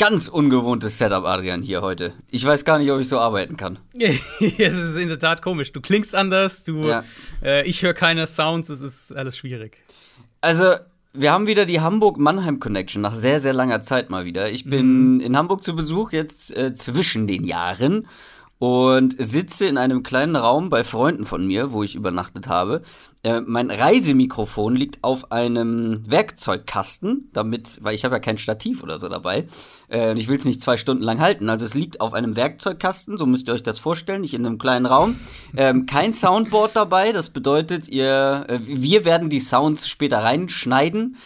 ganz ungewohntes Setup, Adrian, hier heute. Ich weiß gar nicht, ob ich so arbeiten kann. es ist in der Tat komisch. Du klingst anders, du, ja. äh, ich höre keine Sounds, es ist alles schwierig. Also, wir haben wieder die Hamburg-Mannheim-Connection nach sehr, sehr langer Zeit mal wieder. Ich bin mhm. in Hamburg zu Besuch, jetzt äh, zwischen den Jahren und sitze in einem kleinen Raum bei Freunden von mir, wo ich übernachtet habe. Äh, mein Reisemikrofon liegt auf einem Werkzeugkasten, damit, weil ich habe ja kein Stativ oder so dabei. Äh, und ich will es nicht zwei Stunden lang halten. Also es liegt auf einem Werkzeugkasten, so müsst ihr euch das vorstellen, nicht in einem kleinen Raum. Ähm, kein Soundboard dabei, das bedeutet, ihr, äh, wir werden die Sounds später reinschneiden.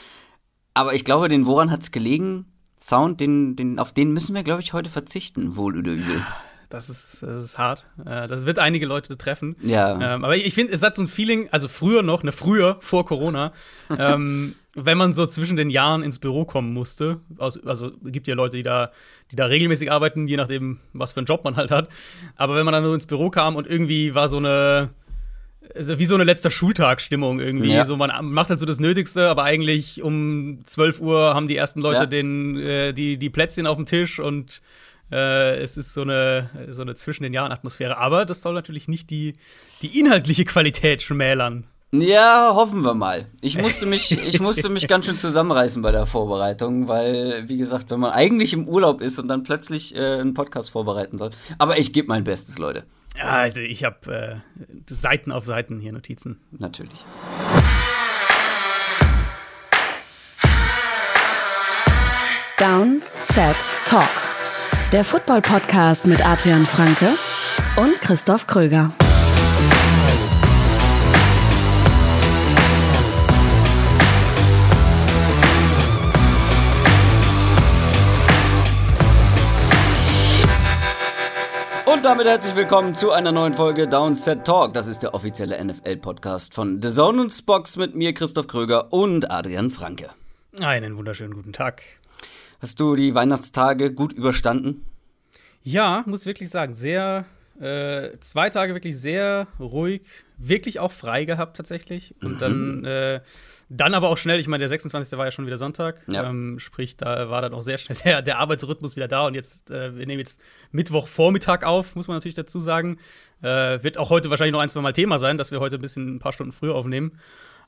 Aber ich glaube, den woran hat es gelegen? Sound, den, den, auf den müssen wir, glaube ich, heute verzichten, wohl oder übel. Das ist, das ist hart. Äh, das wird einige Leute treffen. Ja. Ähm, aber ich finde, es hat so ein Feeling, also früher noch, ne, früher, vor Corona, ähm, wenn man so zwischen den Jahren ins Büro kommen musste. Also, also gibt ja Leute, die da, die da regelmäßig arbeiten, je nachdem, was für einen Job man halt hat. Aber wenn man dann nur ins Büro kam und irgendwie war so eine, also wie so eine letzter Schultagsstimmung irgendwie. Ja. So, man macht halt so das Nötigste, aber eigentlich um 12 Uhr haben die ersten Leute ja. den, äh, die, die Plätzchen auf dem Tisch und äh, es ist so eine, so eine zwischen den Jahren Atmosphäre. Aber das soll natürlich nicht die, die inhaltliche Qualität schmälern. Ja, hoffen wir mal. Ich musste mich, ich musste mich ganz schön zusammenreißen bei der Vorbereitung, weil, wie gesagt, wenn man eigentlich im Urlaub ist und dann plötzlich äh, einen Podcast vorbereiten soll. Aber ich gebe mein Bestes, Leute. Ja, also ich habe äh, Seiten auf Seiten hier Notizen. Natürlich. Down, Set, Talk. Der Football-Podcast mit Adrian Franke und Christoph Kröger. Und damit herzlich willkommen zu einer neuen Folge Downset Talk. Das ist der offizielle NFL-Podcast von The Zone und Spox mit mir, Christoph Kröger und Adrian Franke. Einen wunderschönen guten Tag. Hast du die Weihnachtstage gut überstanden? Ja, muss wirklich sagen, sehr, äh, zwei Tage wirklich sehr ruhig, wirklich auch frei gehabt tatsächlich. Und mhm. dann, äh, dann aber auch schnell, ich meine, der 26. war ja schon wieder Sonntag, ja. ähm, sprich, da war dann auch sehr schnell der, der Arbeitsrhythmus wieder da. Und jetzt, äh, wir nehmen jetzt Mittwochvormittag auf, muss man natürlich dazu sagen. Äh, wird auch heute wahrscheinlich noch ein, zwei Mal Thema sein, dass wir heute ein bisschen ein paar Stunden früher aufnehmen.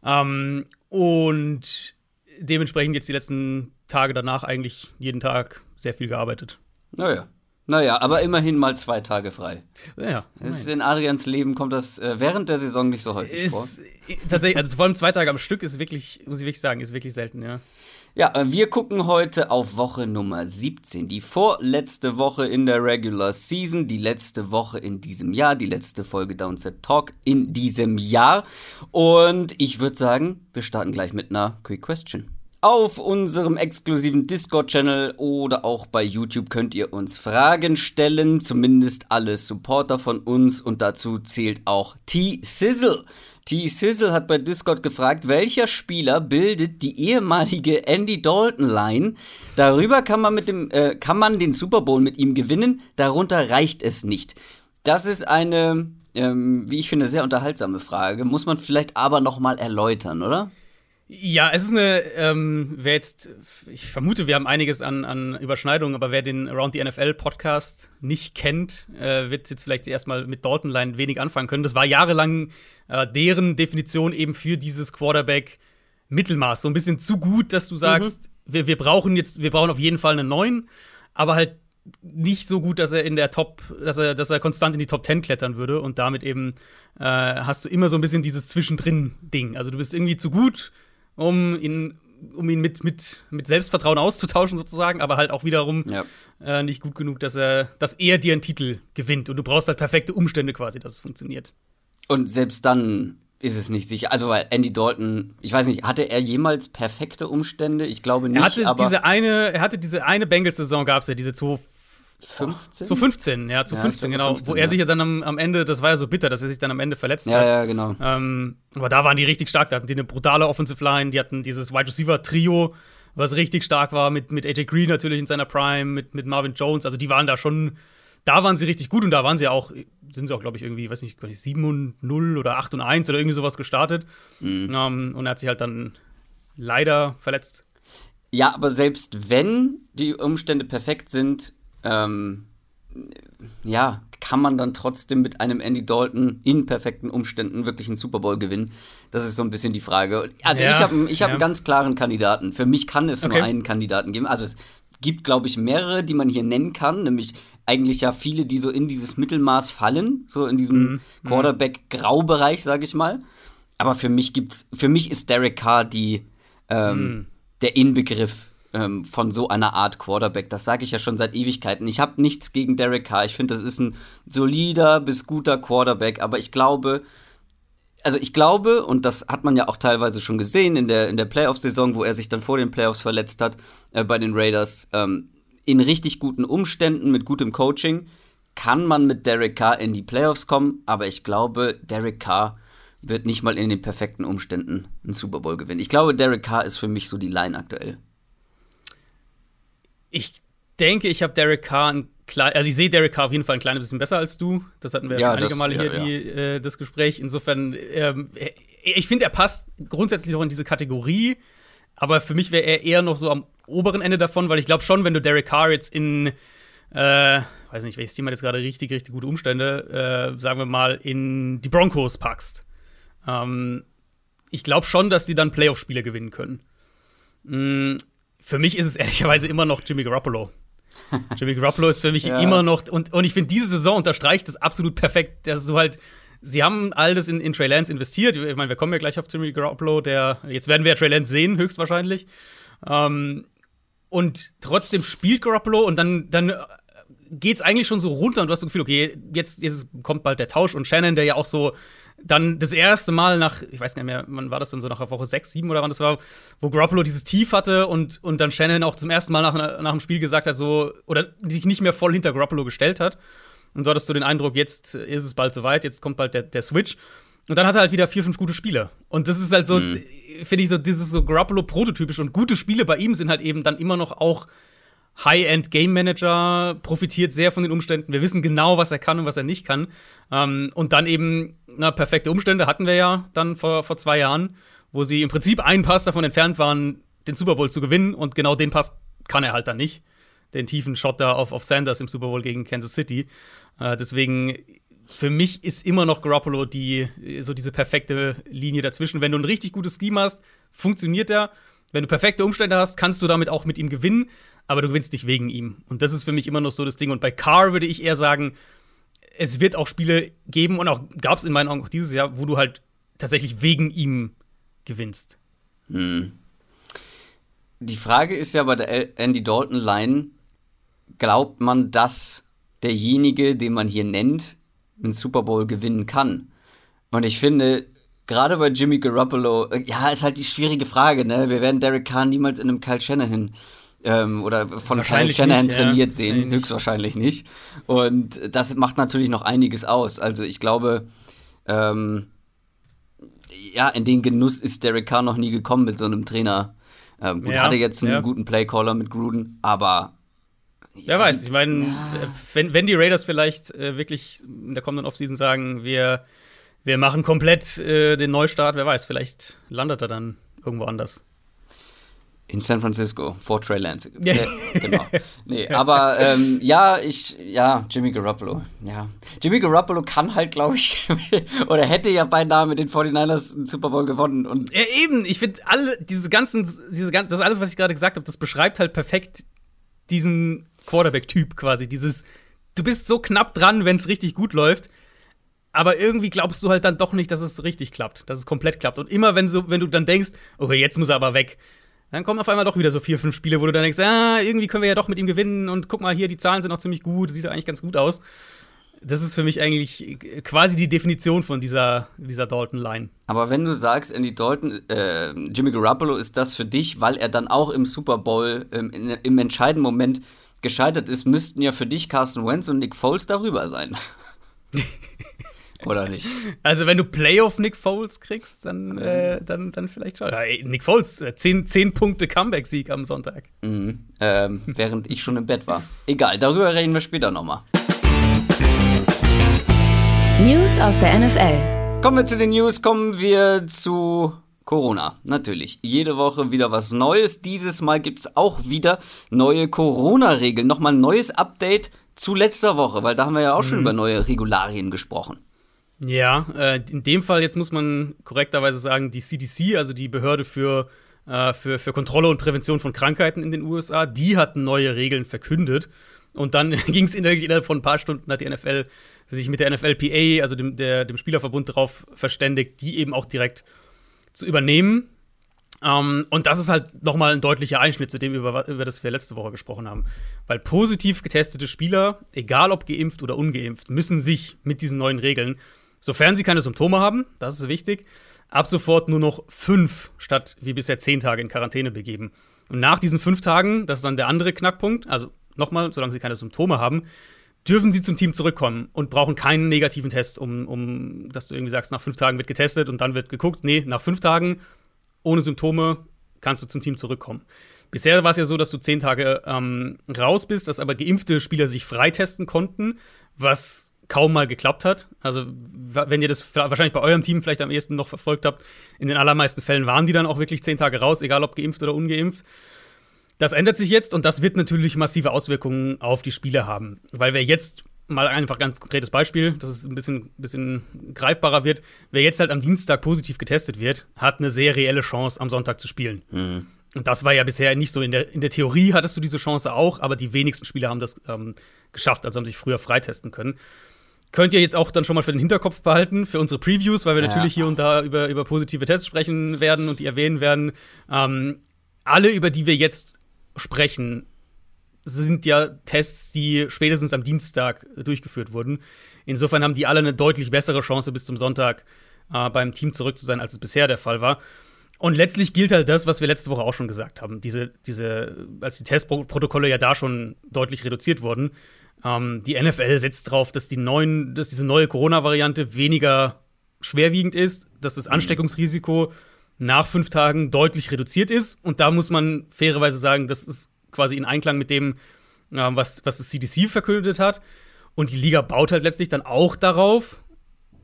Ähm, und dementsprechend jetzt die letzten Tage danach eigentlich jeden Tag sehr viel gearbeitet. Naja. Naja, aber immerhin mal zwei Tage frei. Ja. Ist in Adrians Leben kommt das äh, während der Saison nicht so häufig ist, vor. Tatsächlich, also vor allem zwei Tage am Stück ist wirklich, muss ich wirklich sagen, ist wirklich selten, ja. Ja, äh, wir gucken heute auf Woche Nummer 17, die vorletzte Woche in der Regular Season, die letzte Woche in diesem Jahr, die letzte Folge Downset Talk in diesem Jahr. Und ich würde sagen, wir starten gleich mit einer Quick Question. Auf unserem exklusiven Discord-Channel oder auch bei YouTube könnt ihr uns Fragen stellen, zumindest alle Supporter von uns und dazu zählt auch T-Sizzle. T-Sizzle hat bei Discord gefragt, welcher Spieler bildet die ehemalige Andy Dalton-Line? Darüber kann man, mit dem, äh, kann man den Super Bowl mit ihm gewinnen, darunter reicht es nicht. Das ist eine, ähm, wie ich finde, sehr unterhaltsame Frage. Muss man vielleicht aber nochmal erläutern, oder? Ja, es ist eine, ähm, wer jetzt, ich vermute, wir haben einiges an, an Überschneidungen, aber wer den Around the NFL Podcast nicht kennt, äh, wird jetzt vielleicht erstmal mit Dalton Line wenig anfangen können. Das war jahrelang äh, deren Definition eben für dieses Quarterback Mittelmaß. So ein bisschen zu gut, dass du sagst, mhm. wir, wir brauchen jetzt, wir brauchen auf jeden Fall einen neuen, aber halt nicht so gut, dass er in der Top, dass er, dass er konstant in die Top 10 klettern würde und damit eben äh, hast du immer so ein bisschen dieses Zwischendrin-Ding. Also du bist irgendwie zu gut, um ihn, um ihn mit, mit, mit Selbstvertrauen auszutauschen, sozusagen, aber halt auch wiederum ja. äh, nicht gut genug, dass er, dass er dir einen Titel gewinnt. Und du brauchst halt perfekte Umstände quasi, dass es funktioniert. Und selbst dann ist es nicht sicher. Also, weil Andy Dalton, ich weiß nicht, hatte er jemals perfekte Umstände? Ich glaube nicht. Er hatte diese eine, er hatte diese eine Bengals-Saison, gab es ja, diese 2 15? 2015, ja, 2015, ja, genau. 15, wo er sich ja dann am, am, Ende, das war ja so bitter, dass er sich dann am Ende verletzt ja, hat. Ja, genau. Ähm, aber da waren die richtig stark. Da hatten die eine brutale Offensive Line, die hatten dieses Wide Receiver Trio, was richtig stark war, mit, mit AJ Green natürlich in seiner Prime, mit, mit Marvin Jones. Also die waren da schon, da waren sie richtig gut und da waren sie auch, sind sie auch, glaube ich, irgendwie, weiß nicht, 7 und 0 oder 8 und 1 oder irgendwie sowas gestartet. Mhm. Ähm, und er hat sich halt dann leider verletzt. Ja, aber selbst wenn die Umstände perfekt sind, ähm, ja, kann man dann trotzdem mit einem Andy Dalton in perfekten Umständen wirklich einen Super Bowl gewinnen? Das ist so ein bisschen die Frage. Also ja, ich habe ich hab ja. einen ganz klaren Kandidaten. Für mich kann es okay. nur einen Kandidaten geben. Also es gibt, glaube ich, mehrere, die man hier nennen kann, nämlich eigentlich ja viele, die so in dieses Mittelmaß fallen, so in diesem mhm. Quarterback-Graubereich, sage ich mal. Aber für mich gibt's, für mich ist Derek Carr die ähm, mhm. der Inbegriff ähm, von so einer Art Quarterback. Das sage ich ja schon seit Ewigkeiten. Ich habe nichts gegen Derek Carr. Ich finde, das ist ein solider bis guter Quarterback. Aber ich glaube, also ich glaube, und das hat man ja auch teilweise schon gesehen in der, in der Playoff-Saison, wo er sich dann vor den Playoffs verletzt hat äh, bei den Raiders, ähm, in richtig guten Umständen mit gutem Coaching kann man mit Derek Carr in die Playoffs kommen, aber ich glaube, Derek Carr wird nicht mal in den perfekten Umständen einen Super Bowl gewinnen. Ich glaube, Derek Carr ist für mich so die Line aktuell. Ich denke, ich habe Derek Carr ein klein, also ich sehe Derek Carr auf jeden Fall ein kleines bisschen besser als du. Das hatten wir ja, einige das, Male hier ja. Die, äh, das Gespräch. Insofern, ähm, ich finde, er passt grundsätzlich auch in diese Kategorie. Aber für mich wäre er eher noch so am oberen Ende davon, weil ich glaube schon, wenn du Derek Carr jetzt in, äh, weiß nicht, welches Team hat jetzt gerade richtig, richtig gute Umstände, äh, sagen wir mal, in die Broncos packst. Ähm, ich glaube schon, dass die dann Playoff-Spiele gewinnen können. Mhm. Für mich ist es ehrlicherweise immer noch Jimmy Garoppolo. Jimmy Garoppolo ist für mich ja. immer noch, und, und ich finde, diese Saison unterstreicht das absolut perfekt, dass du halt sie haben all das in, in Trey Lance investiert. Ich meine, wir kommen ja gleich auf Jimmy Garoppolo, der jetzt werden wir ja Trey Lance sehen, höchstwahrscheinlich. Ähm, und trotzdem spielt Garoppolo und dann, dann geht's eigentlich schon so runter und du hast das Gefühl, okay, jetzt, jetzt kommt bald der Tausch und Shannon, der ja auch so dann das erste Mal nach, ich weiß gar nicht mehr, wann war das denn so, nach Woche 6, 7 oder wann das war, wo Garoppolo dieses Tief hatte und, und dann Shannon auch zum ersten Mal nach, nach dem Spiel gesagt hat, so, oder sich nicht mehr voll hinter Garoppolo gestellt hat. Und du hattest so den Eindruck, jetzt ist es bald soweit, jetzt kommt bald der, der Switch. Und dann hat er halt wieder vier, fünf gute Spiele. Und das ist halt so, mhm. finde ich, so dieses so Garoppolo-prototypisch. Und gute Spiele bei ihm sind halt eben dann immer noch auch High-End Game Manager, profitiert sehr von den Umständen. Wir wissen genau, was er kann und was er nicht kann. Ähm, und dann eben, na, perfekte Umstände hatten wir ja dann vor, vor zwei Jahren, wo sie im Prinzip einen Pass davon entfernt waren, den Super Bowl zu gewinnen. Und genau den Pass kann er halt dann nicht. Den tiefen Shot da auf, auf Sanders im Super Bowl gegen Kansas City. Äh, deswegen, für mich ist immer noch Garoppolo die, so diese perfekte Linie dazwischen. Wenn du ein richtig gutes Scheme hast, funktioniert er. Wenn du perfekte Umstände hast, kannst du damit auch mit ihm gewinnen, aber du gewinnst nicht wegen ihm. Und das ist für mich immer noch so das Ding. Und bei Carr würde ich eher sagen, es wird auch Spiele geben und auch gab es in meinen Augen auch dieses Jahr, wo du halt tatsächlich wegen ihm gewinnst. Hm. Die Frage ist ja bei der Andy Dalton Line, glaubt man, dass derjenige, den man hier nennt, einen Super Bowl gewinnen kann. Und ich finde, gerade bei Jimmy Garoppolo, äh, ja, ist halt die schwierige Frage, ne? Wir werden Derek Kahn niemals in einem Kyle Shanahan ähm, oder von Kyle Shanahan nicht, trainiert ja. sehen, höchstwahrscheinlich nicht. Und das macht natürlich noch einiges aus. Also ich glaube, ähm, ja, in den Genuss ist Derek Carr noch nie gekommen mit so einem Trainer. Ähm, gut, ja, hatte jetzt einen ja. guten Playcaller mit Gruden, aber Wer weiß, ich meine, ja. wenn, wenn die Raiders vielleicht äh, wirklich in der kommenden Offseason sagen, wir, wir machen komplett äh, den Neustart, wer weiß, vielleicht landet er dann irgendwo anders. In San Francisco, vor Trey Lance. Ja. Äh, genau. Nee, aber ähm, ja, ich, ja, Jimmy Garoppolo. Ja. Jimmy Garoppolo kann halt, glaube ich, oder hätte ja beinahe mit den 49ers einen Super Bowl gewonnen. Und ja, eben, ich finde alle, diese ganzen, diese ganzen, das alles, was ich gerade gesagt habe, das beschreibt halt perfekt diesen Quarterback-Typ quasi. Dieses, du bist so knapp dran, wenn es richtig gut läuft. Aber irgendwie glaubst du halt dann doch nicht, dass es richtig klappt, dass es komplett klappt. Und immer, wenn, so, wenn du dann denkst, okay, jetzt muss er aber weg, dann kommen auf einmal doch wieder so vier, fünf Spiele, wo du dann denkst, ah, irgendwie können wir ja doch mit ihm gewinnen und guck mal hier, die Zahlen sind auch ziemlich gut, sieht eigentlich ganz gut aus. Das ist für mich eigentlich quasi die Definition von dieser, dieser Dalton-Line. Aber wenn du sagst, Andy Dalton, äh, Jimmy Garoppolo ist das für dich, weil er dann auch im Super Bowl ähm, in, im entscheidenden Moment gescheitert ist, müssten ja für dich Carson Wentz und Nick Foles darüber sein. Oder nicht? Also, wenn du Playoff Nick Foles kriegst, dann, äh, dann, dann vielleicht schon. Ja, ey, Nick Foles, 10, äh, 10 Punkte Comeback-Sieg am Sonntag. Mhm. Ähm, während ich schon im Bett war. Egal, darüber reden wir später nochmal. News aus der NFL. Kommen wir zu den News, kommen wir zu Corona, natürlich. Jede Woche wieder was Neues. Dieses Mal gibt es auch wieder neue Corona-Regeln. Nochmal ein neues Update zu letzter Woche, weil da haben wir ja auch mhm. schon über neue Regularien gesprochen. Ja, äh, in dem Fall jetzt muss man korrekterweise sagen, die CDC, also die Behörde für, äh, für, für Kontrolle und Prävention von Krankheiten in den USA, die hatten neue Regeln verkündet. Und dann ging es innerhalb von ein paar Stunden, hat die NFL sich mit der NFLPA, also dem, der, dem Spielerverbund, darauf verständigt, die eben auch direkt zu übernehmen. Um, und das ist halt nochmal ein deutlicher Einschnitt zu dem, über, über das wir letzte Woche gesprochen haben. Weil positiv getestete Spieler, egal ob geimpft oder ungeimpft, müssen sich mit diesen neuen Regeln, sofern sie keine Symptome haben, das ist wichtig, ab sofort nur noch fünf statt wie bisher zehn Tage in Quarantäne begeben. Und nach diesen fünf Tagen, das ist dann der andere Knackpunkt, also nochmal, solange sie keine Symptome haben, dürfen sie zum Team zurückkommen und brauchen keinen negativen Test, um, um dass du irgendwie sagst, nach fünf Tagen wird getestet und dann wird geguckt. Nee, nach fünf Tagen ohne Symptome kannst du zum Team zurückkommen. Bisher war es ja so, dass du zehn Tage ähm, raus bist, dass aber geimpfte Spieler sich freitesten konnten, was kaum mal geklappt hat. Also, wenn ihr das wahrscheinlich bei eurem Team vielleicht am ehesten noch verfolgt habt, in den allermeisten Fällen waren die dann auch wirklich zehn Tage raus, egal ob geimpft oder ungeimpft. Das ändert sich jetzt und das wird natürlich massive Auswirkungen auf die Spiele haben. Weil wer jetzt mal einfach ganz konkretes Beispiel, dass es ein bisschen, bisschen greifbarer wird. Wer jetzt halt am Dienstag positiv getestet wird, hat eine sehr reelle Chance, am Sonntag zu spielen. Mhm. Und das war ja bisher nicht so. In der, in der Theorie hattest du diese Chance auch, aber die wenigsten Spieler haben das ähm, geschafft, also haben sich früher freitesten können. Könnt ihr jetzt auch dann schon mal für den Hinterkopf behalten, für unsere Previews, weil wir ja. natürlich hier und da über, über positive Tests sprechen werden und die erwähnen werden. Ähm, alle, über die wir jetzt sprechen, sind ja Tests, die spätestens am Dienstag durchgeführt wurden. Insofern haben die alle eine deutlich bessere Chance, bis zum Sonntag äh, beim Team zurück zu sein, als es bisher der Fall war. Und letztlich gilt halt das, was wir letzte Woche auch schon gesagt haben. Diese, diese, als die Testprotokolle ja da schon deutlich reduziert wurden. Ähm, die NFL setzt darauf, dass die neuen, dass diese neue Corona-Variante weniger schwerwiegend ist, dass das Ansteckungsrisiko nach fünf Tagen deutlich reduziert ist. Und da muss man fairerweise sagen, das ist quasi in Einklang mit dem, äh, was, was das CDC verkündet hat. Und die Liga baut halt letztlich dann auch darauf,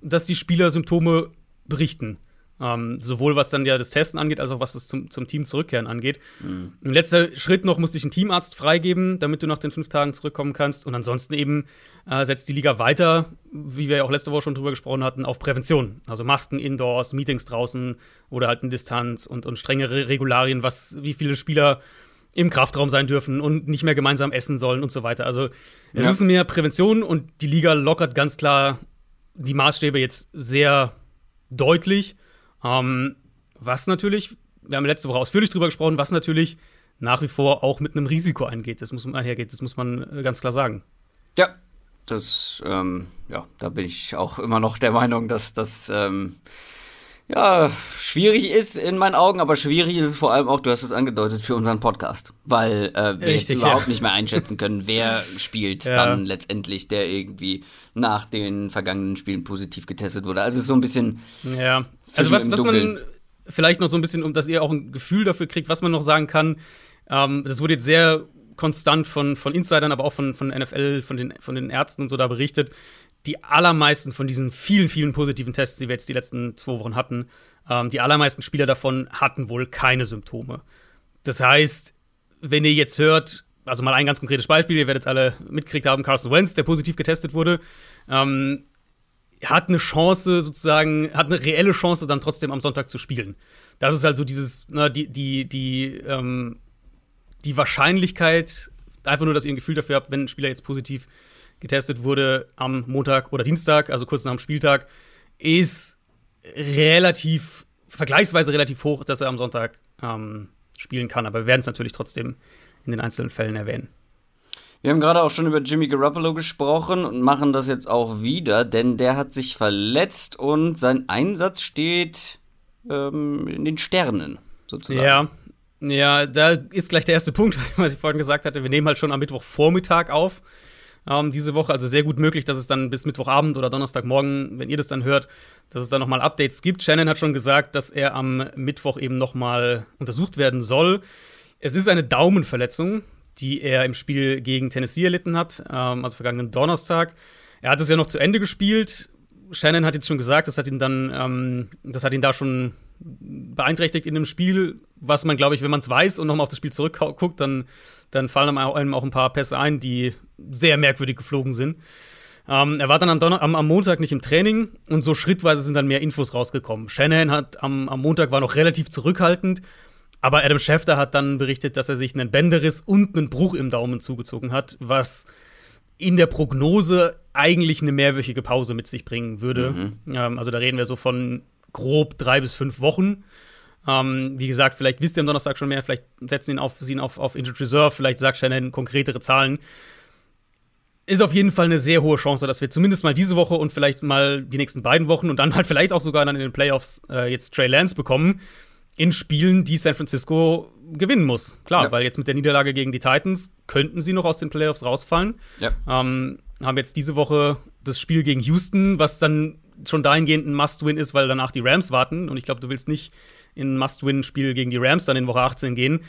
dass die Spieler Symptome berichten. Ähm, sowohl was dann ja das Testen angeht, als auch was das zum, zum Team zurückkehren angeht. Mhm. Im letzten Schritt noch musste ich einen Teamarzt freigeben, damit du nach den fünf Tagen zurückkommen kannst. Und ansonsten eben äh, setzt die Liga weiter, wie wir ja auch letzte Woche schon drüber gesprochen hatten, auf Prävention. Also Masken indoors, Meetings draußen oder halt in Distanz und, und strengere Regularien, was, wie viele Spieler im Kraftraum sein dürfen und nicht mehr gemeinsam essen sollen und so weiter. Also es ja. ist mehr Prävention und die Liga lockert ganz klar die Maßstäbe jetzt sehr deutlich. Ähm, was natürlich, wir haben letzte Woche ausführlich drüber gesprochen, was natürlich nach wie vor auch mit einem Risiko eingeht. Das muss man einhergeht, das muss man äh, ganz klar sagen. Ja, das, ähm, ja, da bin ich auch immer noch der Meinung, dass das ähm, ja, schwierig ist in meinen Augen, aber schwierig ist es vor allem auch, du hast es angedeutet, für unseren Podcast. Weil äh, wir Richtig, jetzt überhaupt ja. nicht mehr einschätzen können, wer spielt ja. dann letztendlich, der irgendwie nach den vergangenen Spielen positiv getestet wurde. Also so ein bisschen. Ja, also was, was man vielleicht noch so ein bisschen, um dass ihr auch ein Gefühl dafür kriegt, was man noch sagen kann, ähm, das wurde jetzt sehr konstant von, von Insidern, aber auch von, von NFL, von den, von den Ärzten und so da berichtet die allermeisten von diesen vielen, vielen positiven Tests, die wir jetzt die letzten zwei Wochen hatten, ähm, die allermeisten Spieler davon hatten wohl keine Symptome. Das heißt, wenn ihr jetzt hört, also mal ein ganz konkretes Beispiel, ihr werdet es alle mitgekriegt haben, Carson Wentz, der positiv getestet wurde, ähm, hat eine Chance sozusagen, hat eine reelle Chance, dann trotzdem am Sonntag zu spielen. Das ist also dieses, na, die, die, die, ähm, die Wahrscheinlichkeit, einfach nur, dass ihr ein Gefühl dafür habt, wenn ein Spieler jetzt positiv getestet wurde am Montag oder Dienstag, also kurz nach dem Spieltag, ist relativ, vergleichsweise relativ hoch, dass er am Sonntag ähm, spielen kann. Aber wir werden es natürlich trotzdem in den einzelnen Fällen erwähnen. Wir haben gerade auch schon über Jimmy Garoppolo gesprochen und machen das jetzt auch wieder, denn der hat sich verletzt und sein Einsatz steht ähm, in den Sternen, sozusagen. Ja, ja, da ist gleich der erste Punkt, was ich vorhin gesagt hatte. Wir nehmen halt schon am Mittwochvormittag auf ähm, diese Woche. Also sehr gut möglich, dass es dann bis Mittwochabend oder Donnerstagmorgen, wenn ihr das dann hört, dass es dann nochmal Updates gibt. Shannon hat schon gesagt, dass er am Mittwoch eben nochmal untersucht werden soll. Es ist eine Daumenverletzung, die er im Spiel gegen Tennessee erlitten hat, ähm, also vergangenen Donnerstag. Er hat es ja noch zu Ende gespielt. Shannon hat jetzt schon gesagt, das hat ihn dann, ähm, das hat ihn da schon beeinträchtigt in dem Spiel, was man, glaube ich, wenn man es weiß und nochmal auf das Spiel zurückguckt, dann, dann fallen einem auch ein paar Pässe ein, die sehr merkwürdig geflogen sind. Ähm, er war dann am, Donner am, am, Montag nicht im Training und so schrittweise sind dann mehr Infos rausgekommen. Shanahan hat am, am Montag war noch relativ zurückhaltend, aber Adam Schefter hat dann berichtet, dass er sich einen Bänderriss und einen Bruch im Daumen zugezogen hat, was in der Prognose eigentlich eine mehrwöchige Pause mit sich bringen würde. Mhm. Ähm, also da reden wir so von grob drei bis fünf Wochen. Ähm, wie gesagt, vielleicht wisst ihr am Donnerstag schon mehr, vielleicht setzen ihn auf, sie ihn auf, auf Injured Reserve, vielleicht sagt Shannon konkretere Zahlen ist auf jeden Fall eine sehr hohe Chance, dass wir zumindest mal diese Woche und vielleicht mal die nächsten beiden Wochen und dann halt vielleicht auch sogar dann in den Playoffs äh, jetzt Trey Lance bekommen in Spielen, die San Francisco gewinnen muss. Klar, ja. weil jetzt mit der Niederlage gegen die Titans könnten sie noch aus den Playoffs rausfallen. Ja. Ähm, haben jetzt diese Woche das Spiel gegen Houston, was dann schon dahingehend ein Must-Win ist, weil danach die Rams warten. Und ich glaube, du willst nicht in ein Must-Win-Spiel gegen die Rams dann in Woche 18 gehen.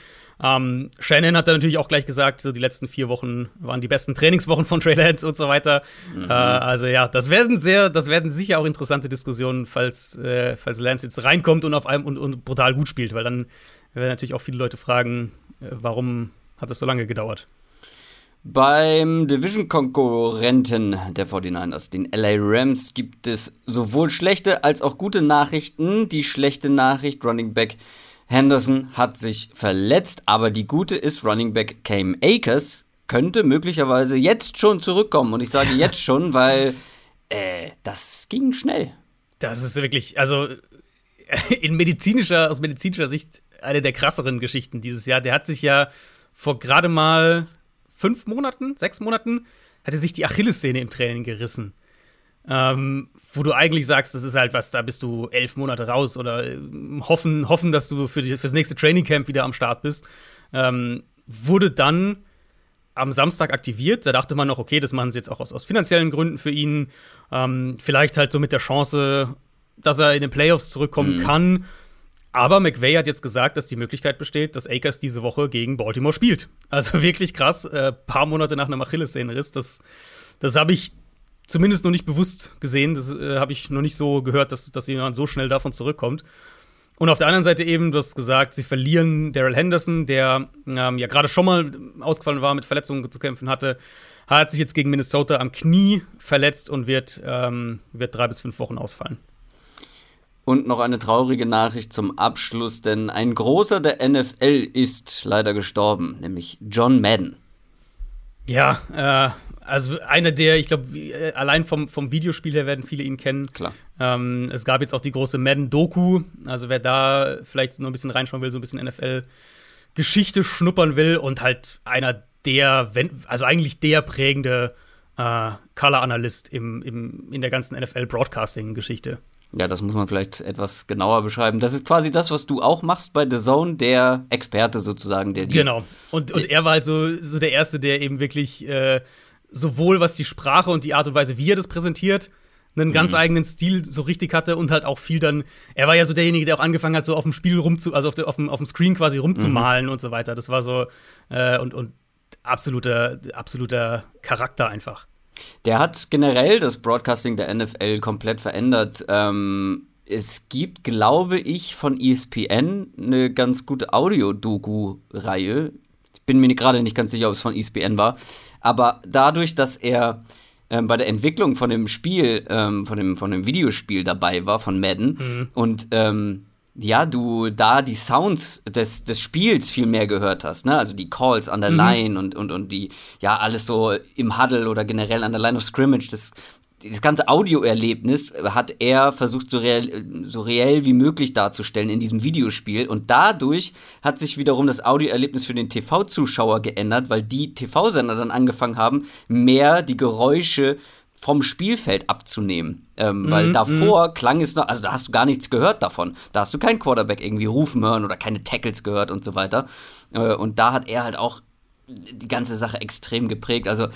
Ähm, Shannon hat dann natürlich auch gleich gesagt, so die letzten vier Wochen waren die besten Trainingswochen von Trey Lance und so weiter. Mhm. Äh, also ja, das werden sehr, das werden sicher auch interessante Diskussionen, falls, äh, falls Lance jetzt reinkommt und auf einem und, und brutal gut spielt, weil dann werden natürlich auch viele Leute fragen, äh, warum hat das so lange gedauert. Beim Division-Konkurrenten der 49ers, den LA Rams, gibt es sowohl schlechte als auch gute Nachrichten. Die schlechte Nachricht, Running Back Henderson hat sich verletzt, aber die gute ist, Running Back Cam Akers könnte möglicherweise jetzt schon zurückkommen. Und ich sage jetzt schon, weil äh, das ging schnell. Das ist wirklich, also in medizinischer, aus medizinischer Sicht eine der krasseren Geschichten dieses Jahr. Der hat sich ja vor gerade mal fünf Monaten, sechs Monaten, hat er sich die Achillessehne im Training gerissen. Ähm, wo du eigentlich sagst, das ist halt was, da bist du elf Monate raus oder äh, hoffen, hoffen dass du für die, fürs nächste Trainingcamp wieder am Start bist. Ähm, wurde dann am Samstag aktiviert. Da dachte man noch, okay, das machen sie jetzt auch aus, aus finanziellen Gründen für ihn. Ähm, vielleicht halt so mit der Chance, dass er in den Playoffs zurückkommen mhm. kann. Aber McVay hat jetzt gesagt, dass die Möglichkeit besteht, dass Akers diese Woche gegen Baltimore spielt. Also wirklich krass, äh, paar Monate nach einem Achillessehnenriss. Das, das habe ich zumindest noch nicht bewusst gesehen. Das äh, habe ich noch nicht so gehört, dass, dass jemand so schnell davon zurückkommt. Und auf der anderen Seite eben, du hast gesagt, sie verlieren Daryl Henderson, der ähm, ja gerade schon mal ausgefallen war, mit Verletzungen zu kämpfen hatte, hat sich jetzt gegen Minnesota am Knie verletzt und wird, ähm, wird drei bis fünf Wochen ausfallen. Und noch eine traurige Nachricht zum Abschluss, denn ein großer der NFL ist leider gestorben, nämlich John Madden. Ja, äh, also einer der, ich glaube, äh, allein vom, vom Videospiel her werden viele ihn kennen. Klar. Ähm, es gab jetzt auch die große Madden-Doku, also wer da vielleicht noch ein bisschen reinschauen will, so ein bisschen NFL-Geschichte schnuppern will und halt einer der, also eigentlich der prägende äh, Color-Analyst im, im, in der ganzen NFL-Broadcasting-Geschichte. Ja, das muss man vielleicht etwas genauer beschreiben. Das ist quasi das, was du auch machst bei The Zone, der Experte sozusagen, der die Genau. Und, und er war halt so, so der Erste, der eben wirklich äh, sowohl was die Sprache und die Art und Weise, wie er das präsentiert, einen ganz mhm. eigenen Stil so richtig hatte und halt auch viel dann. Er war ja so derjenige, der auch angefangen hat, so auf dem Spiel rumzu, also auf, der, auf, dem, auf dem Screen quasi rumzumalen mhm. und so weiter. Das war so äh, und, und absoluter, absoluter Charakter einfach. Der hat generell das Broadcasting der NFL komplett verändert. Ähm, es gibt, glaube ich, von ESPN eine ganz gute Audio-Doku-Reihe. Ich bin mir gerade nicht ganz sicher, ob es von ESPN war. Aber dadurch, dass er ähm, bei der Entwicklung von dem Spiel, ähm, von, dem, von dem Videospiel dabei war, von Madden, mhm. und ähm, ja, du da die Sounds des, des Spiels viel mehr gehört hast, ne? Also die Calls an der mhm. Line und, und, und die, ja, alles so im Huddle oder generell an der Line of Scrimmage, das, dieses ganze Audioerlebnis hat er versucht, so reell, so reell wie möglich darzustellen in diesem Videospiel. Und dadurch hat sich wiederum das Audioerlebnis für den TV-Zuschauer geändert, weil die TV-Sender dann angefangen haben, mehr die Geräusche vom Spielfeld abzunehmen. Ähm, mhm, weil davor mhm. klang es noch, also da hast du gar nichts gehört davon. Da hast du keinen Quarterback irgendwie rufen hören oder keine Tackles gehört und so weiter. Äh, und da hat er halt auch die ganze Sache extrem geprägt. Also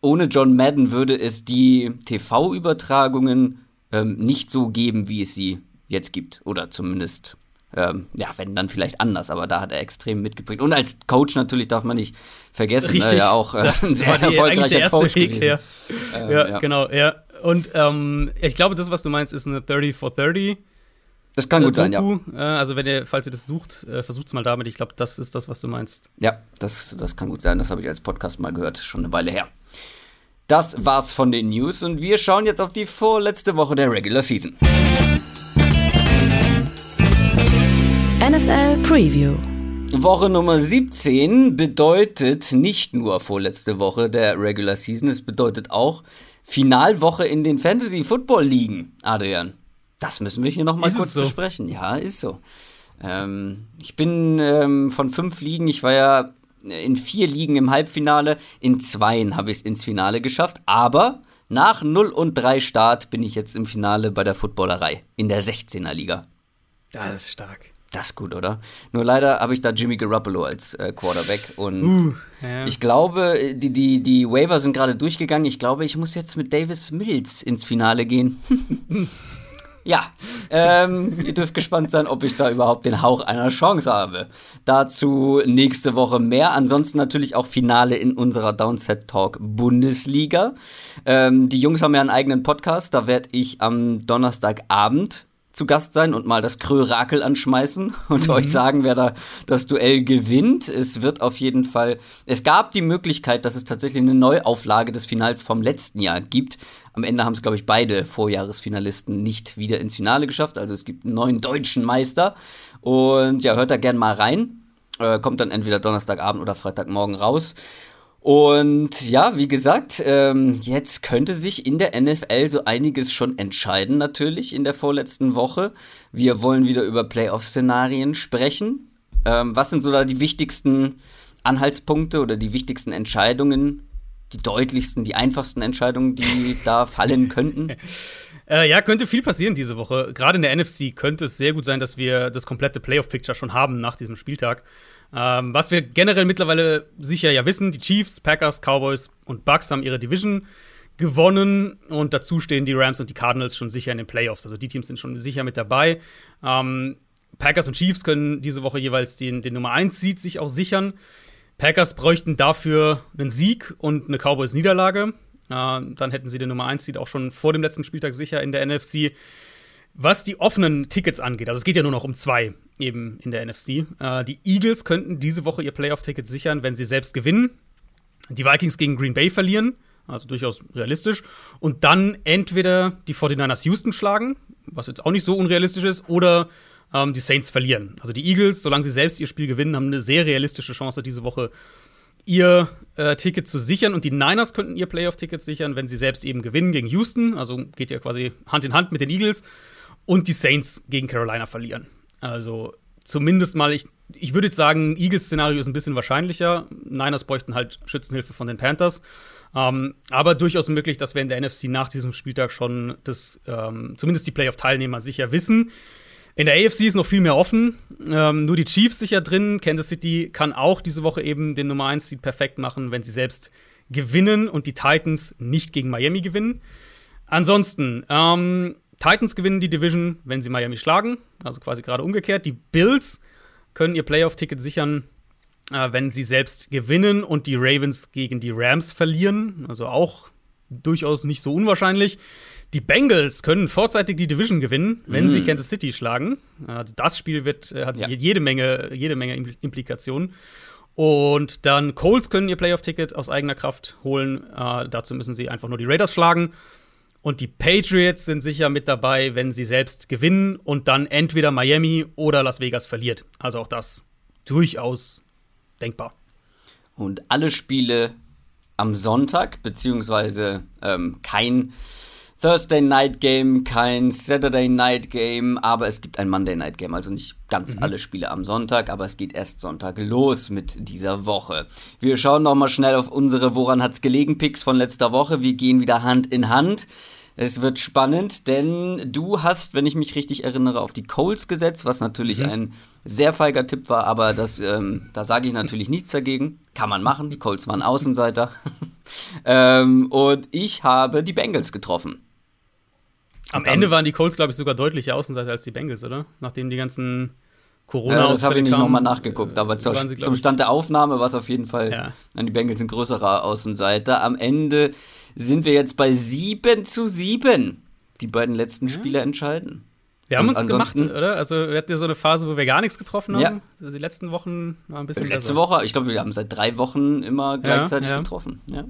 ohne John Madden würde es die TV-Übertragungen ähm, nicht so geben, wie es sie jetzt gibt. Oder zumindest, ähm, ja, wenn dann vielleicht anders, aber da hat er extrem mitgeprägt. Und als Coach natürlich darf man nicht vergessen, Richtig, ne, ja auch äh, ein sehr erfolgreicher Coach Weg, gewesen. Ja. Ähm, ja, ja, genau, ja. Und ähm, ich glaube, das, was du meinst, ist eine 30 for 30. Das kann gut sein, ja. Äh, also wenn ihr, falls ihr das sucht, äh, versucht es mal damit. Ich glaube, das ist das, was du meinst. Ja, das, das kann gut sein. Das habe ich als Podcast mal gehört, schon eine Weile her. Das war's von den News und wir schauen jetzt auf die vorletzte Woche der Regular Season. NFL Preview. Woche Nummer 17 bedeutet nicht nur vorletzte Woche der Regular Season, es bedeutet auch Finalwoche in den Fantasy Football Ligen, Adrian. Das müssen wir hier nochmal kurz so? besprechen. Ja, ist so. Ähm, ich bin ähm, von fünf Ligen, ich war ja in vier Ligen im Halbfinale, in zweien habe ich es ins Finale geschafft, aber nach 0 und 3 Start bin ich jetzt im Finale bei der Footballerei in der 16er Liga. Das ist stark. Das ist gut, oder? Nur leider habe ich da Jimmy Garoppolo als äh, Quarterback und uh, ja. ich glaube, die, die, die Waiver sind gerade durchgegangen. Ich glaube, ich muss jetzt mit Davis Mills ins Finale gehen. Ja, ähm, ihr dürft gespannt sein, ob ich da überhaupt den Hauch einer Chance habe. Dazu nächste Woche mehr. Ansonsten natürlich auch Finale in unserer Downset Talk Bundesliga. Ähm, die Jungs haben ja einen eigenen Podcast. Da werde ich am Donnerstagabend zu Gast sein und mal das Krörakel anschmeißen und mhm. euch sagen, wer da das Duell gewinnt. Es wird auf jeden Fall, es gab die Möglichkeit, dass es tatsächlich eine Neuauflage des Finals vom letzten Jahr gibt. Am Ende haben es, glaube ich, beide Vorjahresfinalisten nicht wieder ins Finale geschafft. Also es gibt einen neuen deutschen Meister. Und ja, hört da gern mal rein. Äh, kommt dann entweder Donnerstagabend oder Freitagmorgen raus. Und ja, wie gesagt, ähm, jetzt könnte sich in der NFL so einiges schon entscheiden, natürlich in der vorletzten Woche. Wir wollen wieder über Playoff-Szenarien sprechen. Ähm, was sind so da die wichtigsten Anhaltspunkte oder die wichtigsten Entscheidungen, die deutlichsten, die einfachsten Entscheidungen, die da fallen könnten? Äh, ja, könnte viel passieren diese Woche. Gerade in der NFC könnte es sehr gut sein, dass wir das komplette Playoff-Picture schon haben nach diesem Spieltag. Ähm, was wir generell mittlerweile sicher ja wissen, die Chiefs, Packers, Cowboys und Bucks haben ihre Division gewonnen und dazu stehen die Rams und die Cardinals schon sicher in den Playoffs. Also die Teams sind schon sicher mit dabei. Ähm, Packers und Chiefs können diese Woche jeweils den, den Nummer 1 Seed sich auch sichern. Packers bräuchten dafür einen Sieg und eine Cowboys-Niederlage. Äh, dann hätten sie den Nummer 1 Seed auch schon vor dem letzten Spieltag sicher in der NFC. Was die offenen Tickets angeht, also es geht ja nur noch um zwei eben in der NFC. Äh, die Eagles könnten diese Woche ihr Playoff-Ticket sichern, wenn sie selbst gewinnen. Die Vikings gegen Green Bay verlieren, also durchaus realistisch. Und dann entweder die 49ers Houston schlagen, was jetzt auch nicht so unrealistisch ist, oder ähm, die Saints verlieren. Also die Eagles, solange sie selbst ihr Spiel gewinnen, haben eine sehr realistische Chance, diese Woche ihr äh, Ticket zu sichern. Und die Niners könnten ihr Playoff-Ticket sichern, wenn sie selbst eben gewinnen gegen Houston. Also geht ja quasi Hand in Hand mit den Eagles. Und die Saints gegen Carolina verlieren. Also zumindest mal, ich, ich würde jetzt sagen, Eagles-Szenario ist ein bisschen wahrscheinlicher. Niners bräuchten halt Schützenhilfe von den Panthers. Ähm, aber durchaus möglich, dass wir in der NFC nach diesem Spieltag schon das, ähm, zumindest die Playoff-Teilnehmer sicher wissen. In der AFC ist noch viel mehr offen. Ähm, nur die Chiefs sicher drin. Kansas City kann auch diese Woche eben den Nummer 1 Seed perfekt machen, wenn sie selbst gewinnen und die Titans nicht gegen Miami gewinnen. Ansonsten, ähm, Titans gewinnen die Division, wenn sie Miami schlagen. Also quasi gerade umgekehrt. Die Bills können ihr Playoff-Ticket sichern, äh, wenn sie selbst gewinnen und die Ravens gegen die Rams verlieren. Also auch durchaus nicht so unwahrscheinlich. Die Bengals können vorzeitig die Division gewinnen, wenn mm. sie Kansas City schlagen. Also das Spiel wird, äh, hat ja. jede, Menge, jede Menge Implikationen. Und dann Colts können ihr Playoff-Ticket aus eigener Kraft holen. Äh, dazu müssen sie einfach nur die Raiders schlagen. Und die Patriots sind sicher mit dabei, wenn sie selbst gewinnen und dann entweder Miami oder Las Vegas verliert. Also auch das durchaus denkbar. Und alle Spiele am Sonntag, beziehungsweise ähm, kein Thursday Night Game, kein Saturday Night Game, aber es gibt ein Monday Night Game. Also nicht ganz mhm. alle Spiele am Sonntag, aber es geht erst Sonntag los mit dieser Woche. Wir schauen noch mal schnell auf unsere Woran hat's gelegen Picks von letzter Woche. Wir gehen wieder Hand in Hand. Es wird spannend, denn du hast, wenn ich mich richtig erinnere, auf die Coles gesetzt, was natürlich mhm. ein sehr feiger Tipp war, aber das, ähm, da sage ich natürlich nichts dagegen. Kann man machen, die Coles waren Außenseiter. ähm, und ich habe die Bengals getroffen. Am Ende waren die Colts, glaube ich, sogar deutlicher Außenseiter als die Bengals, oder? Nachdem die ganzen Corona. Ja, das habe ich nicht nochmal nachgeguckt, aber zur, sie, zum Stand der Aufnahme war es auf jeden Fall, ja. die Bengals ein größerer Außenseiter. Am Ende sind wir jetzt bei 7 zu 7. Die beiden letzten ja. Spiele entscheiden. Wir haben uns gemacht, oder? Also wir hatten ja so eine Phase, wo wir gar nichts getroffen haben. Ja. Also die letzten Wochen war ein bisschen Letzte besser. Woche, ich glaube, wir haben seit drei Wochen immer gleichzeitig ja, ja. getroffen. Ja.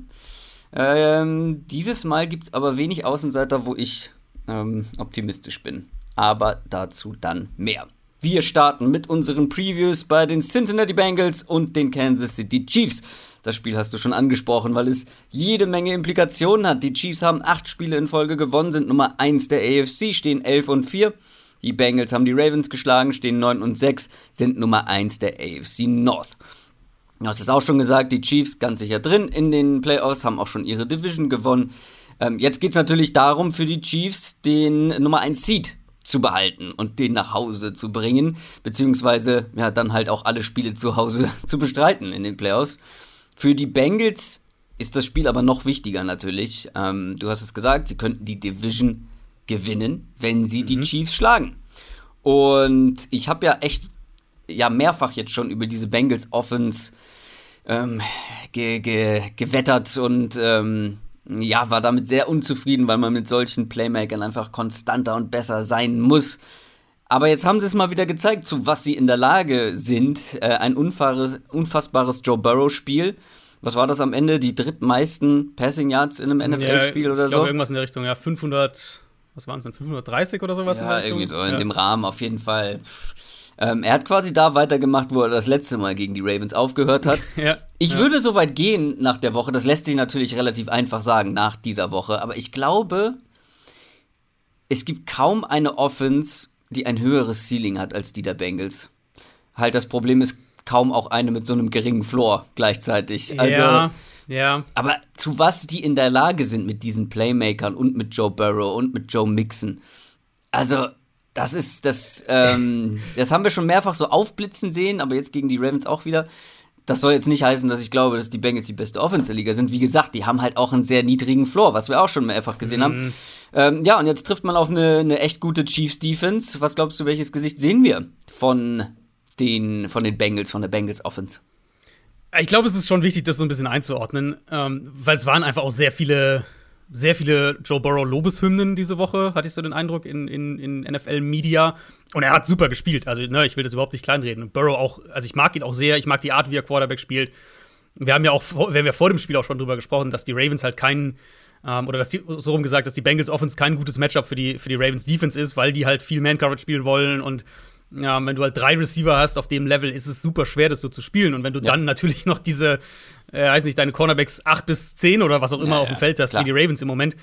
Ähm, dieses Mal gibt es aber wenig Außenseiter, wo ich ähm, optimistisch bin. Aber dazu dann mehr. Wir starten mit unseren Previews bei den Cincinnati Bengals und den Kansas City Chiefs. Das Spiel hast du schon angesprochen, weil es jede Menge Implikationen hat. Die Chiefs haben acht Spiele in Folge gewonnen, sind Nummer 1 der AFC, stehen 11 und 4. Die Bengals haben die Ravens geschlagen, stehen 9 und 6, sind Nummer 1 der AFC North. Du hast es auch schon gesagt, die Chiefs ganz sicher drin in den Playoffs, haben auch schon ihre Division gewonnen. Ähm, jetzt geht es natürlich darum, für die Chiefs den Nummer 1 Seed zu behalten und den nach Hause zu bringen, beziehungsweise ja, dann halt auch alle Spiele zu Hause zu bestreiten in den Playoffs. Für die Bengals ist das Spiel aber noch wichtiger natürlich. Ähm, du hast es gesagt, sie könnten die Division gewinnen, wenn sie mhm. die Chiefs schlagen. Und ich habe ja echt ja mehrfach jetzt schon über diese Bengals Offense ähm, ge ge gewettert und ähm, ja, war damit sehr unzufrieden, weil man mit solchen Playmakern einfach konstanter und besser sein muss. Aber jetzt haben sie es mal wieder gezeigt, zu was sie in der Lage sind. Äh, ein unfaires, unfassbares Joe Burrow-Spiel. Was war das am Ende? Die drittmeisten Passing Yards in einem NFL-Spiel ja, oder ich so? irgendwas in der Richtung, ja, 500, was waren es denn, 530 oder sowas? Ja, irgendwie so in ja. dem Rahmen auf jeden Fall. Pff ähm, er hat quasi da weitergemacht, wo er das letzte Mal gegen die Ravens aufgehört hat. ja, ich ja. würde so weit gehen nach der Woche, das lässt sich natürlich relativ einfach sagen nach dieser Woche, aber ich glaube, es gibt kaum eine Offense, die ein höheres Ceiling hat als die der Bengals. Halt, das Problem ist kaum auch eine mit so einem geringen Floor gleichzeitig. Also, ja, ja. Aber zu was die in der Lage sind mit diesen Playmakern und mit Joe Burrow und mit Joe Mixon. Also, das ist, das, ähm, das haben wir schon mehrfach so aufblitzen sehen, aber jetzt gegen die Ravens auch wieder. Das soll jetzt nicht heißen, dass ich glaube, dass die Bengals die beste Offense Liga sind. Wie gesagt, die haben halt auch einen sehr niedrigen Floor, was wir auch schon mehrfach gesehen mhm. haben. Ähm, ja, und jetzt trifft man auf eine, eine echt gute Chiefs Defense. Was glaubst du, welches Gesicht sehen wir von den, von den Bengals, von der Bengals Offense? Ich glaube, es ist schon wichtig, das so ein bisschen einzuordnen, ähm, weil es waren einfach auch sehr viele sehr viele Joe Burrow Lobeshymnen diese Woche, hatte ich so den Eindruck, in, in, in NFL-Media. Und er hat super gespielt. Also, ne, ich will das überhaupt nicht kleinreden. Und Burrow auch, also ich mag ihn auch sehr, ich mag die Art, wie er Quarterback spielt. Wir haben ja auch, wir haben ja vor dem Spiel auch schon drüber gesprochen, dass die Ravens halt keinen, ähm, oder dass die, so rum gesagt, dass die Bengals Offense kein gutes Matchup für die, für die Ravens Defense ist, weil die halt viel Man-Coverage spielen wollen und ja, wenn du halt drei Receiver hast auf dem Level, ist es super schwer, das so zu spielen. Und wenn du ja. dann natürlich noch diese, äh, weiß nicht, deine Cornerbacks 8 bis 10 oder was auch immer ja, auf dem Feld hast, klar. wie die Ravens im Moment,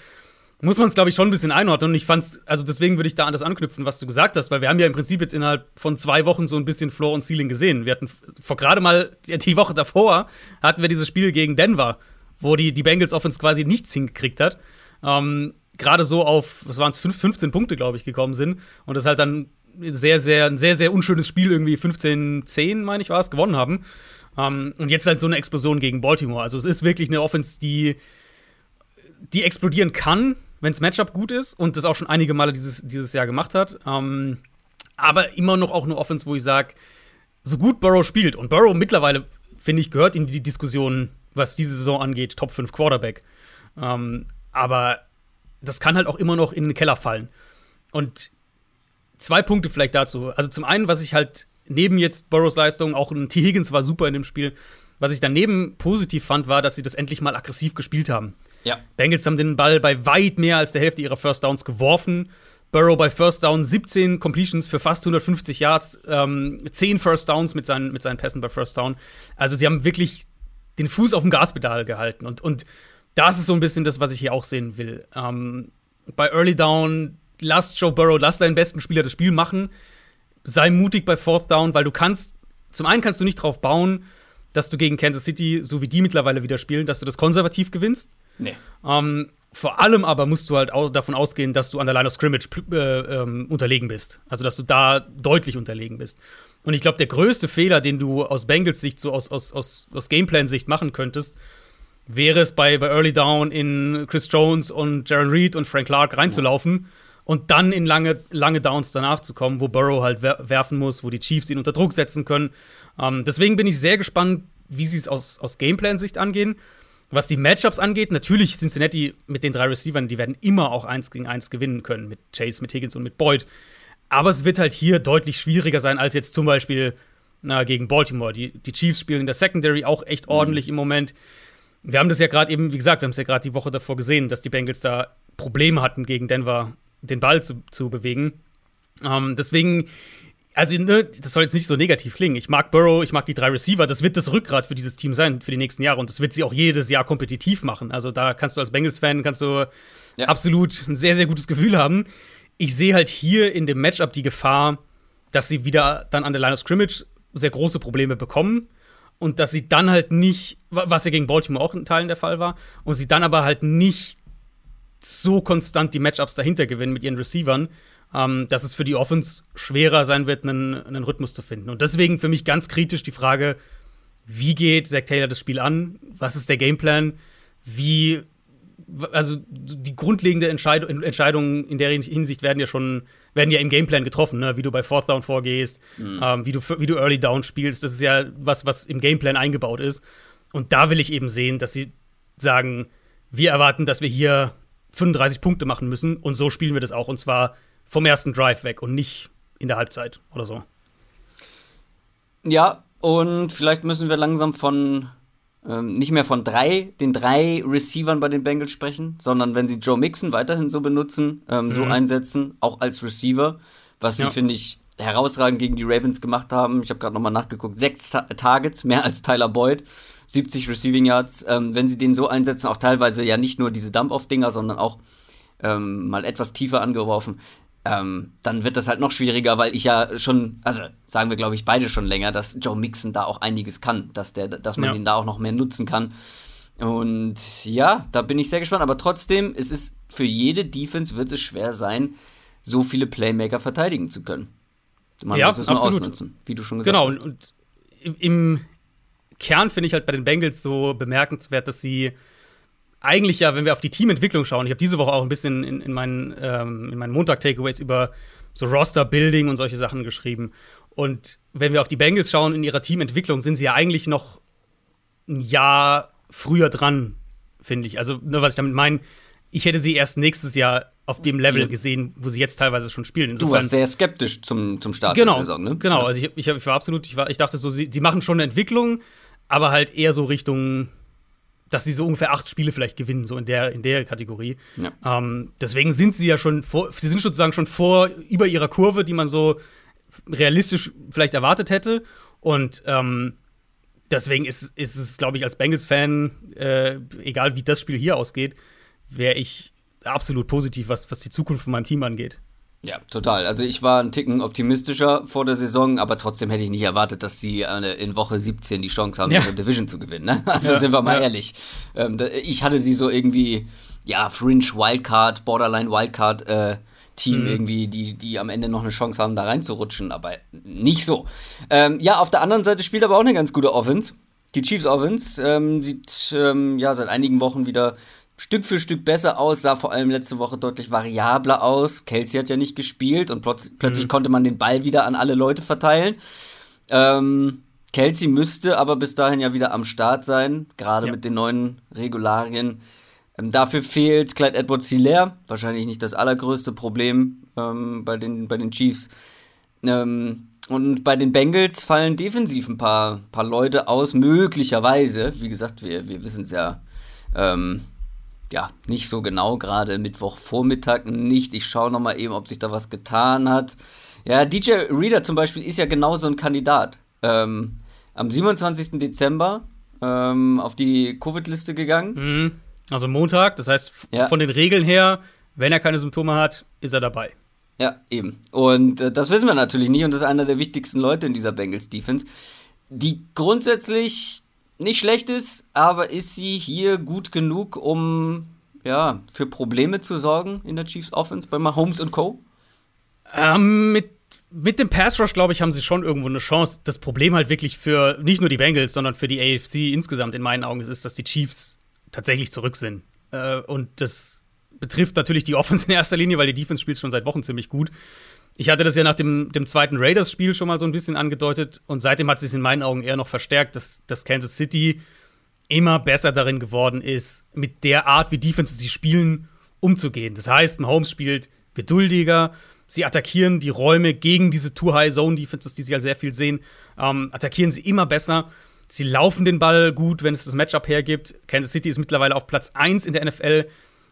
muss man es, glaube ich, schon ein bisschen einordnen. Und ich fand's, also deswegen würde ich da an das anknüpfen, was du gesagt hast, weil wir haben ja im Prinzip jetzt innerhalb von zwei Wochen so ein bisschen Floor und Ceiling gesehen. Wir hatten vor gerade mal die Woche davor hatten wir dieses Spiel gegen Denver, wo die, die Bengals Offense quasi nichts hingekriegt hat. Ähm, gerade so auf, was waren es, 15 Punkte, glaube ich, gekommen sind. Und das halt dann sehr, sehr, ein sehr, sehr unschönes Spiel, irgendwie 15-10, meine ich, war es, gewonnen haben. Um, ähm, und jetzt halt so eine Explosion gegen Baltimore. Also es ist wirklich eine Offense, die, die explodieren kann, wenn das Matchup gut ist und das auch schon einige Male dieses, dieses Jahr gemacht hat. Um, ähm, aber immer noch auch eine Offense, wo ich sage, so gut Burrow spielt und Burrow mittlerweile, finde ich, gehört in die Diskussion, was diese Saison angeht, Top 5 Quarterback. Um, ähm, aber das kann halt auch immer noch in den Keller fallen. Und zwei Punkte vielleicht dazu. Also zum einen, was ich halt neben jetzt Burrows Leistung, auch T. Higgins war super in dem Spiel. Was ich daneben positiv fand, war, dass sie das endlich mal aggressiv gespielt haben. Ja. Bengals haben den Ball bei weit mehr als der Hälfte ihrer First Downs geworfen. Burrow bei First Down 17 Completions für fast 150 Yards, ähm, 10 First Downs mit seinen, mit seinen Pässen bei First Down. Also sie haben wirklich den Fuß auf dem Gaspedal gehalten. Und, und das ist so ein bisschen das, was ich hier auch sehen will. Ähm, bei Early Down lass Joe Burrow, lass deinen besten Spieler das Spiel machen. Sei mutig bei Fourth Down, weil du kannst, zum einen kannst du nicht drauf bauen, dass du gegen Kansas City, so wie die mittlerweile wieder spielen, dass du das konservativ gewinnst. Nee. Ähm, vor allem aber musst du halt auch davon ausgehen, dass du an der Line of Scrimmage äh, ähm, unterlegen bist. Also, dass du da deutlich unterlegen bist. Und ich glaube, der größte Fehler, den du aus Bengals Sicht, so aus, aus, aus, aus Gameplan-Sicht machen könntest, wäre es bei, bei Early Down in Chris Jones und Jaron Reed und Frank Clark reinzulaufen. Ja und dann in lange, lange Downs danach zu kommen, wo Burrow halt werfen muss, wo die Chiefs ihn unter Druck setzen können. Ähm, deswegen bin ich sehr gespannt, wie sie es aus, aus Gameplan-Sicht angehen. Was die Matchups angeht, natürlich Cincinnati mit den drei Receivern, die werden immer auch eins gegen eins gewinnen können, mit Chase, mit Higgins und mit Boyd. Aber es wird halt hier deutlich schwieriger sein als jetzt zum Beispiel na, gegen Baltimore. Die, die Chiefs spielen in der Secondary auch echt mhm. ordentlich mhm. im Moment. Wir haben das ja gerade eben, wie gesagt, wir haben es ja gerade die Woche davor gesehen, dass die Bengals da Probleme hatten, gegen Denver den Ball zu, zu bewegen. Ähm, deswegen, also ne, das soll jetzt nicht so negativ klingen. Ich mag Burrow, ich mag die drei Receiver. Das wird das Rückgrat für dieses Team sein für die nächsten Jahre und das wird sie auch jedes Jahr kompetitiv machen. Also da kannst du als Bengals-Fan kannst du ja. absolut ein sehr sehr gutes Gefühl haben. Ich sehe halt hier in dem Matchup die Gefahr, dass sie wieder dann an der Line of Scrimmage sehr große Probleme bekommen und dass sie dann halt nicht, was ja gegen Baltimore auch in Teilen der Fall war, und sie dann aber halt nicht so konstant die Matchups dahinter gewinnen mit ihren Receivern, ähm, dass es für die Offense schwerer sein wird, einen, einen Rhythmus zu finden. Und deswegen für mich ganz kritisch die Frage, wie geht Zach Taylor das Spiel an? Was ist der Gameplan? Wie also die grundlegende Entscheidung, Entscheidungen in der Hinsicht werden ja schon, werden ja im Gameplan getroffen, ne? wie du bei Fourth Down vorgehst, mhm. ähm, wie, du, wie du Early Down spielst. Das ist ja was, was im Gameplan eingebaut ist. Und da will ich eben sehen, dass sie sagen, wir erwarten, dass wir hier 35 Punkte machen müssen und so spielen wir das auch. Und zwar vom ersten Drive weg und nicht in der Halbzeit oder so. Ja, und vielleicht müssen wir langsam von ähm, nicht mehr von drei, den drei Receivern bei den Bengals sprechen, sondern wenn sie Joe Mixon weiterhin so benutzen, ähm, mhm. so einsetzen, auch als Receiver, was ja. sie, finde ich, herausragend gegen die Ravens gemacht haben. Ich habe gerade nochmal nachgeguckt, sechs Ta Targets, mehr als Tyler Boyd, 70 Receiving Yards. Ähm, wenn sie den so einsetzen, auch teilweise ja nicht nur diese Dump-Off-Dinger, sondern auch ähm, mal etwas tiefer angeworfen, ähm, dann wird das halt noch schwieriger, weil ich ja schon, also sagen wir, glaube ich, beide schon länger, dass Joe Mixon da auch einiges kann, dass, der, dass man ja. den da auch noch mehr nutzen kann. Und ja, da bin ich sehr gespannt. Aber trotzdem, es ist für jede Defense wird es schwer sein, so viele Playmaker verteidigen zu können. Man ja, muss es nur ausnutzen, wie du schon gesagt genau, hast. Genau, und im Kern finde ich halt bei den Bengals so bemerkenswert, dass sie eigentlich ja, wenn wir auf die Teamentwicklung schauen, ich habe diese Woche auch ein bisschen in, in meinen, ähm, in meinen Montag-Takeaways über so Roster-Building und solche Sachen geschrieben. Und wenn wir auf die Bengals schauen in ihrer Teamentwicklung, sind sie ja eigentlich noch ein Jahr früher dran, finde ich. Also, nur was ich damit meine, ich hätte sie erst nächstes Jahr auf dem Level gesehen, wo sie jetzt teilweise schon spielen. Insofern, du warst sehr skeptisch zum, zum Start genau, der Saison, ne? Genau, also ich, ich, ich war absolut, ich, war, ich dachte so, sie, die machen schon eine Entwicklung, aber halt eher so Richtung dass sie so ungefähr acht Spiele vielleicht gewinnen, so in der, in der Kategorie. Ja. Ähm, deswegen sind sie ja schon vor, sie sind sozusagen schon vor über ihrer Kurve, die man so realistisch vielleicht erwartet hätte. Und ähm, deswegen ist, ist es, glaube ich, als Bengals-Fan, äh, egal wie das Spiel hier ausgeht, wäre ich absolut positiv, was, was die Zukunft von meinem Team angeht. Ja, total. Also ich war ein Ticken optimistischer vor der Saison, aber trotzdem hätte ich nicht erwartet, dass sie äh, in Woche 17 die Chance haben, ja. ihre Division zu gewinnen. Ne? Also ja, sind wir mal ja. ehrlich. Ähm, ich hatte sie so irgendwie, ja, Fringe Wildcard, Borderline Wildcard äh, Team mhm. irgendwie, die, die am Ende noch eine Chance haben, da reinzurutschen, aber nicht so. Ähm, ja, auf der anderen Seite spielt aber auch eine ganz gute Offense. Die Chiefs Offense ähm, sieht ähm, ja seit einigen Wochen wieder Stück für Stück besser aus, sah vor allem letzte Woche deutlich variabler aus. Kelsey hat ja nicht gespielt und plötz plötzlich mhm. konnte man den Ball wieder an alle Leute verteilen. Ähm, Kelsey müsste aber bis dahin ja wieder am Start sein, gerade ja. mit den neuen Regularien. Ähm, dafür fehlt Clyde Edwards Hilaire, wahrscheinlich nicht das allergrößte Problem ähm, bei, den, bei den Chiefs. Ähm, und bei den Bengals fallen defensiv ein paar, paar Leute aus, möglicherweise. Wie gesagt, wir, wir wissen es ja ähm, ja, nicht so genau, gerade Mittwochvormittag nicht. Ich schaue noch mal eben, ob sich da was getan hat. Ja, DJ Reader zum Beispiel ist ja genau so ein Kandidat. Ähm, am 27. Dezember ähm, auf die Covid-Liste gegangen. Mhm. Also Montag, das heißt ja. von den Regeln her, wenn er keine Symptome hat, ist er dabei. Ja, eben. Und äh, das wissen wir natürlich nicht und das ist einer der wichtigsten Leute in dieser Bengals Defense, die grundsätzlich nicht schlecht ist, aber ist sie hier gut genug, um ja, für Probleme zu sorgen in der Chiefs Offense bei Mahomes und Co? Ähm, mit, mit dem Pass Rush, glaube ich, haben sie schon irgendwo eine Chance. Das Problem halt wirklich für nicht nur die Bengals, sondern für die AFC insgesamt in meinen Augen ist, dass die Chiefs tatsächlich zurück sind. Äh, und das betrifft natürlich die Offense in erster Linie, weil die Defense spielt schon seit Wochen ziemlich gut. Ich hatte das ja nach dem, dem zweiten Raiders-Spiel schon mal so ein bisschen angedeutet und seitdem hat es sich in meinen Augen eher noch verstärkt, dass, dass Kansas City immer besser darin geworden ist, mit der Art, wie Defenses sie spielen, umzugehen. Das heißt, Mahomes spielt geduldiger, Sie attackieren die Räume gegen diese Too-High-Zone-Defenses, die sie halt sehr viel sehen. Ähm, attackieren sie immer besser. Sie laufen den Ball gut, wenn es das Matchup hergibt. Kansas City ist mittlerweile auf Platz 1 in der NFL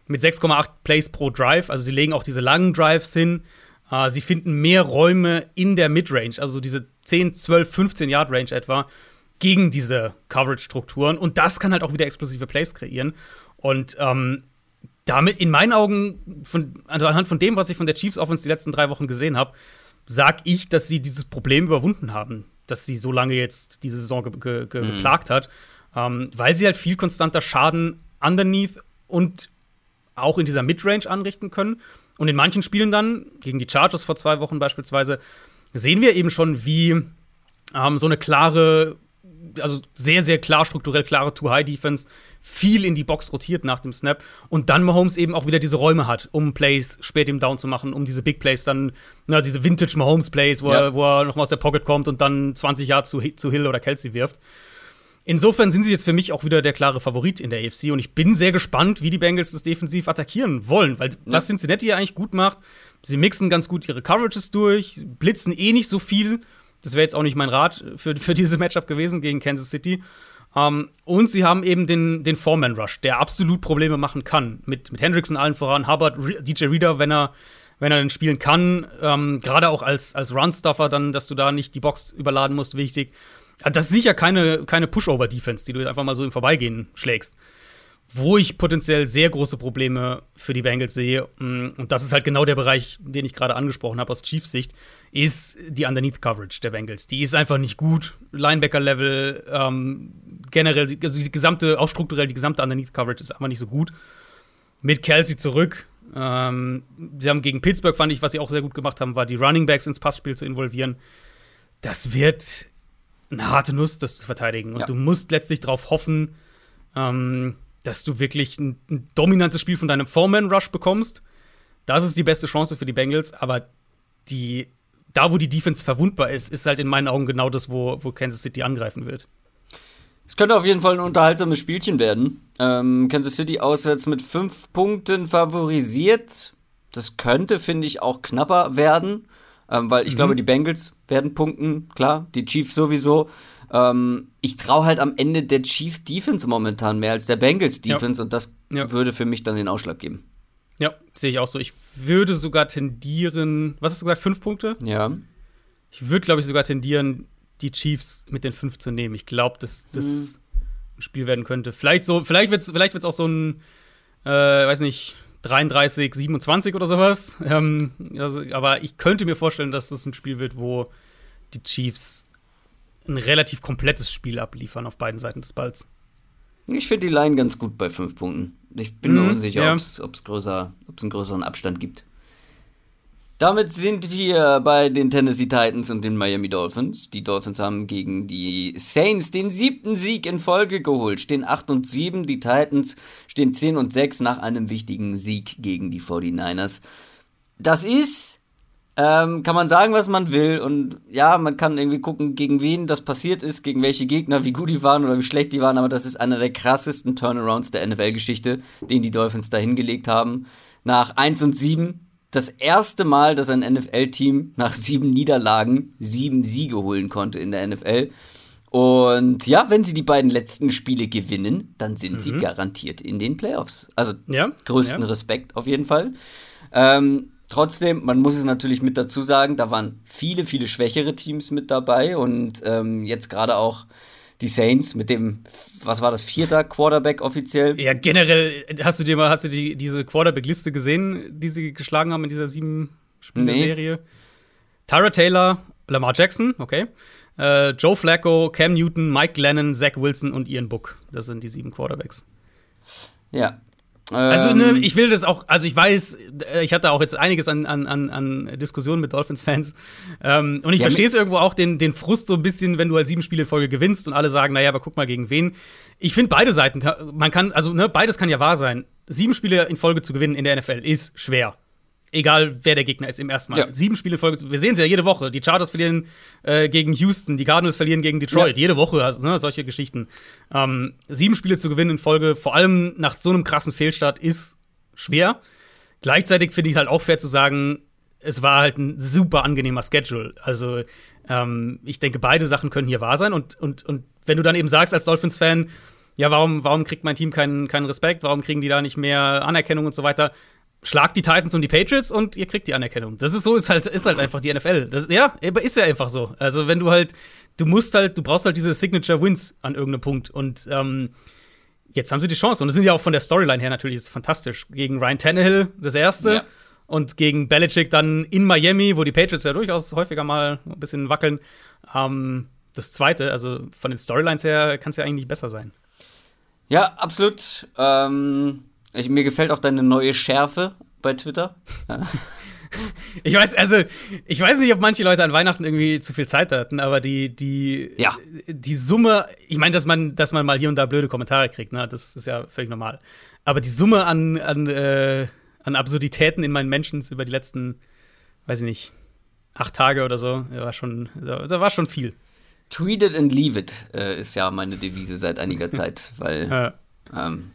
mit 6,8 Plays pro Drive. Also sie legen auch diese langen Drives hin. Äh, sie finden mehr Räume in der Midrange, also diese 10, 12, 15 Yard Range etwa, gegen diese Coverage-Strukturen. Und das kann halt auch wieder explosive Plays kreieren. Und ähm, damit, in meinen Augen, von, also anhand von dem, was ich von der Chiefs Offense die letzten drei Wochen gesehen habe, sag ich, dass sie dieses Problem überwunden haben, dass sie so lange jetzt diese Saison ge ge ge mhm. geplagt hat, ähm, weil sie halt viel konstanter Schaden underneath und auch in dieser Midrange anrichten können. Und in manchen Spielen dann, gegen die Chargers vor zwei Wochen beispielsweise, sehen wir eben schon, wie ähm, so eine klare, also sehr, sehr klar strukturell klare Too-High-Defense viel in die Box rotiert nach dem Snap und dann Mahomes eben auch wieder diese Räume hat, um Plays spät im Down zu machen, um diese Big Plays dann, na, diese Vintage Mahomes Plays, wo, ja. er, wo er nochmal aus der Pocket kommt und dann 20 Jahre zu, zu Hill oder Kelsey wirft. Insofern sind sie jetzt für mich auch wieder der klare Favorit in der AFC und ich bin sehr gespannt, wie die Bengals das defensiv attackieren wollen, weil ja. was Cincinnati ja eigentlich gut macht, sie mixen ganz gut ihre Coverages durch, blitzen eh nicht so viel. Das wäre jetzt auch nicht mein Rat für, für diese Matchup gewesen gegen Kansas City. Um, ähm, und sie haben eben den, den Foreman-Rush, der absolut Probleme machen kann. Mit, mit Hendrickson allen voran, Hubbard, DJ Reader, wenn er, wenn er denn spielen kann. Ähm, Gerade auch als, als Run-Stuffer, dann, dass du da nicht die Box überladen musst, wichtig. Das ist sicher keine, keine Pushover-Defense, die du einfach mal so im Vorbeigehen schlägst. Wo ich potenziell sehr große Probleme für die Bengals sehe, mm, und das ist halt genau der Bereich, den ich gerade angesprochen habe aus Chiefs Sicht, ist die Underneath Coverage der Bengals. Die ist einfach nicht gut. Linebacker-Level, ähm, generell, also die gesamte, auch strukturell, die gesamte Underneath Coverage ist einfach nicht so gut. Mit Kelsey zurück. Ähm, sie haben gegen Pittsburgh, fand ich, was sie auch sehr gut gemacht haben, war die Running Backs ins Passspiel zu involvieren. Das wird eine harte Nuss, das zu verteidigen. Und ja. du musst letztlich darauf hoffen, ähm, dass du wirklich ein, ein, dominantes Spiel von deinem Foreman-Rush bekommst. Das ist die beste Chance für die Bengals, aber die, da, wo die Defense verwundbar ist, ist halt in meinen Augen genau das, wo, wo Kansas City angreifen wird. Es könnte auf jeden Fall ein unterhaltsames Spielchen werden. Ähm, Kansas City auswärts mit fünf Punkten favorisiert. Das könnte, finde ich, auch knapper werden. Ähm, weil ich mhm. glaube, die Bengals werden punkten, klar, die Chiefs sowieso. Ähm, ich traue halt am Ende der Chiefs Defense momentan mehr als der Bengals Defense ja. und das ja. würde für mich dann den Ausschlag geben. Ja, sehe ich auch so. Ich würde sogar tendieren, was hast du gesagt, fünf Punkte? Ja. Ich würde, glaube ich, sogar tendieren, die Chiefs mit den fünf zu nehmen. Ich glaube, dass das mhm. ein Spiel werden könnte. Vielleicht so, vielleicht wird es vielleicht wird's auch so ein, äh, weiß nicht, 33, 27 oder sowas. Ähm, also, aber ich könnte mir vorstellen, dass das ein Spiel wird, wo die Chiefs ein relativ komplettes Spiel abliefern auf beiden Seiten des Balls. Ich finde die Line ganz gut bei fünf Punkten. Ich bin mhm, mir unsicher, ja. ob es größer, einen größeren Abstand gibt. Damit sind wir bei den Tennessee Titans und den Miami Dolphins. Die Dolphins haben gegen die Saints den siebten Sieg in Folge geholt, stehen 8 und 7. Die Titans stehen 10 und 6 nach einem wichtigen Sieg gegen die 49ers. Das ist, ähm, kann man sagen, was man will. Und ja, man kann irgendwie gucken, gegen wen das passiert ist, gegen welche Gegner, wie gut die waren oder wie schlecht die waren. Aber das ist einer der krassesten Turnarounds der NFL-Geschichte, den die Dolphins da hingelegt haben. Nach 1 und 7 das erste Mal, dass ein NFL-Team nach sieben Niederlagen sieben Siege holen konnte in der NFL. Und ja, wenn sie die beiden letzten Spiele gewinnen, dann sind mhm. sie garantiert in den Playoffs. Also ja, größten ja. Respekt auf jeden Fall. Ähm, trotzdem, man muss es natürlich mit dazu sagen, da waren viele, viele schwächere Teams mit dabei und ähm, jetzt gerade auch die Saints mit dem, was war das, vierter Quarterback offiziell? Ja, generell, hast du dir mal, hast du die, diese Quarterback-Liste gesehen, die sie geschlagen haben in dieser sieben Spiele-Serie? Nee. Tyra Taylor, Lamar Jackson, okay. Äh, Joe Flacco, Cam Newton, Mike Glennon, Zach Wilson und Ian Book. Das sind die sieben Quarterbacks. Ja, also, ne, ähm. ich will das auch, also ich weiß, äh, ich hatte auch jetzt einiges an, an, an Diskussionen mit Dolphins-Fans. Ähm, und ich ja, verstehe es irgendwo auch, den, den Frust so ein bisschen, wenn du halt sieben Spiele in Folge gewinnst und alle sagen, naja, aber guck mal gegen wen. Ich finde beide Seiten, man kann, also ne, beides kann ja wahr sein. Sieben Spiele in Folge zu gewinnen in der NFL ist schwer egal wer der Gegner ist im ersten Mal. Ja. Sieben Spiele in Folge. Wir sehen es ja jede Woche. Die Chargers verlieren äh, gegen Houston, die Cardinals verlieren gegen Detroit. Ja. Jede Woche, also, ne, solche Geschichten. Ähm, sieben Spiele zu gewinnen in Folge, vor allem nach so einem krassen Fehlstart, ist schwer. Gleichzeitig finde ich halt auch fair zu sagen, es war halt ein super angenehmer Schedule. Also ähm, ich denke, beide Sachen können hier wahr sein. Und, und, und wenn du dann eben sagst als Dolphins-Fan, ja, warum, warum kriegt mein Team keinen, keinen Respekt, warum kriegen die da nicht mehr Anerkennung und so weiter, schlagt die Titans und die Patriots und ihr kriegt die Anerkennung. Das ist so, ist halt, ist halt einfach die NFL. Das, ja, ist ja einfach so. Also wenn du halt, du musst halt, du brauchst halt diese Signature Wins an irgendeinem Punkt. Und ähm, jetzt haben sie die Chance. Und das sind ja auch von der Storyline her natürlich fantastisch. Gegen Ryan Tannehill das erste. Ja. Und gegen Belichick dann in Miami, wo die Patriots ja durchaus häufiger mal ein bisschen wackeln. Ähm, das zweite, also von den Storylines her kann es ja eigentlich nicht besser sein. Ja, absolut. Ähm ich, mir gefällt auch deine neue Schärfe bei Twitter. ich weiß, also, ich weiß nicht, ob manche Leute an Weihnachten irgendwie zu viel Zeit hatten, aber die, die, ja. die Summe, ich meine, dass man, dass man mal hier und da blöde Kommentare kriegt, ne, das ist ja völlig normal. Aber die Summe an, an, äh, an Absurditäten in meinen Mentions über die letzten, weiß ich nicht, acht Tage oder so, war schon, da war schon viel. Tweet it and leave it äh, ist ja meine Devise seit einiger Zeit, weil ja. ähm,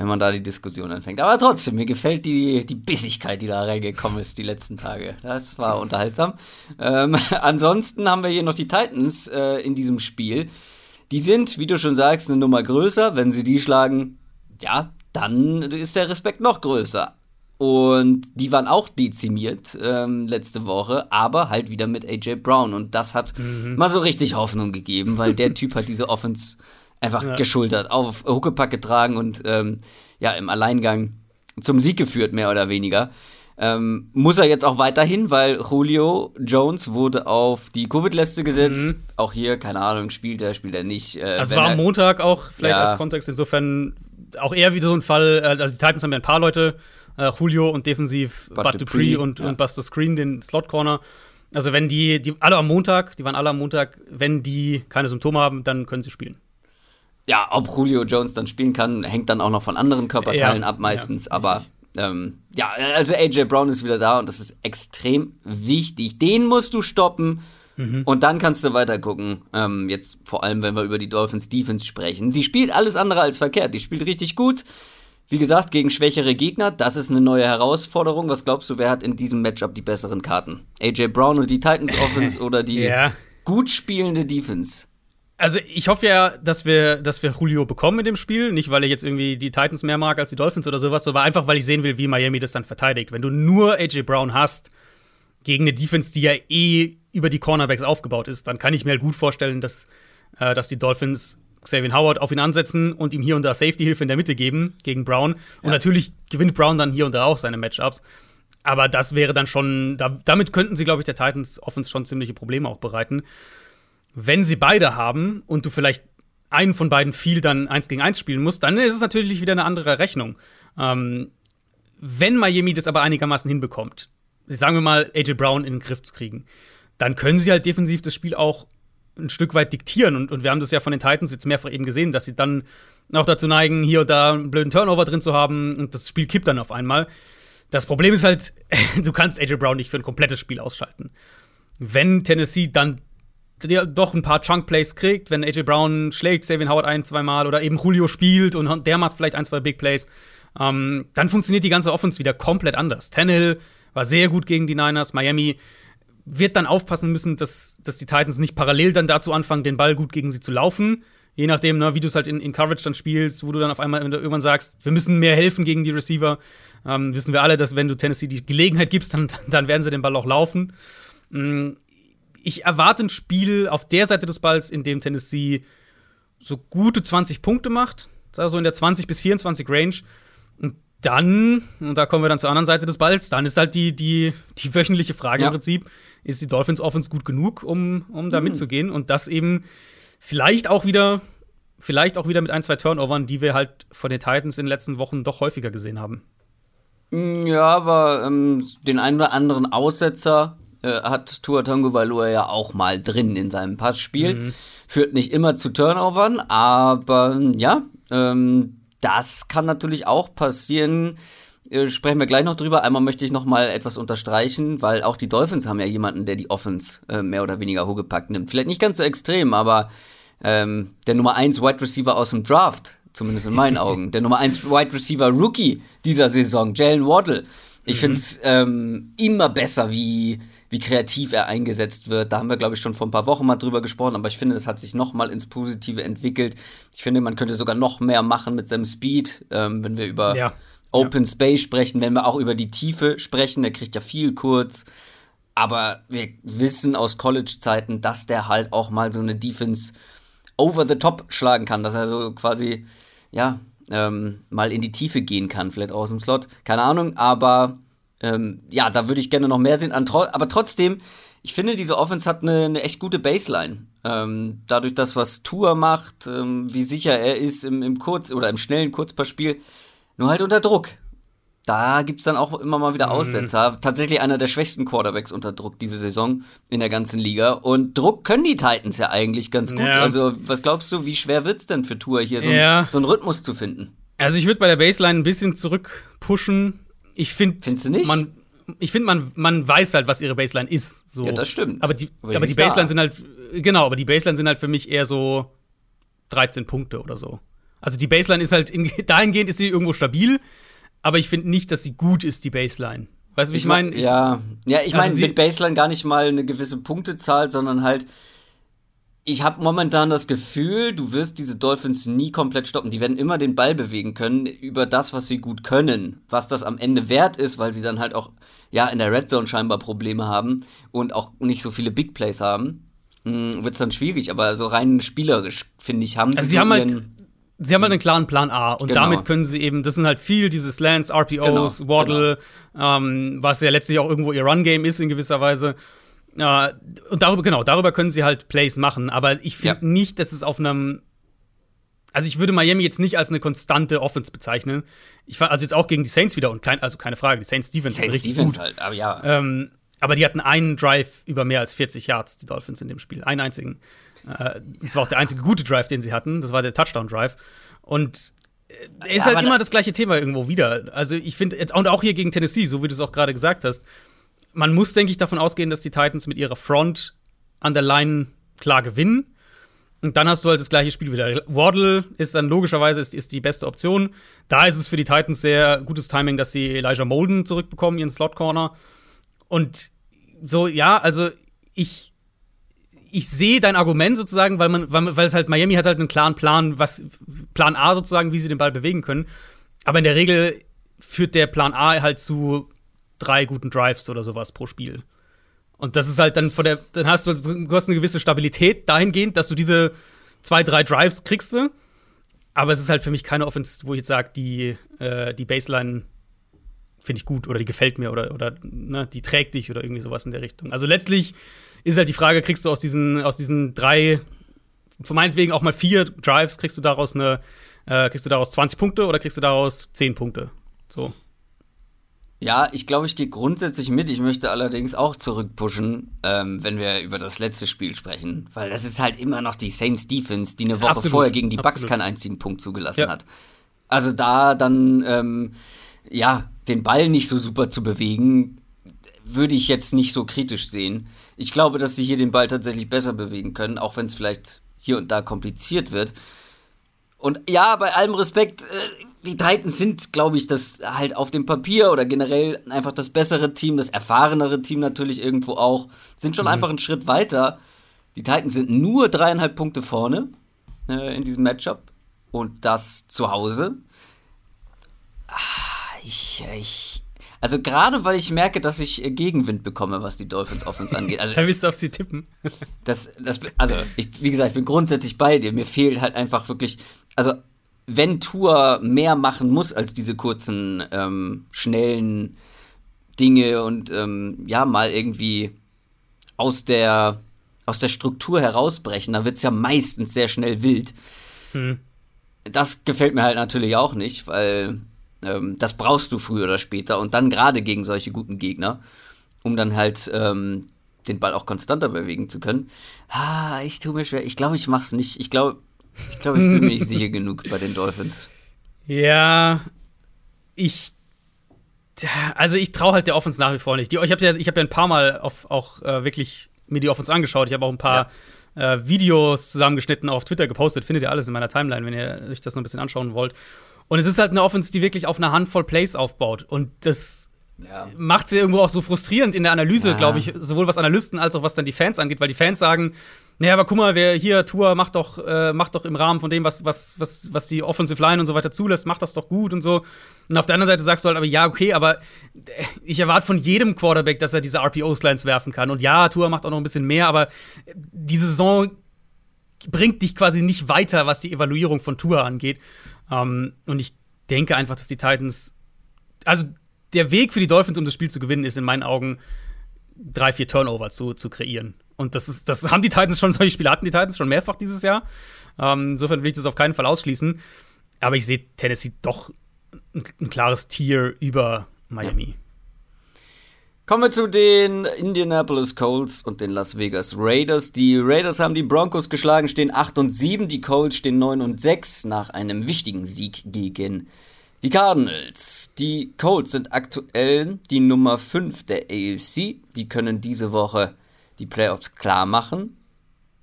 wenn man da die Diskussion anfängt. Aber trotzdem, mir gefällt die, die Bissigkeit, die da reingekommen ist die letzten Tage. Das war unterhaltsam. Ähm, ansonsten haben wir hier noch die Titans äh, in diesem Spiel. Die sind, wie du schon sagst, eine Nummer größer. Wenn sie die schlagen, ja, dann ist der Respekt noch größer. Und die waren auch dezimiert ähm, letzte Woche, aber halt wieder mit AJ Brown. Und das hat mhm. mal so richtig Hoffnung gegeben, weil der Typ hat diese Offense einfach ja. geschultert, auf Huckepack getragen und ähm, ja, im Alleingang zum Sieg geführt, mehr oder weniger. Ähm, muss er jetzt auch weiterhin, weil Julio Jones wurde auf die Covid-Liste gesetzt. Mhm. Auch hier, keine Ahnung, spielt er, spielt er nicht. Äh, also war am Montag auch, vielleicht ja. als Kontext, insofern auch eher wieder so ein Fall, äh, also die Titans haben ja ein paar Leute, äh, Julio und defensiv Bud, Bud Dupree und, ja. und Buster Screen, den Slot-Corner. Also wenn die, die alle am Montag, die waren alle am Montag, wenn die keine Symptome haben, dann können sie spielen ja, ob Julio Jones dann spielen kann, hängt dann auch noch von anderen Körperteilen ja, ab meistens. Ja, aber ähm, ja, also AJ Brown ist wieder da und das ist extrem wichtig. Den musst du stoppen. Mhm. Und dann kannst du weiter gucken. Ähm, jetzt vor allem, wenn wir über die Dolphins Defense sprechen. Die spielt alles andere als verkehrt. Die spielt richtig gut. Wie gesagt, gegen schwächere Gegner. Das ist eine neue Herausforderung. Was glaubst du, wer hat in diesem Matchup die besseren Karten? AJ Brown und die Titans Offense oder die ja. gut spielende Defense? Also ich hoffe ja, dass wir, dass wir Julio bekommen in dem Spiel. Nicht, weil ich jetzt irgendwie die Titans mehr mag als die Dolphins oder sowas, aber einfach, weil ich sehen will, wie Miami das dann verteidigt. Wenn du nur AJ Brown hast gegen eine Defense, die ja eh über die Cornerbacks aufgebaut ist, dann kann ich mir halt gut vorstellen, dass, äh, dass die Dolphins Xavier Howard auf ihn ansetzen und ihm hier und da Safety-Hilfe in der Mitte geben gegen Brown. Und ja. natürlich gewinnt Brown dann hier und da auch seine Matchups. Aber das wäre dann schon, da, damit könnten sie, glaube ich, der Titans Offense schon ziemliche Probleme auch bereiten wenn sie beide haben und du vielleicht einen von beiden viel dann eins gegen eins spielen musst, dann ist es natürlich wieder eine andere Rechnung. Ähm, wenn Miami das aber einigermaßen hinbekommt, sagen wir mal, AJ Brown in den Griff zu kriegen, dann können sie halt defensiv das Spiel auch ein Stück weit diktieren. Und, und wir haben das ja von den Titans jetzt mehrfach eben gesehen, dass sie dann auch dazu neigen, hier und da einen blöden Turnover drin zu haben und das Spiel kippt dann auf einmal. Das Problem ist halt, du kannst AJ Brown nicht für ein komplettes Spiel ausschalten. Wenn Tennessee dann der doch ein paar Chunk-Plays kriegt, wenn AJ Brown schlägt, Savin Howard ein, zwei Mal oder eben Julio spielt und der macht vielleicht ein, zwei Big Plays, ähm, dann funktioniert die ganze Offense wieder komplett anders. Tannehill war sehr gut gegen die Niners, Miami wird dann aufpassen müssen, dass, dass die Titans nicht parallel dann dazu anfangen, den Ball gut gegen sie zu laufen. Je nachdem, ne, wie du es halt in, in, Coverage dann spielst, wo du dann auf einmal irgendwann sagst, wir müssen mehr helfen gegen die Receiver, ähm, wissen wir alle, dass wenn du Tennessee die Gelegenheit gibst, dann, dann werden sie den Ball auch laufen. Ich erwarte ein Spiel auf der Seite des Balls, in dem Tennessee so gute 20 Punkte macht, so in der 20 bis 24 Range. Und dann, und da kommen wir dann zur anderen Seite des Balls, dann ist halt die, die, die wöchentliche Frage ja. im Prinzip, ist die Dolphins Offense gut genug, um, um da mhm. mitzugehen? Und das eben vielleicht auch wieder, vielleicht auch wieder mit ein, zwei Turnovern, die wir halt von den Titans in den letzten Wochen doch häufiger gesehen haben. Ja, aber ähm, den einen oder anderen Aussetzer äh, hat Tua Tagovailoa ja auch mal drin in seinem Passspiel. Mhm. Führt nicht immer zu Turnovern, aber ja, ähm, das kann natürlich auch passieren. Äh, sprechen wir gleich noch drüber. Einmal möchte ich noch mal etwas unterstreichen, weil auch die Dolphins haben ja jemanden, der die Offense äh, mehr oder weniger hochgepackt nimmt. Vielleicht nicht ganz so extrem, aber ähm, der Nummer 1 Wide Receiver aus dem Draft, zumindest in meinen Augen, der Nummer 1 Wide Receiver Rookie dieser Saison, Jalen Waddle, Ich mhm. finde es ähm, immer besser, wie, wie kreativ er eingesetzt wird. Da haben wir, glaube ich, schon vor ein paar Wochen mal drüber gesprochen, aber ich finde, das hat sich noch mal ins Positive entwickelt. Ich finde, man könnte sogar noch mehr machen mit seinem Speed, ähm, wenn wir über ja. Open ja. Space sprechen, wenn wir auch über die Tiefe sprechen. Der kriegt ja viel kurz. Aber wir wissen aus College-Zeiten, dass der halt auch mal so eine Defense over the top schlagen kann, dass er so quasi, ja, ähm, mal in die Tiefe gehen kann, vielleicht aus dem Slot. Keine Ahnung, aber ähm, ja, da würde ich gerne noch mehr sehen. aber trotzdem, ich finde, diese Offense hat eine, eine echt gute Baseline. Ähm, dadurch, dass was Tour macht, ähm, wie sicher er ist im, im Kurz- oder im schnellen Kurzpassspiel, nur halt unter Druck da gibt es dann auch immer mal wieder mhm. Aussetzer. Mhm. Tatsächlich einer der schwächsten Quarterbacks unter Druck diese Saison in der ganzen Liga. Und Druck können die Titans ja eigentlich ganz gut. Ja. Also, was glaubst du, wie schwer wird es denn für Tour hier so, ja. so einen Rhythmus zu finden? Also, ich würde bei der Baseline ein bisschen zurückpushen. Ich finde. Findest du nicht? Man, ich finde, man, man weiß halt, was ihre Baseline ist. So. Ja, das stimmt. Aber die, aber, aber die Baseline da. sind halt, genau, aber die Baseline sind halt für mich eher so 13 Punkte oder so. Also die Baseline ist halt, in, dahingehend ist sie irgendwo stabil, aber ich finde nicht, dass sie gut ist, die Baseline. Weißt du, wie ich, ich meine? Ja, ja ich meine also mit Baseline gar nicht mal eine gewisse Punktezahl, sondern halt, ich habe momentan das Gefühl, du wirst diese Dolphins nie komplett stoppen. Die werden immer den Ball bewegen können über das, was sie gut können. Was das am Ende wert ist, weil sie dann halt auch ja in der Red Zone scheinbar Probleme haben und auch nicht so viele Big Plays haben, hm, wird es dann schwierig. Aber so rein spielerisch finde ich haben also sie, haben halt sie haben halt einen klaren Plan A und genau. damit können sie eben, das sind halt viel diese Slants, RPOs, genau, Waddle, genau. Ähm, was ja letztlich auch irgendwo ihr Run-Game ist in gewisser Weise. Äh, und darüber, genau, darüber können sie halt Plays machen, aber ich finde ja. nicht, dass es auf einem also ich würde Miami jetzt nicht als eine konstante Offense bezeichnen. Ich fand also jetzt auch gegen die Saints wieder und kein, also keine Frage, die Saints Defense Saints ist richtig Defense gut. halt, aber ja. Ähm, aber die hatten einen Drive über mehr als 40 Yards, die Dolphins in dem Spiel, einen einzigen. Äh, das war auch der einzige gute Drive, den sie hatten. Das war der Touchdown-Drive. Und äh, ist ja, halt immer das gleiche Thema irgendwo wieder. Also ich finde, und auch hier gegen Tennessee, so wie du es auch gerade gesagt hast, man muss, denke ich, davon ausgehen, dass die Titans mit ihrer Front an der Line klar gewinnen. Und dann hast du halt das gleiche Spiel wieder. Waddle ist dann logischerweise ist, ist die beste Option. Da ist es für die Titans sehr gutes Timing, dass sie Elijah Molden zurückbekommen, ihren Slot Corner. Und so, ja, also ich ich sehe dein Argument sozusagen, weil man, weil, weil es halt Miami hat halt einen klaren Plan, was Plan A sozusagen, wie sie den Ball bewegen können. Aber in der Regel führt der Plan A halt zu drei guten Drives oder sowas pro Spiel. Und das ist halt dann von der, dann hast du, du hast eine gewisse Stabilität dahingehend, dass du diese zwei, drei Drives kriegst. Aber es ist halt für mich keine Offense, wo ich jetzt sage, die, äh, die Baseline finde ich gut oder die gefällt mir oder, oder ne, die trägt dich oder irgendwie sowas in der Richtung. Also letztlich ist halt die Frage, kriegst du aus diesen, aus diesen drei, meinetwegen auch mal vier Drives, kriegst du daraus eine, äh, kriegst du daraus 20 Punkte oder kriegst du daraus 10 Punkte? So. Ja, ich glaube, ich gehe grundsätzlich mit. Ich möchte allerdings auch zurückpushen, ähm, wenn wir über das letzte Spiel sprechen. Weil das ist halt immer noch die Saints Defense, die eine Woche absolut, vorher gegen die Bucks absolut. keinen einzigen Punkt zugelassen ja. hat. Also da dann, ähm, ja, den Ball nicht so super zu bewegen, würde ich jetzt nicht so kritisch sehen. Ich glaube, dass sie hier den Ball tatsächlich besser bewegen können, auch wenn es vielleicht hier und da kompliziert wird. Und ja, bei allem Respekt, äh, die Titans sind, glaube ich, das halt auf dem Papier oder generell einfach das bessere Team, das erfahrenere Team natürlich irgendwo auch, sind schon mhm. einfach einen Schritt weiter. Die Titans sind nur dreieinhalb Punkte vorne äh, in diesem Matchup und das zu Hause. Ah, ich, ich, also gerade weil ich merke, dass ich äh, Gegenwind bekomme, was die Dolphins Offense angeht. Also, da willst du auf sie tippen. das, das, also ich, wie gesagt, ich bin grundsätzlich bei dir. Mir fehlt halt einfach wirklich, also wenn Tour mehr machen muss als diese kurzen, ähm, schnellen Dinge und ähm, ja, mal irgendwie aus der, aus der Struktur herausbrechen, dann wird es ja meistens sehr schnell wild. Hm. Das gefällt mir halt natürlich auch nicht, weil ähm, das brauchst du früher oder später und dann gerade gegen solche guten Gegner, um dann halt ähm, den Ball auch konstanter bewegen zu können. Ah, ich tue mir schwer. Ich glaube, ich mach's nicht. Ich glaube, ich glaube, ich bin mir nicht sicher genug bei den Dolphins. Ja, ich also ich traue halt der Offense nach wie vor nicht. Die, ich habe ja, hab ja ein paar Mal auf, auch äh, wirklich mir die Offense angeschaut. Ich habe auch ein paar ja. äh, Videos zusammengeschnitten auf Twitter gepostet. Findet ihr alles in meiner Timeline, wenn ihr euch das noch ein bisschen anschauen wollt. Und es ist halt eine Offense, die wirklich auf einer Handvoll Plays aufbaut. Und das ja. macht sie irgendwo auch so frustrierend in der Analyse, ja. glaube ich, sowohl was Analysten als auch was dann die Fans angeht, weil die Fans sagen, naja, aber guck mal, wer hier Tour macht doch, äh, macht doch im Rahmen von dem, was, was, was, was die Offensive Line und so weiter zulässt, macht das doch gut und so. Und auf der anderen Seite sagst du halt, aber ja, okay, aber ich erwarte von jedem Quarterback, dass er diese RPO-Slines werfen kann. Und ja, Tour macht auch noch ein bisschen mehr, aber die Saison bringt dich quasi nicht weiter, was die Evaluierung von Tour angeht. Ähm, und ich denke einfach, dass die Titans, also der Weg für die Dolphins, um das Spiel zu gewinnen, ist in meinen Augen drei, vier Turnover zu, zu kreieren. Und das ist, das haben die Titans schon, solche Spiele hatten die Titans schon mehrfach dieses Jahr. Ähm, insofern will ich das auf keinen Fall ausschließen. Aber ich sehe Tennessee doch ein, ein, klares Tier über Miami. Ja. Kommen wir zu den Indianapolis Colts und den Las Vegas Raiders. Die Raiders haben die Broncos geschlagen, stehen 8 und 7. Die Colts stehen 9 und 6 nach einem wichtigen Sieg gegen die Cardinals, die Colts sind aktuell die Nummer 5 der AFC. Die können diese Woche die Playoffs klar machen.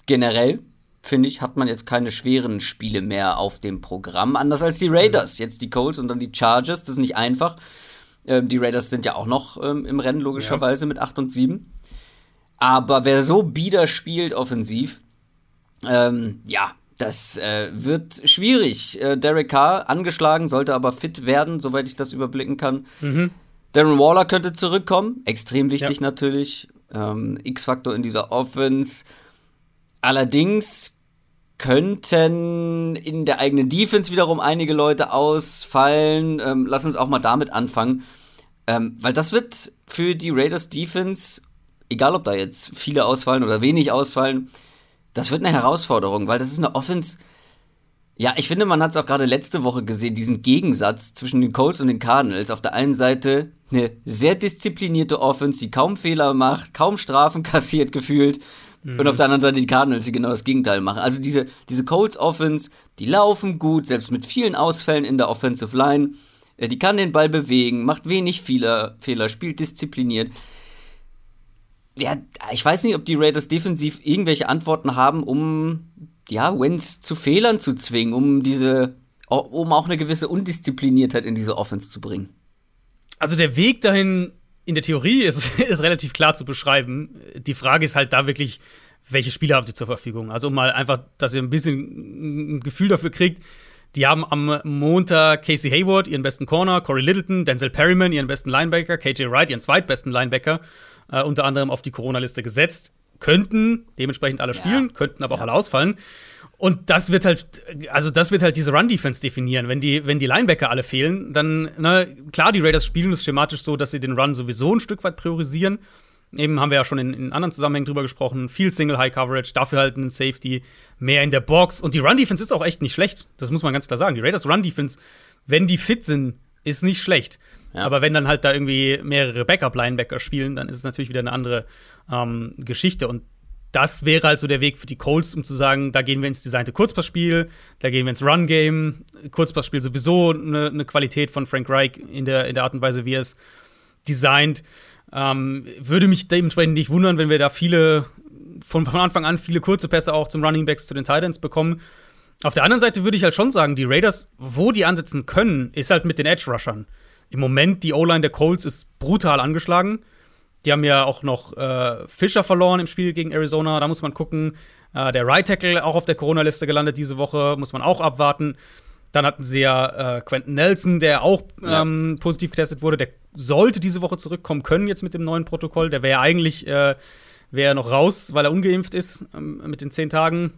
Generell, finde ich, hat man jetzt keine schweren Spiele mehr auf dem Programm. Anders als die Raiders. Jetzt die Colts und dann die Chargers. Das ist nicht einfach. Ähm, die Raiders sind ja auch noch ähm, im Rennen, logischerweise, ja. mit 8 und 7. Aber wer so bieder spielt offensiv, ähm, ja, das äh, wird schwierig. Äh, Derek Carr angeschlagen, sollte aber fit werden, soweit ich das überblicken kann. Mhm. Darren Waller könnte zurückkommen, extrem wichtig ja. natürlich. Ähm, X-Faktor in dieser Offense. Allerdings könnten in der eigenen Defense wiederum einige Leute ausfallen. Ähm, lass uns auch mal damit anfangen. Ähm, weil das wird für die Raiders Defense, egal ob da jetzt viele ausfallen oder wenig ausfallen, das wird eine Herausforderung, weil das ist eine Offense. Ja, ich finde, man hat es auch gerade letzte Woche gesehen, diesen Gegensatz zwischen den Colts und den Cardinals. Auf der einen Seite eine sehr disziplinierte Offense, die kaum Fehler macht, kaum Strafen kassiert gefühlt. Mhm. Und auf der anderen Seite die Cardinals, die genau das Gegenteil machen. Also diese, diese Colts Offense, die laufen gut, selbst mit vielen Ausfällen in der Offensive Line. Äh, die kann den Ball bewegen, macht wenig Fehler, Fehler spielt diszipliniert ja, ich weiß nicht, ob die Raiders defensiv irgendwelche Antworten haben, um ja, Wentz zu Fehlern zu zwingen, um diese, um auch eine gewisse Undiszipliniertheit in diese Offense zu bringen. Also der Weg dahin in der Theorie ist, ist relativ klar zu beschreiben. Die Frage ist halt da wirklich, welche Spiele haben sie zur Verfügung? Also mal einfach, dass ihr ein bisschen ein Gefühl dafür kriegt. Die haben am Montag Casey Hayward, ihren besten Corner, Corey Littleton, Denzel Perryman, ihren besten Linebacker, KJ Wright, ihren zweitbesten Linebacker äh, unter anderem auf die Corona-Liste gesetzt. Könnten dementsprechend alle spielen, ja. könnten aber auch ja. alle ausfallen. Und das wird halt, also das wird halt diese Run-Defense definieren. Wenn die, wenn die Linebacker alle fehlen, dann, ne, klar, die Raiders spielen es schematisch so, dass sie den Run sowieso ein Stück weit priorisieren. Eben haben wir ja schon in, in anderen Zusammenhängen drüber gesprochen. Viel Single High Coverage, dafür halt einen Safety, mehr in der Box. Und die Run Defense ist auch echt nicht schlecht. Das muss man ganz klar sagen. Die Raiders Run Defense, wenn die fit sind, ist nicht schlecht. Ja. Aber wenn dann halt da irgendwie mehrere Backup-Linebacker spielen, dann ist es natürlich wieder eine andere ähm, Geschichte. Und das wäre halt so der Weg für die Colts, um zu sagen, da gehen wir ins designte Kurzpassspiel, da gehen wir ins Run-Game. Kurzpassspiel sowieso eine, eine, Qualität von Frank Reich in der, in der Art und Weise, wie er es designt. Ähm, würde mich dementsprechend nicht wundern, wenn wir da viele, von, von Anfang an viele kurze Pässe auch zum Running Backs zu den Titans bekommen. Auf der anderen Seite würde ich halt schon sagen, die Raiders, wo die ansetzen können, ist halt mit den Edge-Rushern. Im Moment, die O-Line der Colts ist brutal angeschlagen. Die haben ja auch noch äh, Fischer verloren im Spiel gegen Arizona. Da muss man gucken. Äh, der Right Tackle auch auf der Corona-Liste gelandet diese Woche. Muss man auch abwarten. Dann hatten sie ja äh, Quentin Nelson, der auch ähm, ja. positiv getestet wurde. Der sollte diese Woche zurückkommen können jetzt mit dem neuen Protokoll. Der wäre ja eigentlich äh, wär noch raus, weil er ungeimpft ist ähm, mit den zehn Tagen.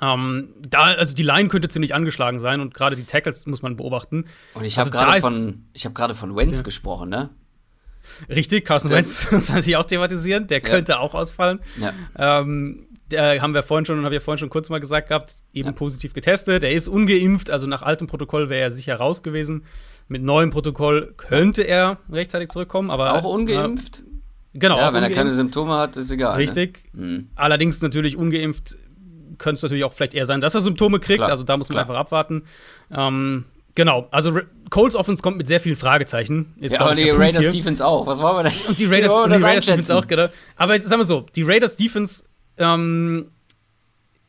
Ähm, da, also die Line könnte ziemlich angeschlagen sein und gerade die Tackles muss man beobachten. Und ich habe also gerade von, ich gerade von Wentz ja. gesprochen, ne? Richtig, Carson Wentz, das hatte ich auch thematisieren, der ja. könnte auch ausfallen. Ja. Ähm, der haben wir vorhin schon, habe ich vorhin schon kurz mal gesagt gehabt, eben ja. positiv getestet. Er ist ungeimpft, also nach altem Protokoll wäre er sicher raus gewesen. Mit neuem Protokoll könnte er rechtzeitig zurückkommen, aber auch ungeimpft. Äh, genau. Ja, wenn ungeimpft. er keine Symptome hat, ist egal. Ne? Richtig. Ne? Mhm. Allerdings natürlich ungeimpft könnte es natürlich auch vielleicht eher sein, dass er Symptome kriegt. Klar, also da muss man klar. einfach abwarten. Ähm, genau, also Coles Offense kommt mit sehr vielen Fragezeichen. Ist, ja, aber die Raiders hier. Defense auch. Was wollen wir denn? Und die Raiders, und die Raiders Defense auch, genau. Aber sagen wir so, die Raiders Defense ähm,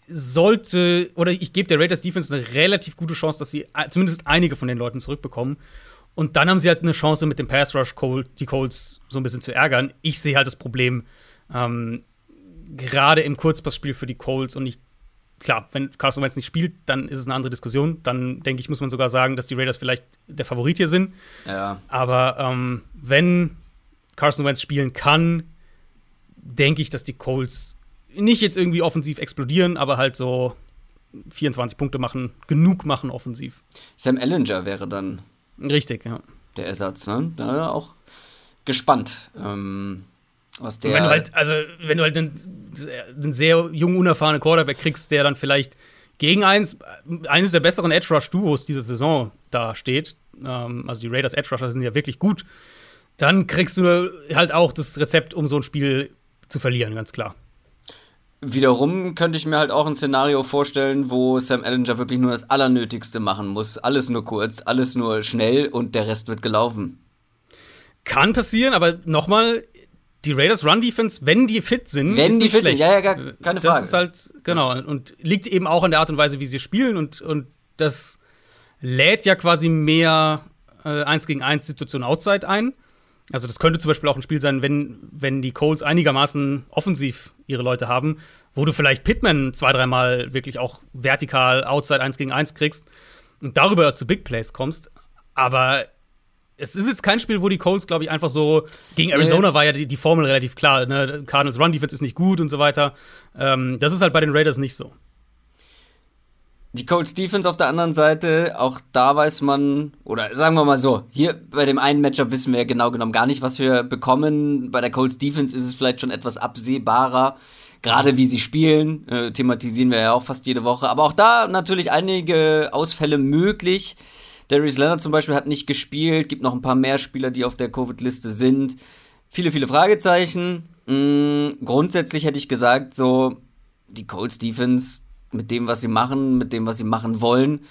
sollte, oder ich gebe der Raiders Defense eine relativ gute Chance, dass sie zumindest einige von den Leuten zurückbekommen. Und dann haben sie halt eine Chance, mit dem Pass Rush die Colts so ein bisschen zu ärgern. Ich sehe halt das Problem, ähm, gerade im Kurzpassspiel für die Colts und ich klar, wenn Carson Wentz nicht spielt, dann ist es eine andere Diskussion. Dann denke ich, muss man sogar sagen, dass die Raiders vielleicht der Favorit hier sind. Ja. Aber ähm, wenn Carson Wentz spielen kann, denke ich, dass die Colts nicht jetzt irgendwie offensiv explodieren, aber halt so 24 Punkte machen, genug machen offensiv. Sam Ellinger wäre dann richtig, ja. Der Ersatz, ne? Da auch gespannt. Ähm, was der wenn du halt, also wenn du halt einen, einen sehr jungen, unerfahrenen Quarterback kriegst, der dann vielleicht gegen eins, eines der besseren Edge Rush Duos dieser Saison da steht, ähm, also die Raiders Edge Rusher sind ja wirklich gut, dann kriegst du halt auch das Rezept, um so ein Spiel zu verlieren, ganz klar. Wiederum könnte ich mir halt auch ein Szenario vorstellen, wo Sam Ellinger wirklich nur das Allernötigste machen muss. Alles nur kurz, alles nur schnell und der Rest wird gelaufen. Kann passieren, aber nochmal, die Raiders Run Defense, wenn die fit sind, wenn die fit sind, ja, ja, gar, keine Frage. Das ist halt, genau, und liegt eben auch an der Art und Weise, wie sie spielen und, und das lädt ja quasi mehr äh, 1 gegen 1 Situationen outside ein. Also das könnte zum Beispiel auch ein Spiel sein, wenn, wenn die Colts einigermaßen offensiv ihre Leute haben, wo du vielleicht Pittman zwei, dreimal wirklich auch vertikal outside 1 gegen 1 kriegst und darüber zu Big Plays kommst. Aber es ist jetzt kein Spiel, wo die Colts, glaube ich, einfach so gegen Arizona war ja die, die Formel relativ klar. Ne? Cardinals Run Defense ist nicht gut und so weiter. Ähm, das ist halt bei den Raiders nicht so. Die Colts Defense auf der anderen Seite, auch da weiß man, oder sagen wir mal so, hier bei dem einen Matchup wissen wir ja genau genommen gar nicht, was wir bekommen. Bei der Colts Defense ist es vielleicht schon etwas absehbarer, gerade wie sie spielen, äh, thematisieren wir ja auch fast jede Woche. Aber auch da natürlich einige Ausfälle möglich. Darius Leonard zum Beispiel hat nicht gespielt, gibt noch ein paar mehr Spieler, die auf der Covid-Liste sind. Viele, viele Fragezeichen. Mhm, grundsätzlich hätte ich gesagt, so, die Colts Defense mit dem, was sie machen, mit dem, was sie machen wollen.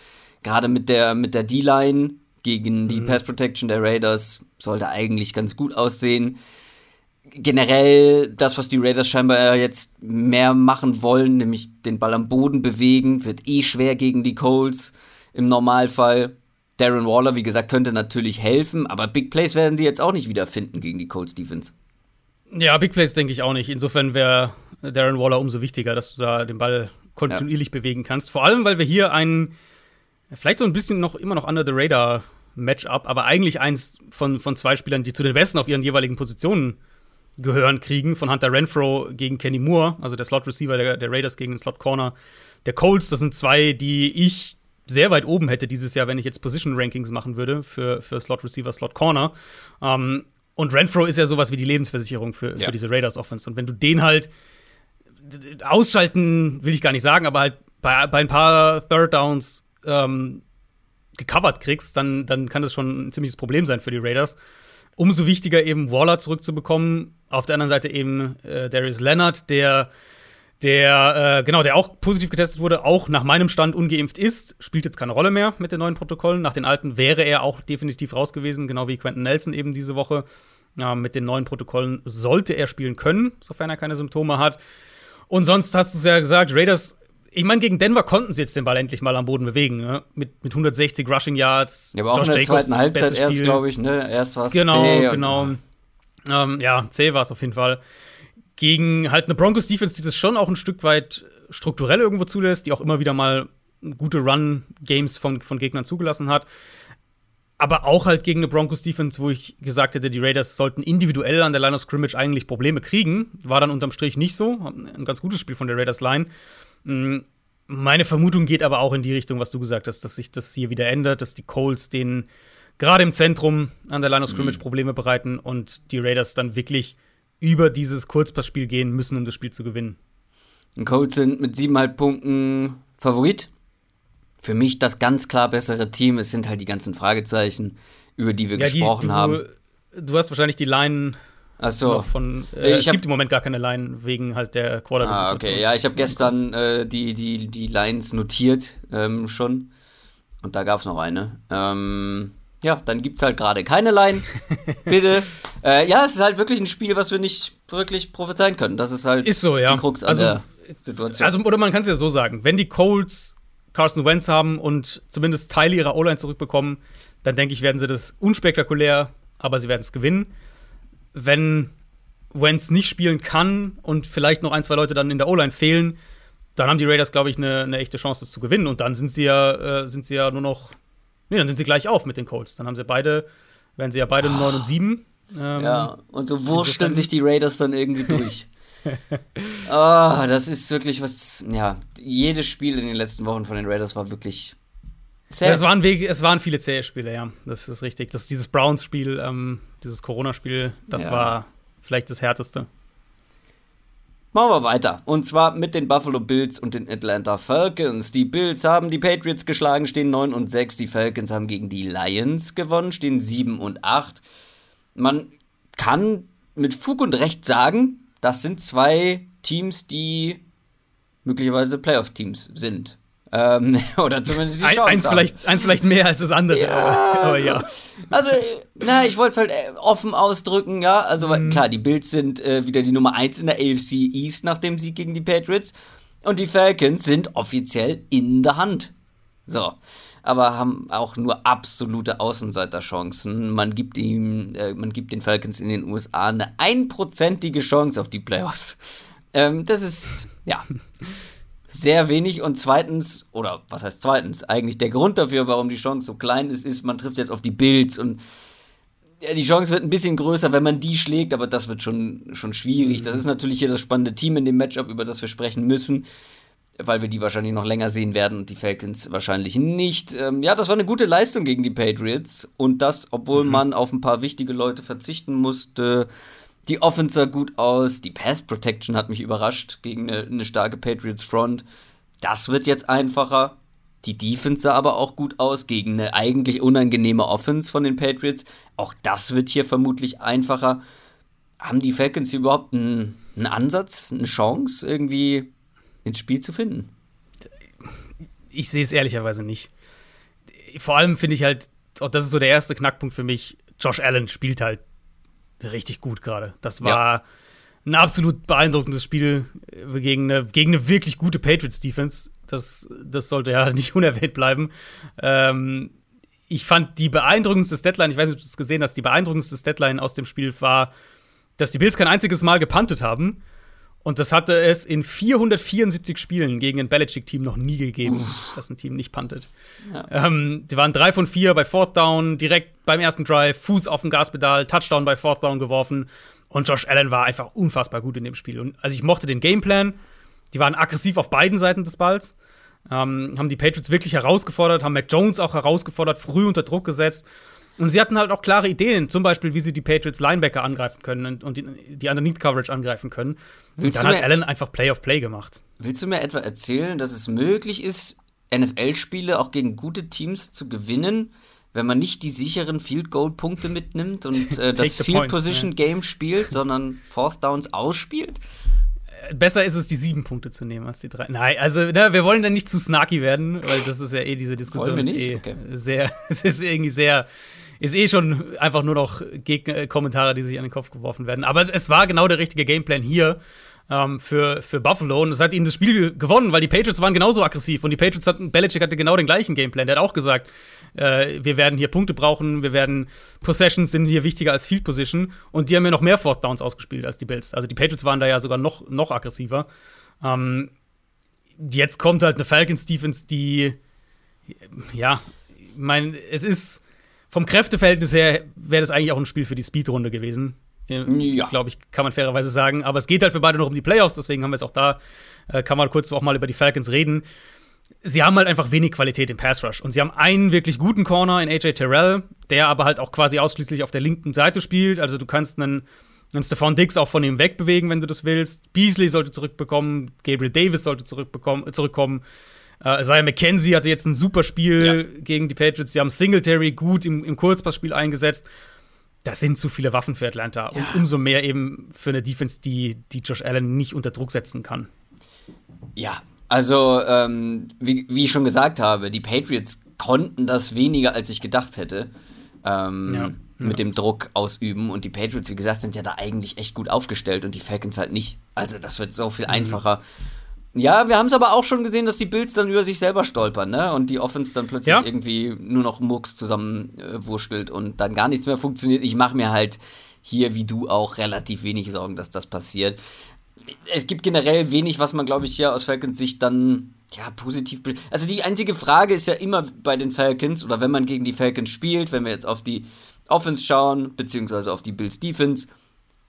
Gerade mit der, mit der D-Line gegen die mhm. Pass Protection der Raiders sollte eigentlich ganz gut aussehen. Generell das, was die Raiders scheinbar jetzt mehr machen wollen, nämlich den Ball am Boden bewegen, wird eh schwer gegen die Colts im Normalfall. Darren Waller, wie gesagt, könnte natürlich helfen, aber Big Plays werden die jetzt auch nicht wiederfinden gegen die Colts Defense. Ja, Big Plays denke ich auch nicht. Insofern wäre Darren Waller umso wichtiger, dass du da den Ball kontinuierlich ja. bewegen kannst. Vor allem, weil wir hier ein, vielleicht so ein bisschen noch immer noch under the radar Matchup, aber eigentlich eins von, von zwei Spielern, die zu den Besten auf ihren jeweiligen Positionen gehören, kriegen. Von Hunter Renfro gegen Kenny Moore, also der Slot Receiver der, der Raiders gegen den Slot Corner der Colts. Das sind zwei, die ich sehr weit oben hätte dieses Jahr, wenn ich jetzt Position Rankings machen würde für, für Slot Receiver, Slot Corner. Ähm, und Renfro ist ja sowas wie die Lebensversicherung für, ja. für diese Raiders Offense. Und wenn du den halt ausschalten will ich gar nicht sagen, aber halt bei, bei ein paar Third Downs ähm, gecovert kriegst, dann, dann kann das schon ein ziemliches Problem sein für die Raiders. Umso wichtiger eben Waller zurückzubekommen. Auf der anderen Seite eben äh, Darius Leonard, der der äh, genau, der auch positiv getestet wurde, auch nach meinem Stand ungeimpft ist, spielt jetzt keine Rolle mehr mit den neuen Protokollen. Nach den alten wäre er auch definitiv raus gewesen, genau wie Quentin Nelson eben diese Woche. Ja, mit den neuen Protokollen sollte er spielen können, sofern er keine Symptome hat. Und sonst hast du es ja gesagt, Raiders, ich meine, gegen Denver konnten sie jetzt den Ball endlich mal am Boden bewegen, ne? mit, mit 160 Rushing Yards. Ja, aber auch Josh in der Jacobs, zweiten Halbzeit erst, glaube ich, ne? Erst war es Genau, C genau. Ähm, ja, C war es auf jeden Fall. Gegen halt eine Broncos-Defense, die das schon auch ein Stück weit strukturell irgendwo zulässt, die auch immer wieder mal gute Run-Games von, von Gegnern zugelassen hat aber auch halt gegen eine Broncos Defense, wo ich gesagt hätte, die Raiders sollten individuell an der Line of Scrimmage eigentlich Probleme kriegen. War dann unterm Strich nicht so. Ein ganz gutes Spiel von der Raiders Line. Mm, meine Vermutung geht aber auch in die Richtung, was du gesagt hast, dass sich das hier wieder ändert, dass die Colts denen gerade im Zentrum an der Line of Scrimmage mhm. Probleme bereiten und die Raiders dann wirklich über dieses Kurzpassspiel gehen müssen, um das Spiel zu gewinnen. Die Colts sind mit siebeneinhalb Punkten Favorit für mich das ganz klar bessere Team. Es sind halt die ganzen Fragezeichen, über die wir ja, gesprochen die, du, haben. Du hast wahrscheinlich die Line Ach so. von. Äh, es gibt im Moment gar keine Line wegen halt der quarterback Ah, okay. Ja, ich habe gestern äh, die, die, die Lines notiert ähm, schon. Und da gab es noch eine. Ähm, ja, dann gibt es halt gerade keine Line. Bitte. Äh, ja, es ist halt wirklich ein Spiel, was wir nicht wirklich prophezeien können. Das ist halt ist so, ja. die Krux an also, der Situation. Also, oder man kann es ja so sagen: Wenn die Colts Carson Wentz haben und zumindest Teile ihrer O-Line zurückbekommen, dann denke ich, werden sie das unspektakulär, aber sie werden es gewinnen. Wenn Wentz nicht spielen kann und vielleicht noch ein, zwei Leute dann in der O-Line fehlen, dann haben die Raiders, glaube ich, eine, eine, echte Chance, das zu gewinnen. Und dann sind sie ja, äh, sind sie ja nur noch, nee, dann sind sie gleich auf mit den Colts. Dann haben sie beide, werden sie ja beide oh. 9 und 7. Ähm, ja, und so wurschteln sich die Raiders dann irgendwie durch. oh, das ist wirklich was, ja, jedes Spiel in den letzten Wochen von den Raiders war wirklich zäh. Ja, es, waren es waren viele zähe Spiele, ja, das ist richtig. Das, dieses Browns-Spiel, ähm, dieses Corona-Spiel, das ja. war vielleicht das härteste. Machen wir weiter. Und zwar mit den Buffalo Bills und den Atlanta Falcons. Die Bills haben die Patriots geschlagen, stehen 9 und 6. Die Falcons haben gegen die Lions gewonnen, stehen 7 und 8. Man kann mit Fug und Recht sagen, das sind zwei Teams, die möglicherweise Playoff-Teams sind. Ähm, oder zumindest die Chance eins, haben. Vielleicht, eins vielleicht mehr als das andere. Ja, aber, aber ja. Also, na, ich wollte es halt äh, offen ausdrücken, ja. Also, mhm. klar, die Bills sind äh, wieder die Nummer 1 in der AFC East nach dem Sieg gegen die Patriots. Und die Falcons sind offiziell in der Hand. So. Aber haben auch nur absolute Außenseiterchancen. Man gibt ihm, äh, man gibt den Falcons in den USA eine einprozentige Chance auf die Playoffs. Ähm, das ist, ja sehr wenig und zweitens, oder was heißt zweitens, eigentlich der Grund dafür, warum die Chance so klein ist, ist, man trifft jetzt auf die Bills und ja, die Chance wird ein bisschen größer, wenn man die schlägt, aber das wird schon, schon schwierig. Das ist natürlich hier das spannende Team in dem Matchup, über das wir sprechen müssen, weil wir die wahrscheinlich noch länger sehen werden und die Falcons wahrscheinlich nicht. Ähm, ja, das war eine gute Leistung gegen die Patriots und das, obwohl mhm. man auf ein paar wichtige Leute verzichten musste. Die Offense sah gut aus, die Pass Protection hat mich überrascht gegen eine, eine starke Patriots Front. Das wird jetzt einfacher. Die Defense sah aber auch gut aus gegen eine eigentlich unangenehme Offense von den Patriots. Auch das wird hier vermutlich einfacher. Haben die Falcons hier überhaupt einen, einen Ansatz, eine Chance, irgendwie ins Spiel zu finden? Ich sehe es ehrlicherweise nicht. Vor allem finde ich halt, auch das ist so der erste Knackpunkt für mich, Josh Allen spielt halt richtig gut gerade. Das war ja. ein absolut beeindruckendes Spiel äh, gegen eine, gegen eine wirklich gute Patriots-Defense. Das, das sollte ja nicht unerwähnt bleiben. Ähm, ich fand die beeindruckendste Deadline, ich weiß nicht, ob du es gesehen hast, die beeindruckendste Deadline aus dem Spiel war, dass die Bills kein einziges Mal gepantet haben. Und das hatte es in 474 Spielen gegen ein Belichick-Team noch nie gegeben, Uff. dass ein Team nicht pantet. Ja. Ähm, die waren drei von vier bei Fourth Down, direkt beim ersten Drive, Fuß auf dem Gaspedal, Touchdown bei Fourth Down geworfen. Und Josh Allen war einfach unfassbar gut in dem Spiel. Und also ich mochte den Gameplan. Die waren aggressiv auf beiden Seiten des Balls. Ähm, haben die Patriots wirklich herausgefordert, haben Mac Jones auch herausgefordert, früh unter Druck gesetzt. Und sie hatten halt auch klare Ideen, zum Beispiel, wie sie die Patriots Linebacker angreifen können und, die, die Underneath Coverage angreifen können. Willst und dann hat Allen einfach Play of Play gemacht. Willst du mir etwa erzählen, dass es möglich ist, NFL-Spiele auch gegen gute Teams zu gewinnen, wenn man nicht die sicheren Field Goal Punkte mitnimmt und äh, das Field Position Game spielt, sondern Fourth Downs ausspielt? Äh, besser ist es, die sieben Punkte zu nehmen als die drei. Nein, also ne, wir wollen dann nicht zu snarky werden, weil das ist ja eh diese Diskussion. Wollen wir nicht? Ist eh okay. sehr, es ist irgendwie sehr ist eh schon einfach nur noch Gegner äh, Kommentare, die sich an den Kopf geworfen werden. Aber es war genau der richtige Gameplan hier ähm, für, für Buffalo. Und es hat ihnen das Spiel gewonnen, weil die Patriots waren genauso aggressiv. Und die Patriots hatten, Belichick hatte genau den gleichen Gameplan. Der hat auch gesagt, äh, wir werden hier Punkte brauchen, wir werden, Possessions sind hier wichtiger als Field Position. Und die haben ja noch mehr Fourth Downs ausgespielt als die Bills. Also die Patriots waren da ja sogar noch, noch aggressiver. Ähm, jetzt kommt halt eine Falcons Defense, die, ja, ich meine, es ist vom Kräfteverhältnis her wäre das eigentlich auch ein Spiel für die Speedrunde gewesen. Ja. Glaube ich, kann man fairerweise sagen. Aber es geht halt für beide noch um die Playoffs, deswegen haben wir es auch da, äh, kann man kurz auch mal über die Falcons reden. Sie haben halt einfach wenig Qualität im Pass Rush. Und sie haben einen wirklich guten Corner in AJ Terrell, der aber halt auch quasi ausschließlich auf der linken Seite spielt. Also du kannst einen, einen Stephon Diggs auch von ihm wegbewegen, wenn du das willst. Beasley sollte zurückbekommen, Gabriel Davis sollte zurückbekommen, zurückkommen. Äh, Isaiah McKenzie hatte jetzt ein super Spiel ja. gegen die Patriots. Sie haben Singletary gut im, im Kurzpassspiel eingesetzt. Das sind zu viele Waffen für Atlanta. Ja. Und umso mehr eben für eine Defense, die, die Josh Allen nicht unter Druck setzen kann. Ja, also, ähm, wie, wie ich schon gesagt habe, die Patriots konnten das weniger, als ich gedacht hätte. Ähm, ja, mit ja. dem Druck ausüben. Und die Patriots, wie gesagt, sind ja da eigentlich echt gut aufgestellt und die Falcons halt nicht. Also, das wird so viel mhm. Ja, wir haben es aber auch schon gesehen, dass die Bills dann über sich selber stolpern, ne? Und die Offense dann plötzlich Ja. irgendwie nur noch Murks zusammenwurschtelt und dann gar nichts mehr funktioniert. Ich mache mir halt hier wie du auch relativ wenig Sorgen, dass das passiert. Es gibt generell wenig, was man, glaube ich, hier aus Falcons Sicht dann ja positiv. Also die einzige Frage ist ja immer bei den Falcons oder wenn man gegen die Falcons spielt, wenn wir jetzt auf die Offense schauen, beziehungsweise auf die Bills Defense,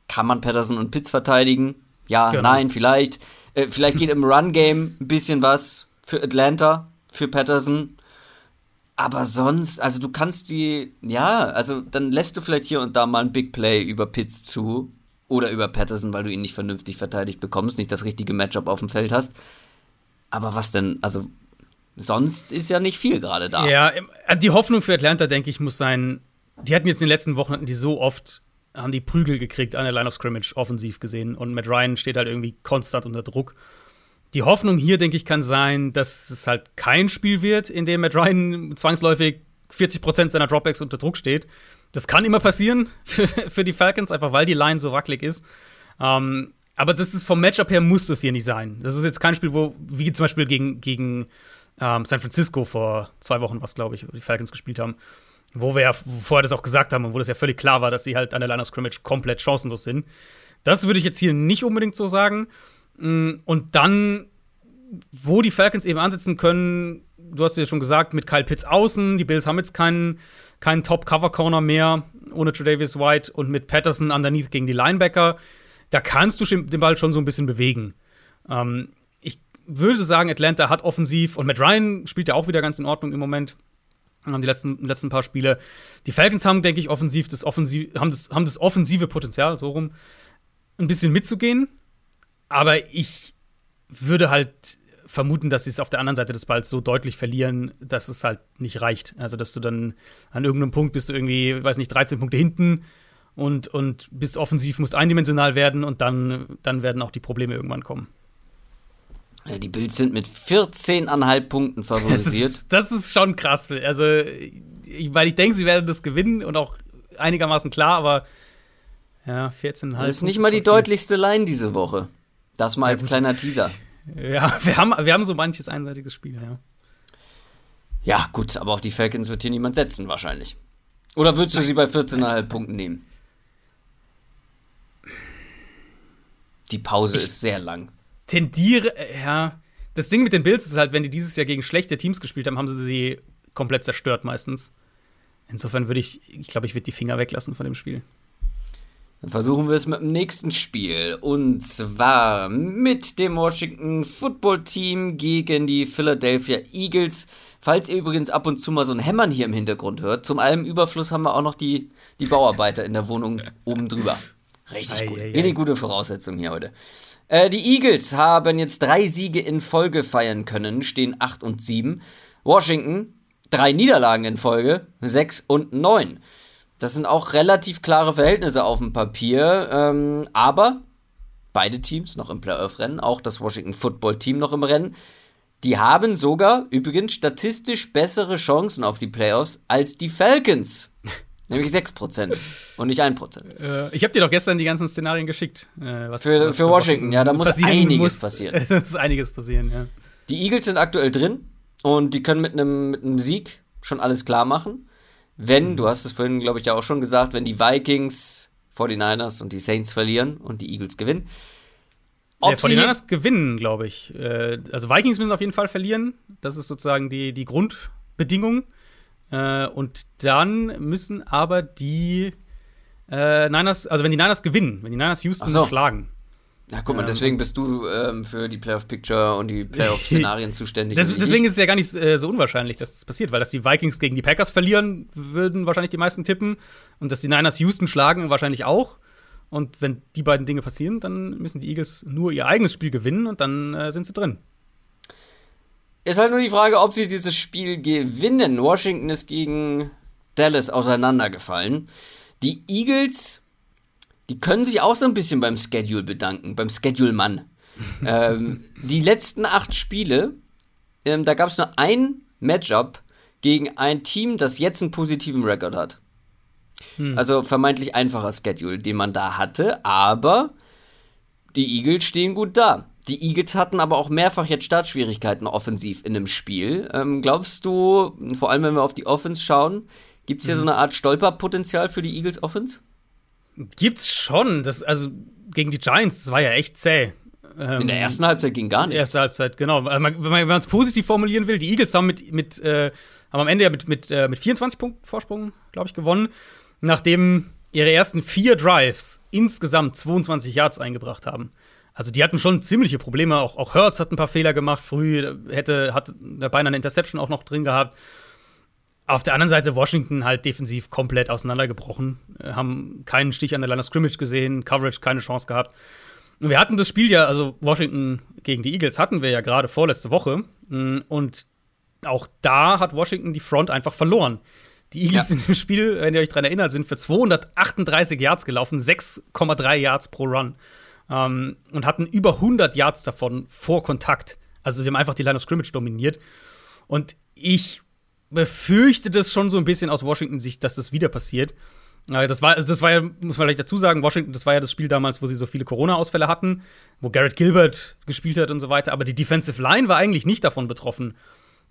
kann man Patterson und Pitts verteidigen? Ja, Genau. nein, vielleicht. Äh, vielleicht geht im Run-Game ein bisschen was für Atlanta, für Patterson. Aber sonst, also du kannst die, ja, also dann lässt du vielleicht hier und da mal ein Big Play über Pitts zu oder über Patterson, weil du ihn nicht vernünftig verteidigt bekommst, nicht das richtige Matchup auf dem Feld hast. Aber was denn, also sonst ist ja nicht viel gerade da. Ja, äh, die Hoffnung für Atlanta, denke ich, muss sein, die hatten jetzt in den letzten Wochen, hatten die so oft, haben die Prügel gekriegt an der Line of Scrimmage, offensiv gesehen. Und Matt Ryan steht halt irgendwie konstant unter Druck. Die Hoffnung hier, denke ich, kann sein, dass es halt kein Spiel wird, in dem Matt Ryan zwangsläufig 40% seiner Dropbacks unter Druck steht. Das kann immer passieren für, für die Falcons, einfach weil die Line so wackelig ist. Ähm, aber das ist vom Matchup her muss das hier nicht sein. Das ist jetzt kein Spiel, wo, wie zum Beispiel gegen, gegen ähm, San Francisco vor zwei Wochen, was glaube ich, wo die Falcons gespielt haben, wo wir ja vorher das auch gesagt haben und wo das ja völlig klar war, dass sie halt an der Line of Scrimmage komplett chancenlos sind. Das würde ich jetzt hier nicht unbedingt so sagen. Mm, Und dann, wo die Falcons eben ansetzen können, du hast ja schon gesagt, mit Kyle Pitts außen, die Bills haben jetzt keinen, keinen Top-Cover-Corner mehr ohne Tredavious White und mit Patterson underneath gegen die Linebacker, da kannst du den Ball schon so ein bisschen bewegen. Ähm, ich würde sagen, Atlanta hat offensiv und Matt Ryan spielt ja auch wieder ganz in Ordnung im Moment. Haben die letzten, letzten paar Spiele. Die Falcons haben, denke ich, offensiv das, offensiv, haben das, haben das offensive Potenzial, so rum, ein bisschen mitzugehen. Aber ich würde halt vermuten, dass sie es auf der anderen Seite des Balls so deutlich verlieren, dass es halt nicht reicht. Also, dass du dann an irgendeinem Punkt bist du irgendwie, weiß nicht, 13 Punkte hinten und, und bist offensiv, musst eindimensional werden und dann, dann werden auch die Probleme irgendwann kommen. Die Bills sind mit 14,5 Punkten Das favorisiert. ist, das ist schon krass. Also, ich, weil ich denke, sie werden das gewinnen und auch einigermaßen klar, aber ja, 14,5. Das ist nicht mal die deutlichste Line diese Woche. Das mal als kleiner Teaser. Ja, wir haben, wir haben so manches einseitiges Spiel, ja. Ja, gut, aber auf die Falcons wird hier niemand setzen, wahrscheinlich. Oder würdest du sie bei 14,5 Punkten nehmen? Die Pause ist sehr lang. Tendiere, äh, ja. Das Ding mit den Bills ist halt, wenn die dieses Jahr gegen schlechte Teams gespielt haben, haben sie sie komplett zerstört meistens. Insofern würde ich, ich glaube, ich würde die Finger weglassen von dem Spiel. Dann versuchen wir es mit dem nächsten Spiel. Und zwar mit dem Washington Football Team gegen die Philadelphia Eagles. Falls ihr übrigens ab und zu mal so ein Hämmern hier im Hintergrund hört, zum allem Überfluss haben wir auch noch die, die Bauarbeiter in der Wohnung oben drüber. Richtig Ei, gut. ei, ei. Richtig gute Voraussetzung hier heute. Äh, die Eagles haben jetzt drei Siege in Folge feiern können, stehen 8 und 7. Washington drei Niederlagen in Folge, 6 und 9. Das sind auch relativ klare Verhältnisse auf dem Papier, ähm, aber beide Teams noch im Playoff-Rennen, auch das Washington Football Team noch im Rennen. Die haben sogar übrigens statistisch bessere Chancen auf die Playoffs als die Falcons. Nämlich 6% und nicht 1%. Äh, ich habe dir doch gestern die ganzen Szenarien geschickt. Äh, was, Für- was für Washington, ja, da muss einiges passieren. Es muss einiges passieren, ja. Die Eagles sind aktuell drin und die können mit einem mit Sieg schon alles klar machen. Wenn, du hast es vorhin, glaube ich, ja auch schon gesagt, wenn die Vikings, 49ers und die Saints verlieren und die Eagles gewinnen. Ob sie, 49ers gewinnen, glaube ich. Äh, also Vikings müssen auf jeden Fall verlieren. Das ist sozusagen die, die Grundbedingung. Äh, und dann müssen aber die äh, Niners, also wenn die Niners gewinnen, wenn die Niners Houston so. schlagen, na guck mal, ähm, deswegen bist du ähm, für die Playoff-Picture und die Playoff-Szenarien zuständig. Nicht deswegen ich. ist es ja gar nicht äh, so unwahrscheinlich, dass das passiert, weil dass die Vikings gegen die Packers verlieren, würden wahrscheinlich die meisten tippen. Und dass die Niners Houston schlagen, wahrscheinlich auch. Und wenn die beiden Dinge passieren, dann müssen die Eagles nur ihr eigenes Spiel gewinnen und dann äh, sind sie drin. Ist halt nur die Frage, ob sie dieses Spiel gewinnen. Washington ist gegen Dallas auseinandergefallen. Die Eagles, die können sich auch so ein bisschen beim Schedule bedanken, beim Schedule-Mann. ähm, die letzten acht Spiele, ähm, da gab es nur ein Matchup gegen ein Team, das jetzt einen positiven Rekord hat. Also vermeintlich einfacher Schedule, den man da hatte, aber die Eagles stehen gut da. Die Eagles hatten aber auch mehrfach jetzt Startschwierigkeiten offensiv in dem Spiel. Ähm, glaubst du, vor allem wenn wir auf die Offense schauen, gibt es hier mhm. so eine Art Stolperpotenzial für die Eagles Offense? Gibt's schon. Das, also gegen die Giants, das war ja echt zäh. Ähm, in der ersten Halbzeit ging gar nichts. Erste Halbzeit, genau. Wenn man es positiv formulieren will, die Eagles haben mit, mit äh, haben am Ende ja mit, mit, äh, mit 24 Punkten Vorsprung, glaube ich, gewonnen, nachdem ihre ersten vier Drives insgesamt 22 Yards eingebracht haben. Also die hatten schon ziemliche Probleme. Auch, auch Hertz hat ein paar Fehler gemacht früh, hätte hat beinahe eine Interception auch noch drin gehabt. Auf der anderen Seite Washington halt defensiv komplett auseinandergebrochen, äh, haben keinen Stich an der Line of Scrimmage gesehen, Coverage keine Chance gehabt. Und wir hatten das Spiel ja, also Washington gegen die Eagles hatten wir ja gerade vorletzte Woche. Mm, und auch da hat Washington die Front einfach verloren. Die Eagles ja. in dem Spiel, wenn ihr euch daran erinnert, sind für 238 Yards gelaufen, 6,3 Yards pro Run. Ähm, und hatten über 100 Yards davon vor Kontakt. Also sie haben einfach die Line of Scrimmage dominiert. Und ich befürchte das schon so ein bisschen aus Washington-Sicht, dass das wieder passiert. Das war, also das war ja, muss man vielleicht dazu sagen, Washington, das war ja das Spiel damals, wo sie so viele Corona-Ausfälle hatten, wo Garrett Gilbert gespielt hat und so weiter. Aber die Defensive Line war eigentlich nicht davon betroffen.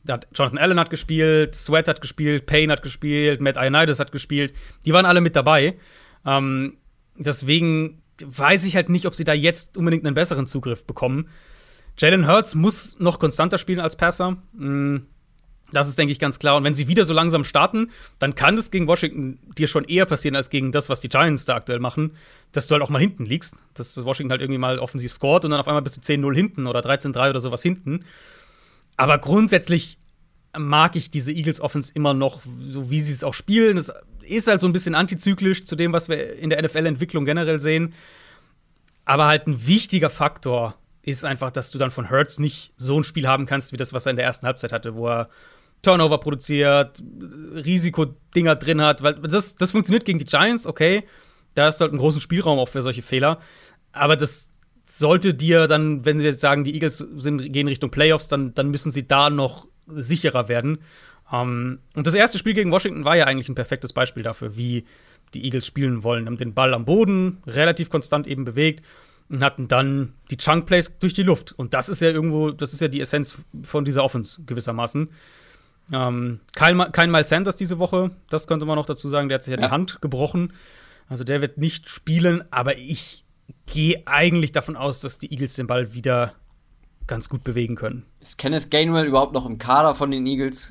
Jonathan Allen hat gespielt, Sweat hat gespielt, Payne hat gespielt, Matt Ioannidis hat gespielt. Die waren alle mit dabei. Ähm, deswegen weiß ich halt nicht, ob sie da jetzt unbedingt einen besseren Zugriff bekommen. Jalen Hurts muss noch konstanter spielen als Passer. Mhm das ist, denke ich, ganz klar. Und wenn sie wieder so langsam starten, dann kann das gegen Washington dir schon eher passieren als gegen das, was die Giants da aktuell machen, dass du halt auch mal hinten liegst. Dass Washington halt irgendwie mal offensiv scored und dann auf einmal bist du 10-0 hinten oder 13-3 oder sowas hinten. Aber grundsätzlich mag ich diese Eagles Offense immer noch, so wie sie es auch spielen. Es ist halt so ein bisschen antizyklisch zu dem, was wir in der NFL-Entwicklung generell sehen. Aber halt ein wichtiger Faktor ist einfach, dass du dann von Hurts nicht so ein Spiel haben kannst, wie das, was er in der ersten Halbzeit hatte, wo er Turnover produziert, Risikodinger drin hat, weil das, das funktioniert gegen die Giants, okay. Da ist halt einen großen Spielraum auch für solche Fehler. Aber das sollte dir dann, wenn sie jetzt sagen, die Eagles sind, gehen Richtung Playoffs, dann, dann müssen sie da noch sicherer werden. Um, ähm, und das erste Spiel gegen Washington war ja eigentlich ein perfektes Beispiel dafür, wie die Eagles spielen wollen. Haben den Ball am Boden relativ konstant eben bewegt und hatten dann die Chunk Plays durch die Luft. Und das ist ja irgendwo, das ist ja die Essenz von dieser Offense gewissermaßen. Ähm, kein, kein Miles Sanders diese Woche, das könnte man noch dazu sagen. Der hat sich ja. die Hand gebrochen. Also der wird nicht spielen, aber ich gehe eigentlich davon aus, dass die Eagles den Ball wieder ganz gut bewegen können. Ist Kenneth Gainwell überhaupt noch im Kader von den Eagles?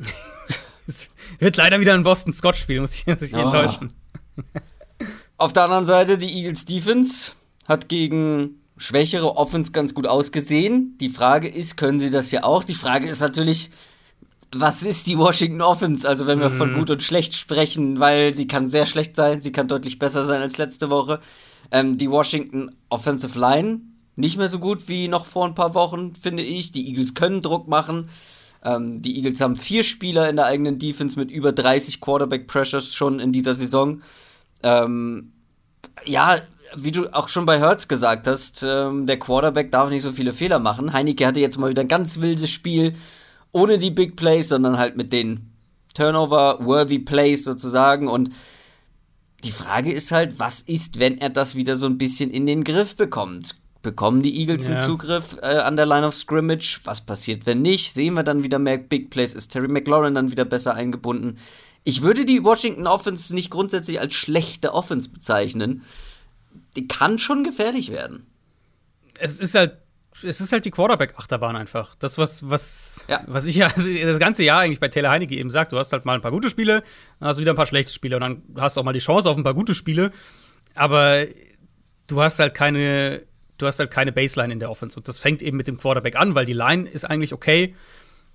es wird leider wieder ein Boston Scott spielen, muss ich, muss ich oh. enttäuschen. Auf der anderen Seite die Eagles Defense hat gegen schwächere Offense ganz gut ausgesehen. Die Frage ist, können sie das ja auch? Die Frage ist natürlich, was ist die Washington Offense? Also wenn wir mhm. von gut und schlecht sprechen, weil sie kann sehr schlecht sein, sie kann deutlich besser sein als letzte Woche. Ähm, die Washington Offensive Line nicht mehr so gut wie noch vor ein paar Wochen, finde ich. Die Eagles können Druck machen. Ähm, die Eagles haben vier Spieler in der eigenen Defense mit über 30 Quarterback Pressures schon in dieser Saison. Ähm, ja, wie du auch schon bei Hertz gesagt hast, ähm, der Quarterback darf nicht so viele Fehler machen. Heineke hatte jetzt mal wieder ein ganz wildes Spiel ohne die Big Plays, sondern halt mit den Turnover-worthy Plays sozusagen. Und die Frage ist halt, was ist, wenn er das wieder so ein bisschen in den Griff bekommt? Bekommen die Eagles ja. einen Zugriff äh, an der Line of Scrimmage? Was passiert, wenn nicht? Sehen wir dann wieder mehr Big Plays? Ist Terry McLaurin dann wieder besser eingebunden? Ich würde die Washington Offense nicht grundsätzlich als schlechte Offense bezeichnen. Die kann schon gefährlich werden. Es ist halt es ist halt die Quarterback-Achterbahn einfach. Das, was, was, ja. was ich ja das ganze Jahr eigentlich bei Taylor Heineke eben sagt, du hast halt mal ein paar gute Spiele, dann hast du wieder ein paar schlechte Spiele und dann hast du auch mal die Chance auf ein paar gute Spiele. Aber du hast halt keine, du hast halt keine Baseline in der Offense. Und das fängt eben mit dem Quarterback an, weil die Line ist eigentlich okay.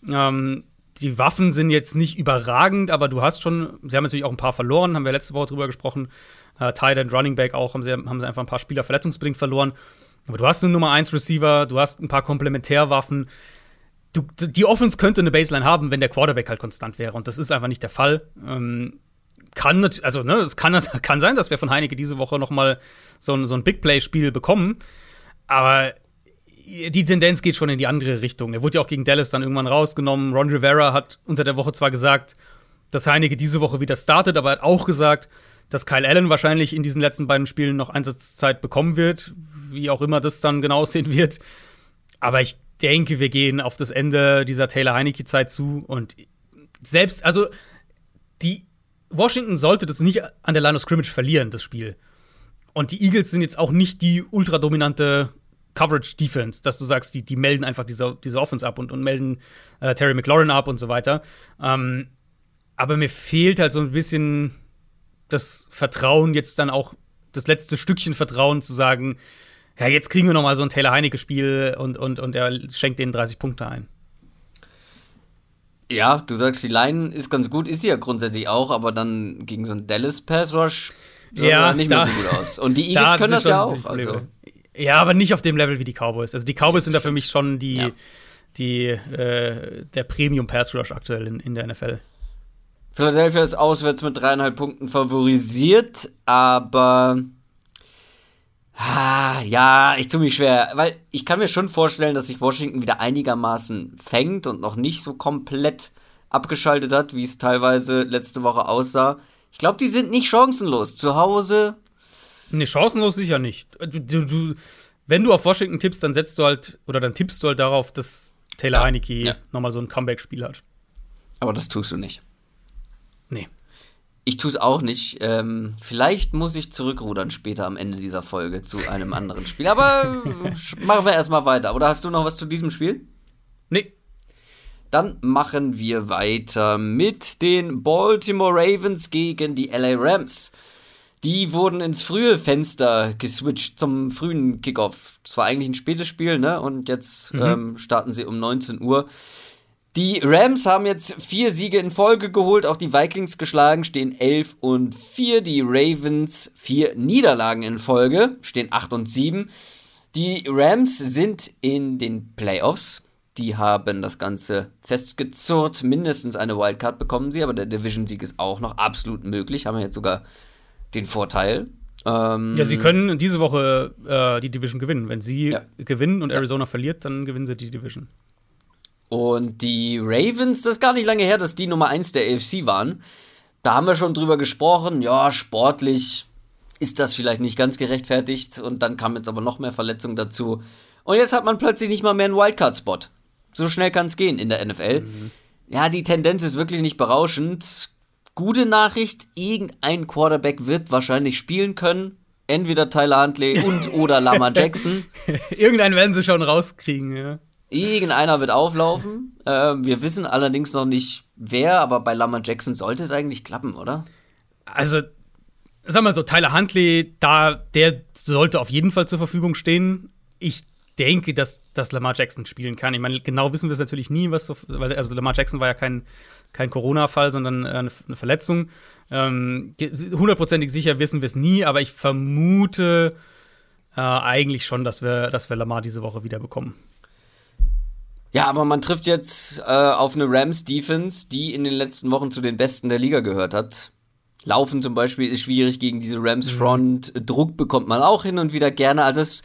Ähm, die Waffen sind jetzt nicht überragend, aber du hast schon, sie haben natürlich auch ein paar verloren, haben wir letzte Woche drüber gesprochen. Äh, Tight End, Running Back auch, haben sie, haben sie einfach ein paar Spieler verletzungsbedingt verloren. Aber du hast einen Nummer 1 Receiver, du hast ein paar Komplementärwaffen. Du, die Offense könnte eine Baseline haben, wenn der Quarterback halt konstant wäre. Und das ist einfach nicht der Fall. Ähm, kann, also, ne, es kann, kann sein, dass wir von Heineke diese Woche noch mal so ein, so ein Big Play-Spiel bekommen. Aber die Tendenz geht schon in die andere Richtung. Er wurde ja auch gegen Dallas dann irgendwann rausgenommen. Ron Rivera hat unter der Woche zwar gesagt, dass Heineke diese Woche wieder startet, aber er hat auch gesagt, dass Kyle Allen wahrscheinlich in diesen letzten beiden Spielen noch Einsatzzeit bekommen wird, wie auch immer das dann genau aussehen wird. aber ich denke, wir gehen auf das Ende dieser Taylor Heineke-Zeit zu und selbst, also die Washington sollte das nicht an der Line of Scrimmage verlieren, das Spiel. Und die Eagles sind jetzt auch nicht die ultradominante Coverage-Defense, dass du sagst, die, die melden einfach diese, diese Offense ab und, und melden äh, Terry McLaurin ab und so weiter. Ähm, aber mir fehlt halt so ein bisschen das Vertrauen, jetzt dann auch das letzte Stückchen Vertrauen zu sagen, ja, jetzt kriegen wir noch mal so ein Taylor Heinecke-Spiel und, und, und er schenkt denen 30 Punkte ein. Ja, du sagst, die Line ist ganz gut, ist sie ja grundsätzlich auch, aber dann gegen so einen Dallas Pass Rush sah ja, nicht mehr so gut aus. Und die Eagles können das ja auch. Also. Ja, aber nicht auf dem Level wie die Cowboys. Also die Cowboys sind da für mich schon die, ja. die äh, der Premium Pass Rush aktuell in, in der NFL. Philadelphia ist auswärts mit dreieinhalb Punkten favorisiert, aber ah, ja, ich tue mich schwer, weil ich kann mir schon vorstellen, dass sich Washington wieder einigermaßen fängt und noch nicht so komplett abgeschaltet hat, wie es teilweise letzte Woche aussah. Ich glaube, die sind nicht chancenlos. Zu Hause. Nee, chancenlos sicher nicht. Du, du, wenn du auf Washington tippst, dann setzt du halt, oder dann tippst du halt darauf, dass Taylor ja, Heineke ja. nochmal so ein Comeback-Spiel hat. Aber das tust du nicht. Nee. Ich tue es auch nicht. Ähm, vielleicht muss ich zurückrudern später am Ende dieser Folge zu einem anderen Spiel. Aber machen wir erstmal weiter. Oder hast du noch was zu diesem Spiel? Nee. Dann machen wir weiter mit den Baltimore Ravens gegen die LA Rams. Die wurden ins frühe Fenster geswitcht zum frühen Kickoff. Das war eigentlich ein spätes Spiel, ne? Und jetzt mhm. ähm, starten sie um 19 Uhr. Die Rams haben jetzt vier Siege in Folge geholt, auch die Vikings geschlagen, stehen 11 und 4. Die Ravens vier Niederlagen in Folge, stehen 8 und 7. Die Rams sind in den Playoffs. Die haben das Ganze festgezurrt. Mindestens eine Wildcard bekommen sie, aber der Division-Sieg ist auch noch absolut möglich. Haben wir jetzt sogar den Vorteil. Ähm ja, sie können diese Woche äh, die Division gewinnen. Wenn sie ja. gewinnen und Arizona ja. verliert, dann gewinnen sie die Division. Und die Ravens, das ist gar nicht lange her, dass die Nummer 1 der AFC waren. Da haben wir schon drüber gesprochen. Ja, sportlich ist das vielleicht nicht ganz gerechtfertigt. Und dann kam jetzt aber noch mehr Verletzungen dazu. Und jetzt hat man plötzlich nicht mal mehr einen Wildcard-Spot. So schnell kann es gehen in der NFL. Mhm. Ja, die Tendenz ist wirklich nicht berauschend. Gute Nachricht, irgendein Quarterback wird wahrscheinlich spielen können. Entweder Tyler Huntley und oder Lama Jackson. Irgendeinen werden sie schon rauskriegen, ja. Irgendeiner wird auflaufen. Äh, wir wissen allerdings noch nicht wer, aber bei Lama Jackson sollte es eigentlich klappen, oder? Also, sag mal so, Tyler Huntley, da, der sollte auf jeden Fall zur Verfügung stehen. Ich denke, dass, dass Lamar Jackson spielen kann. Ich meine, genau wissen wir es natürlich nie, was so, weil also Lamar Jackson war ja kein, kein Corona-Fall, sondern äh, eine, Verletzung. Ähm, hundertprozentig sicher wissen wir es nie, aber ich vermute äh, eigentlich schon, dass wir, dass wir Lamar diese Woche wieder bekommen. Ja, aber man trifft jetzt äh, auf eine Rams-Defense, die in den letzten Wochen zu den besten der Liga gehört hat. Laufen zum Beispiel ist schwierig gegen diese Rams-Front. Mhm. Druck bekommt man auch hin und wieder gerne. Also es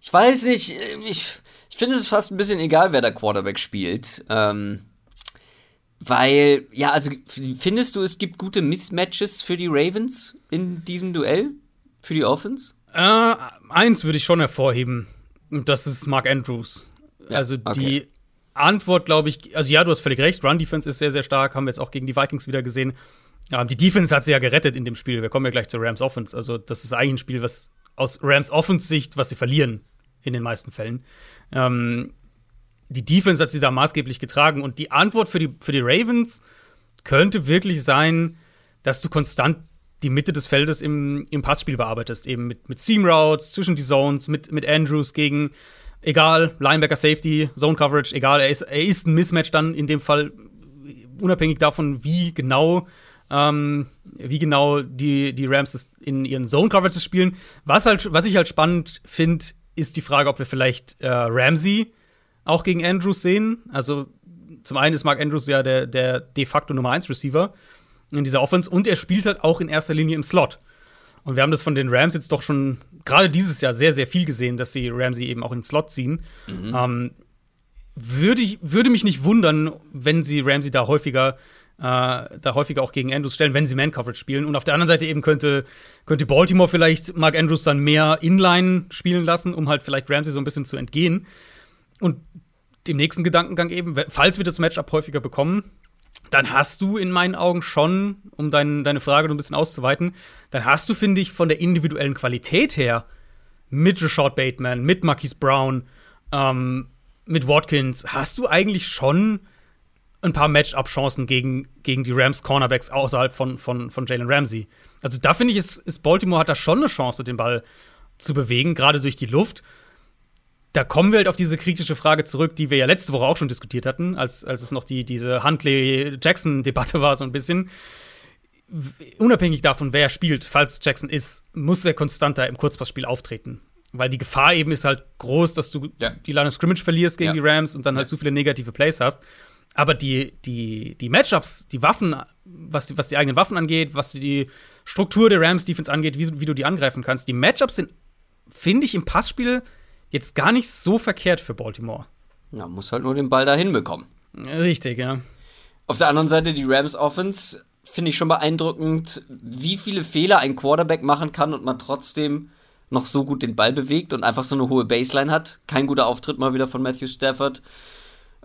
ich weiß nicht, ich, ich finde es fast ein bisschen egal, wer der Quarterback spielt. Ähm, weil, ja, also findest du, es gibt gute Mismatches für die Ravens in diesem Duell? Für die Offense? Äh, eins würde ich schon hervorheben. Und das ist Mark Andrews. Ja, also die okay. Antwort, glaube ich, also ja, du hast völlig recht, Run-Defense ist sehr, sehr stark, haben wir jetzt auch gegen die Vikings wieder gesehen. Ja, die Defense hat sie ja gerettet in dem Spiel. Wir kommen ja gleich zur Rams Offense. Also, das ist eigentlich ein Spiel, was aus Rams Offensicht, was sie verlieren in den meisten Fällen. Ähm, die Defense hat sie da maßgeblich getragen. Und die Antwort für die, für die Ravens könnte wirklich sein, dass du konstant die Mitte des Feldes im, im Passspiel bearbeitest, eben mit, mit Seam Routes, zwischen die Zones, mit, mit Andrews gegen, egal, Linebacker, Safety, Zone Coverage, egal, er ist, er ist ein Mismatch dann in dem Fall, unabhängig davon, wie genau ähm, wie genau die, die Rams in ihren Zone Coverages spielen. Was, halt, was ich halt spannend finde, ist die Frage, ob wir vielleicht äh, Ramsey auch gegen Andrews sehen. Also zum einen ist Mark Andrews ja der, der de facto Nummer 1 Receiver in dieser Offense und er spielt halt auch in erster Linie im Slot. Und wir haben das von den Rams jetzt doch schon gerade dieses Jahr sehr, sehr viel gesehen, dass sie Ramsey eben auch in den Slot ziehen. Mhm. Ähm, würde, ich, würde mich nicht wundern, wenn sie Ramsey da häufiger äh, da häufiger auch gegen Andrews stellen, wenn sie Man-Coverage spielen. Und auf der anderen Seite eben könnte, könnte Baltimore vielleicht Mark Andrews dann mehr Inline spielen lassen, um halt vielleicht Ramsey so ein bisschen zu entgehen. Und dem nächsten Gedankengang eben, falls wir das Matchup häufiger bekommen, dann hast du in meinen Augen schon, um dein, deine Frage noch ein bisschen auszuweiten, dann hast du, finde ich, von der individuellen Qualität her mit Rashad Bateman, mit Marquise Brown, ähm, mit Watkins, hast du eigentlich schon ein paar Matchup-Chancen gegen, gegen die Rams Cornerbacks außerhalb von, von, von Jalen Ramsey. Also da finde ich, ist, ist Baltimore hat da schon eine Chance, den Ball zu bewegen, gerade durch die Luft. Da kommen wir halt auf diese kritische Frage zurück, die wir ja letzte Woche auch schon diskutiert hatten, als, als es noch die, diese Huntley-Jackson-Debatte war, so ein bisschen. Unabhängig davon, wer spielt, falls Jackson ist, muss er konstanter im Kurzpassspiel auftreten. Weil die Gefahr eben ist halt groß, dass du ja. die Line of Scrimmage verlierst gegen ja. die Rams und dann halt ja. zu viele negative Plays hast. Aber die, die, die Matchups, die Waffen, was die, was die eigenen Waffen angeht, was die Struktur der Rams-Defense angeht, wie, wie du die angreifen kannst, die Matchups sind, finde ich, im Passspiel jetzt gar nicht so verkehrt für Baltimore. Ja, muss halt nur den Ball da hinbekommen. Richtig, ja. Auf der anderen Seite die Rams Offense finde ich schon beeindruckend, wie viele Fehler ein Quarterback machen kann und man trotzdem noch so gut den Ball bewegt und einfach so eine hohe Baseline hat. Kein guter Auftritt mal wieder von Matthew Stafford.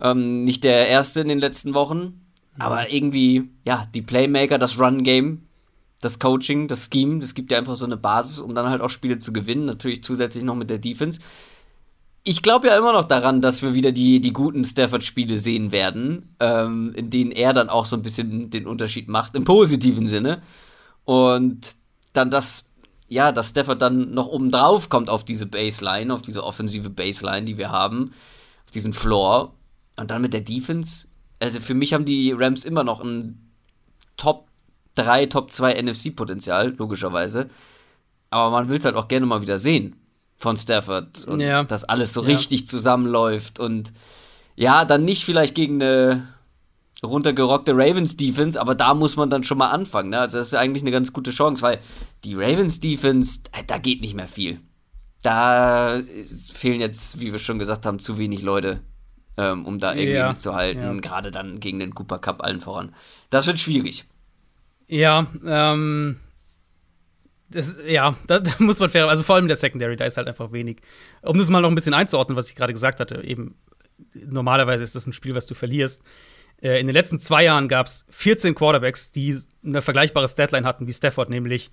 Ähm, nicht der erste in den letzten Wochen, aber irgendwie, ja, die Playmaker, das Run-Game, das Coaching, das Scheme, das gibt ja einfach so eine Basis, um dann halt auch Spiele zu gewinnen. Natürlich zusätzlich noch mit der Defense. Ich glaube ja immer noch daran, dass wir wieder die, die guten Stafford-Spiele sehen werden, ähm, in denen er dann auch so ein bisschen den Unterschied macht, im positiven Sinne. Und dann das, ja, dass Stafford dann noch oben drauf kommt auf diese Baseline, auf diese offensive Baseline, die wir haben, auf diesen Floor. Und dann mit der Defense, also für mich haben die Rams immer noch ein Top 3, Top 2 NFC-Potenzial, logischerweise. Aber man will es halt auch gerne mal wieder sehen von Stafford. Und ja. dass alles so ja. richtig zusammenläuft. Und ja, dann nicht vielleicht gegen eine runtergerockte Ravens-Defense, aber da muss man dann schon mal anfangen. Ne? Also das ist eigentlich eine ganz gute Chance, weil die Ravens-Defense, äh, da geht nicht mehr viel. Da fehlen jetzt, wie wir schon gesagt haben, zu wenig Leute ähm, um da irgendwie ja, mitzuhalten. Ja. Gerade dann gegen den Cooper Cup allen voran. Das wird schwierig. Ja, ähm. Das, ja, da, da, muss man fair, also vor allem der Secondary, da ist halt einfach wenig. Um das mal noch ein bisschen einzuordnen, was ich gerade gesagt hatte, eben normalerweise ist das ein Spiel, was du verlierst. Äh, in den letzten zwei Jahren gab es 14 Quarterbacks, die eine vergleichbare Statline hatten wie Stafford, nämlich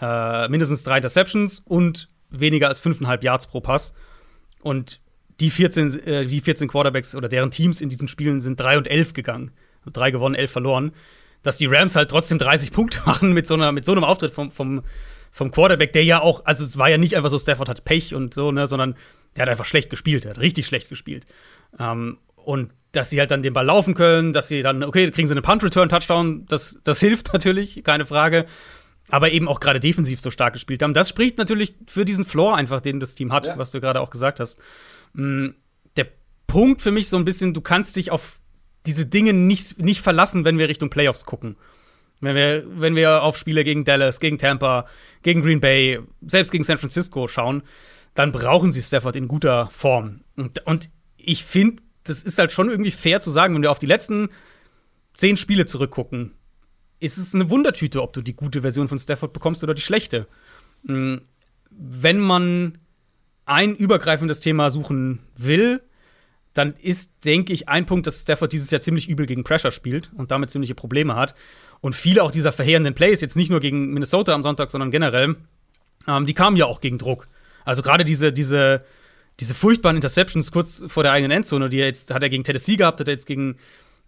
äh, mindestens drei Interceptions und weniger als 5,5 Yards pro Pass. Und die 14, äh, die 14 Quarterbacks oder deren Teams in diesen Spielen sind 3 und 11 gegangen. Also drei gewonnen, elf verloren. Dass die Rams halt trotzdem 30 Punkte machen mit so, einer, mit so einem Auftritt vom, vom, vom Quarterback, der ja auch, also es war ja nicht einfach so, Stafford hat Pech und so, ne, sondern der hat einfach schlecht gespielt, der hat richtig schlecht gespielt. Ähm, und dass sie halt dann den Ball laufen können, dass sie dann, okay, kriegen sie einen Punt-Return-Touchdown, das, das hilft natürlich, keine Frage. Aber eben auch gerade defensiv so stark gespielt haben. Das spricht natürlich für diesen Floor einfach, den das Team hat, ja. was du gerade auch gesagt hast. Mm, der Punkt für mich so ein bisschen, du kannst dich auf diese Dinge nicht, nicht verlassen, wenn wir Richtung Playoffs gucken. Wenn wir, wenn wir auf Spiele gegen Dallas, gegen Tampa, gegen Green Bay, selbst gegen San Francisco schauen, dann brauchen sie Stafford in guter Form. Und, und ich finde, das ist halt schon irgendwie fair zu sagen, wenn wir auf die letzten zehn Spiele zurückgucken, ist es eine Wundertüte, ob du die gute Version von Stafford bekommst oder die schlechte. Mm, wenn man ein übergreifendes Thema suchen will, dann ist, denke ich, ein Punkt, dass Stafford dieses Jahr ziemlich übel gegen Pressure spielt und damit ziemliche Probleme hat. Und viele auch dieser verheerenden Plays, jetzt nicht nur gegen Minnesota am Sonntag, sondern generell, ähm, die kamen ja auch gegen Druck. Also gerade diese, diese, diese furchtbaren Interceptions kurz vor der eigenen Endzone, die er jetzt hat er gegen Tennessee gehabt, hat er jetzt gegen,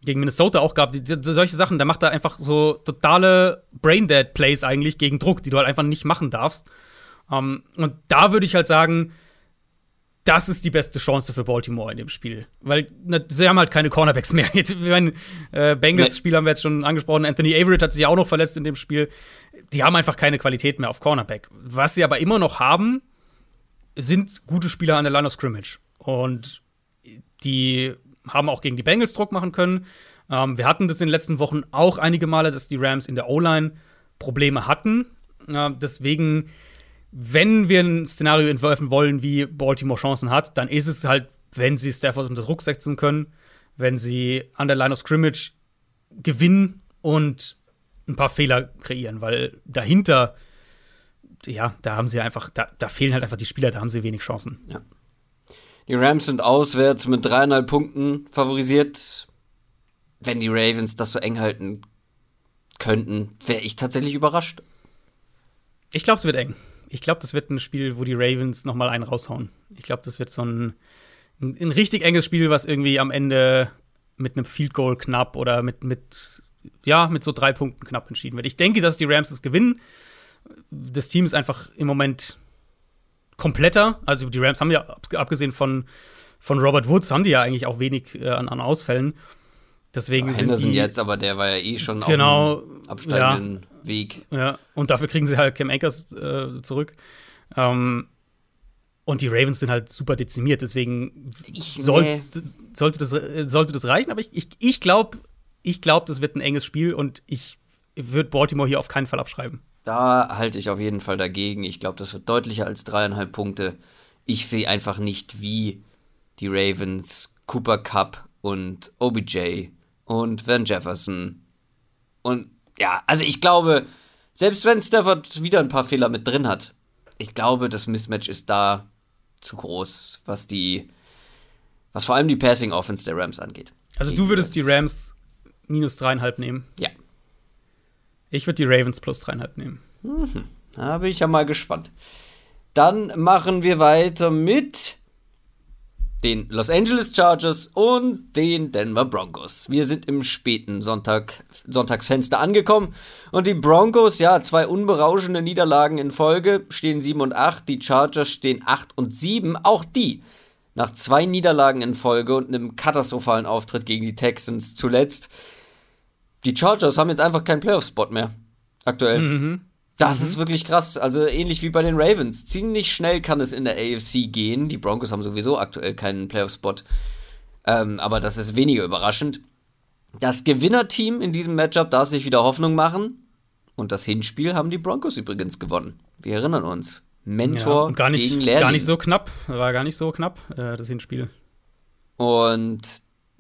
gegen Minnesota auch gehabt. Die, die, solche Sachen, da macht er einfach so totale Braindead-Plays eigentlich gegen Druck, die du halt einfach nicht machen darfst. Ähm, und da würde ich halt sagen, das ist die beste Chance für Baltimore in dem Spiel. Weil na, sie haben halt keine Cornerbacks mehr. Jetzt, ich meine, äh, Bengals-Spiel haben wir jetzt schon angesprochen. Anthony Averett hat sich ja auch noch verletzt in dem Spiel. Die haben einfach keine Qualität mehr auf Cornerback. Was sie aber immer noch haben, sind gute Spieler an der Line of Scrimmage. Und die haben auch gegen die Bengals Druck machen können. Ähm, wir hatten das in den letzten Wochen auch einige Male, dass die Rams in der O-Line Probleme hatten. Äh, deswegen wenn wir ein Szenario entwerfen wollen, wie Baltimore Chancen hat, dann ist es halt, wenn sie Stafford unter Druck setzen können, wenn sie an der Line of Scrimmage gewinnen und ein paar Fehler kreieren, weil dahinter, ja, da haben sie einfach, da, da fehlen halt einfach die Spieler, da haben sie wenig Chancen. Ja. Die Rams sind auswärts mit dreieinhalb Punkten favorisiert. Wenn die Ravens das so eng halten könnten, wäre ich tatsächlich überrascht. Ich glaube, es wird eng. Ich glaube, das wird ein Spiel, wo die Ravens noch mal einen raushauen. Ich glaube, das wird so ein, ein, ein, richtig enges Spiel, was irgendwie am Ende mit einem Field Goal knapp oder mit, mit, ja, mit so drei Punkten knapp entschieden wird. Ich denke, dass die Rams es gewinnen. Das Team ist einfach im Moment kompletter. Also die Rams haben ja, abgesehen von, von Robert Woods, haben die ja eigentlich auch wenig äh, an, an Ausfällen. Deswegen Henderson sind die, jetzt, aber der war ja eh schon genau, auf dem absteigenden Weg. Ja, und dafür kriegen sie halt Cam Akers äh, zurück. Ähm, und die Ravens sind halt super dezimiert, deswegen ich, soll, nee. sollte, das, sollte das reichen. Aber ich, ich, ich glaube, ich glaub, das wird ein enges Spiel und ich würde Baltimore hier auf keinen Fall abschreiben. Da halte ich auf jeden Fall dagegen. Ich glaube, das wird deutlicher als dreieinhalb Punkte. Ich sehe einfach nicht, wie die Ravens Cooper Cup und OBJ und Van Jefferson und ja, also ich glaube, selbst wenn Stafford wieder ein paar Fehler mit drin hat, ich glaube, das Mismatch ist da zu groß, was die, was vor allem die Passing Offense der Rams angeht. Also du würdest die Rams minus dreieinhalb nehmen? Ja. Ich würde die Ravens plus dreieinhalb nehmen. Mhm. Da bin ich ja mal gespannt. Dann machen wir weiter mit den Los Angeles Chargers und den Denver Broncos. Wir sind im späten Sonntag, Sonntagsfenster angekommen und die Broncos, ja, zwei unberauschende Niederlagen in Folge, stehen 7 und 8, die Chargers stehen 8 und 7, auch die nach zwei Niederlagen in Folge und einem katastrophalen Auftritt gegen die Texans zuletzt. Die Chargers haben jetzt einfach keinen Playoff-Spot mehr. Aktuell. Mhm. Das mhm. ist wirklich krass. Also ähnlich wie bei den Ravens. Ziemlich schnell kann es in der AFC gehen. Die Broncos haben sowieso aktuell keinen Playoff-Spot. Ähm, aber das ist weniger überraschend. Das Gewinnerteam in diesem Matchup darf sich wieder Hoffnung machen. Und das Hinspiel haben die Broncos übrigens gewonnen. Wir erinnern uns. Mentor ja, gar nicht, gegen Lehrling. Gar nicht so knapp. War gar nicht so knapp, äh, das Hinspiel. Und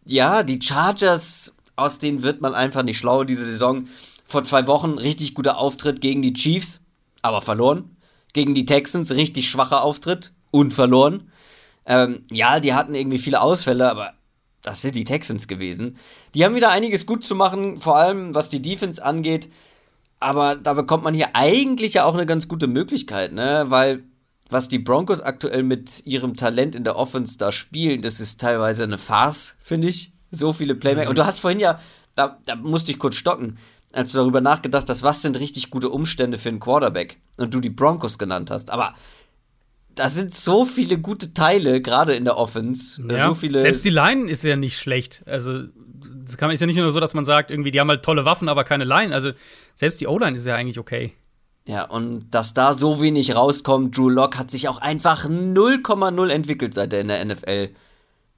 ja, die Chargers, aus denen wird man einfach nicht schlau diese Saison vor zwei Wochen richtig guter Auftritt gegen die Chiefs, aber verloren. Gegen die Texans richtig schwacher Auftritt und verloren. Ähm, ja, die hatten irgendwie viele Ausfälle, aber das sind die Texans gewesen. Die haben wieder einiges gut zu machen, vor allem was die Defense angeht. Aber da bekommt man hier eigentlich ja auch eine ganz gute Möglichkeit, ne? Weil was die Broncos aktuell mit ihrem Talent in der Offense da spielen, das ist teilweise eine Farce, finde ich. So viele Playmaker. Mhm. Und du hast vorhin ja, da, da musste ich kurz stocken als du darüber nachgedacht hast, was sind richtig gute Umstände für einen Quarterback und du die Broncos genannt hast. Aber da sind so viele gute Teile, gerade in der Offense. Ja, so viele selbst die Line ist ja nicht schlecht. Also, es ist ja nicht nur so, dass man sagt, irgendwie, die haben halt tolle Waffen, aber keine Line. Also, selbst die O-Line ist ja eigentlich okay. Ja, und dass da so wenig rauskommt, Drew Lock hat sich auch einfach 0,0 entwickelt, seit er in der NFL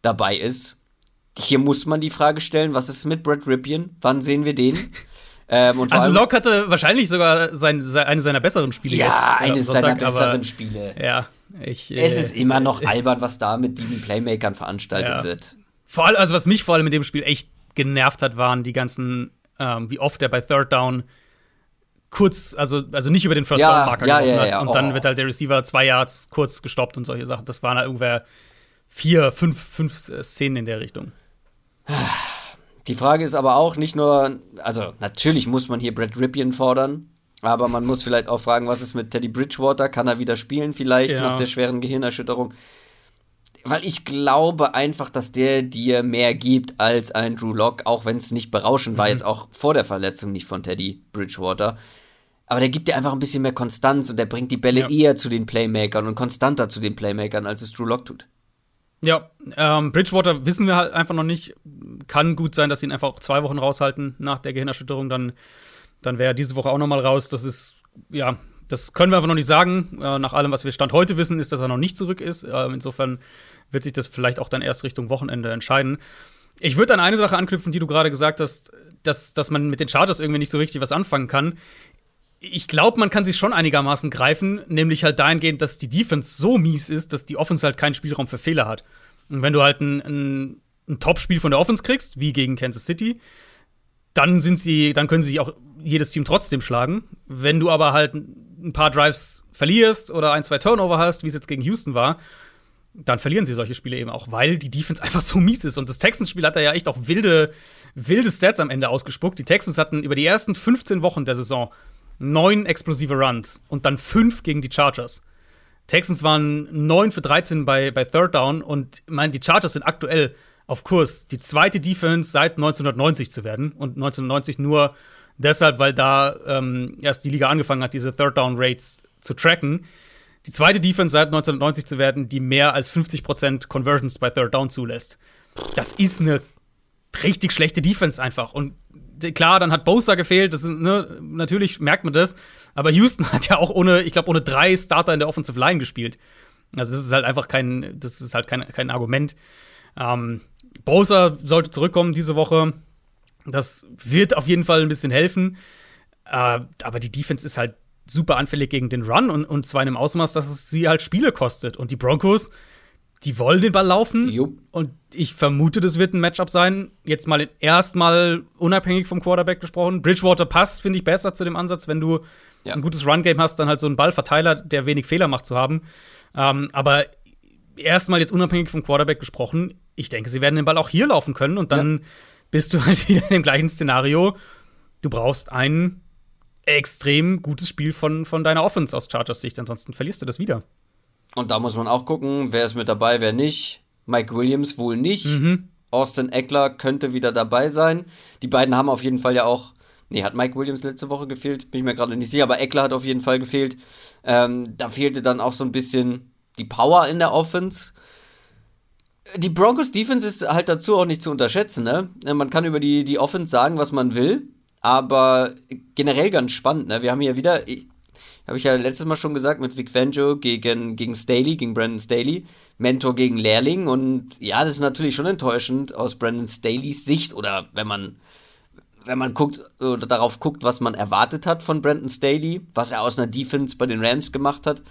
dabei ist. Hier muss man die Frage stellen, was ist mit Brad Ripien? Wann sehen wir den? Ähm, also Locke hatte wahrscheinlich sogar sein, sein, eine seiner besseren Spiele. Ja, jetzt, äh, eines seiner besseren aber, Spiele. Ja, ich, es äh, ist immer noch albern, was da mit diesen Playmakern veranstaltet ja. wird. Vor allem, also was mich vor allem in dem Spiel echt genervt hat, waren die ganzen, ähm, wie oft er bei Third Down kurz, also, also nicht über den First Down Marker ja, ja, ja, und oh. dann wird halt der Receiver zwei Yards kurz gestoppt und solche Sachen. Das waren halt irgendwer vier, fünf, fünf Szenen in der Richtung. Die Frage ist aber auch nicht nur, also natürlich muss man hier Brad Ripien fordern, aber man muss vielleicht auch fragen, was ist mit Teddy Bridgewater? Kann er wieder spielen vielleicht ja. nach der schweren Gehirnerschütterung? Weil ich glaube einfach, dass der dir mehr gibt als ein Drew Lock, auch wenn es nicht berauschend mhm. war, jetzt auch vor der Verletzung nicht von Teddy Bridgewater. Aber der gibt dir einfach ein bisschen mehr Konstanz und der bringt die Bälle ja. eher zu den Playmakern und konstanter zu den Playmakern, als es Drew Lock tut. Ja, ähm, Bridgewater wissen wir halt einfach noch nicht. Kann gut sein, dass sie ihn einfach auch zwei Wochen raushalten nach der Gehirnerschütterung. Dann, dann wäre er diese Woche auch noch mal raus. Das ist, ja, das können wir einfach noch nicht sagen. Äh, nach allem, was wir Stand heute wissen, ist, dass er noch nicht zurück ist. Äh, insofern wird sich das vielleicht auch dann erst Richtung Wochenende entscheiden. Ich würde an eine Sache anknüpfen, die du gerade gesagt hast, dass, dass man mit den Chargers irgendwie nicht so richtig was anfangen kann ich glaube, man kann sich schon einigermaßen greifen, nämlich halt dahingehend, dass die Defense so mies ist, dass die Offense halt keinen Spielraum für Fehler hat. Und wenn du halt ein, ein, ein Top-Spiel von der Offense kriegst, wie gegen Kansas City, dann sind sie, dann können sie auch jedes Team trotzdem schlagen. Wenn du aber halt ein paar Drives verlierst oder ein, zwei Turnover hast, wie es jetzt gegen Houston war, dann verlieren sie solche Spiele eben auch, weil die Defense einfach so mies ist. Und das Texans-Spiel hat da ja echt auch wilde, wilde Stats am Ende ausgespuckt. Die Texans hatten über die ersten 15 Wochen der Saison neun explosive Runs und dann fünf gegen die Chargers. Texans waren 9 für 13 bei, bei Third Down und ich meine, die Chargers sind aktuell auf Kurs, die zweite Defense seit 1990 zu werden. Und 1990 nur deshalb, weil da ähm, erst die Liga angefangen hat, diese Third Down Rates zu tracken die zweite Defense seit 1990 zu werden, die mehr als 50% Conversions bei Third Down zulässt. Das ist eine richtig schlechte Defense einfach. Und klar, dann hat Bosa gefehlt, das ist, ne, natürlich merkt man das. Aber Houston hat ja auch ohne, ich glaube, ohne drei Starter in der Offensive Line gespielt. Also, das ist halt einfach kein, das ist halt kein, kein Argument. Ähm, Bosa sollte zurückkommen diese Woche. Das wird auf jeden Fall ein bisschen helfen. Äh, aber die Defense ist halt super anfällig gegen den Run und, und zwar in einem Ausmaß, dass es sie halt Spiele kostet. Und die Broncos, die wollen den Ball laufen. Jupp. Und ich vermute, das wird ein Matchup sein. Jetzt mal erstmal unabhängig vom Quarterback gesprochen. Bridgewater passt, finde ich, besser zu dem Ansatz, wenn du ja. ein gutes Run-Game hast, dann halt so einen Ballverteiler, der wenig Fehler macht, zu haben. Ähm, aber erstmal jetzt unabhängig vom Quarterback gesprochen, ich denke, sie werden den Ball auch hier laufen können und dann ja. bist du halt wieder in dem gleichen Szenario. Du brauchst einen extrem gutes Spiel von, von deiner Offense aus Chargers Sicht. Ansonsten verlierst du das wieder. Und da muss man auch gucken, wer ist mit dabei, wer nicht. Mike Williams wohl nicht. Mhm. Austin Eckler könnte wieder dabei sein. Die beiden haben auf jeden Fall ja auch. Nee, hat Mike Williams letzte Woche gefehlt? Bin ich mir gerade nicht sicher, aber Eckler hat auf jeden Fall gefehlt. Ähm, da fehlte dann auch so ein bisschen die Power in der Offense. Die Broncos Defense ist halt dazu auch nicht zu unterschätzen, ne? Man kann über die, die Offense sagen, was man will. Aber generell ganz spannend, ne? Wir haben hier wieder, habe ich ja letztes Mal schon gesagt, mit Vic Fangio gegen, gegen Staley, gegen Brandon Staley, Mentor gegen Lehrling. Und ja, das ist natürlich schon enttäuschend aus Brandon Staleys Sicht oder wenn man wenn man guckt oder darauf guckt, was man erwartet hat von Brandon Staley, was er aus einer Defense bei den Rams gemacht hat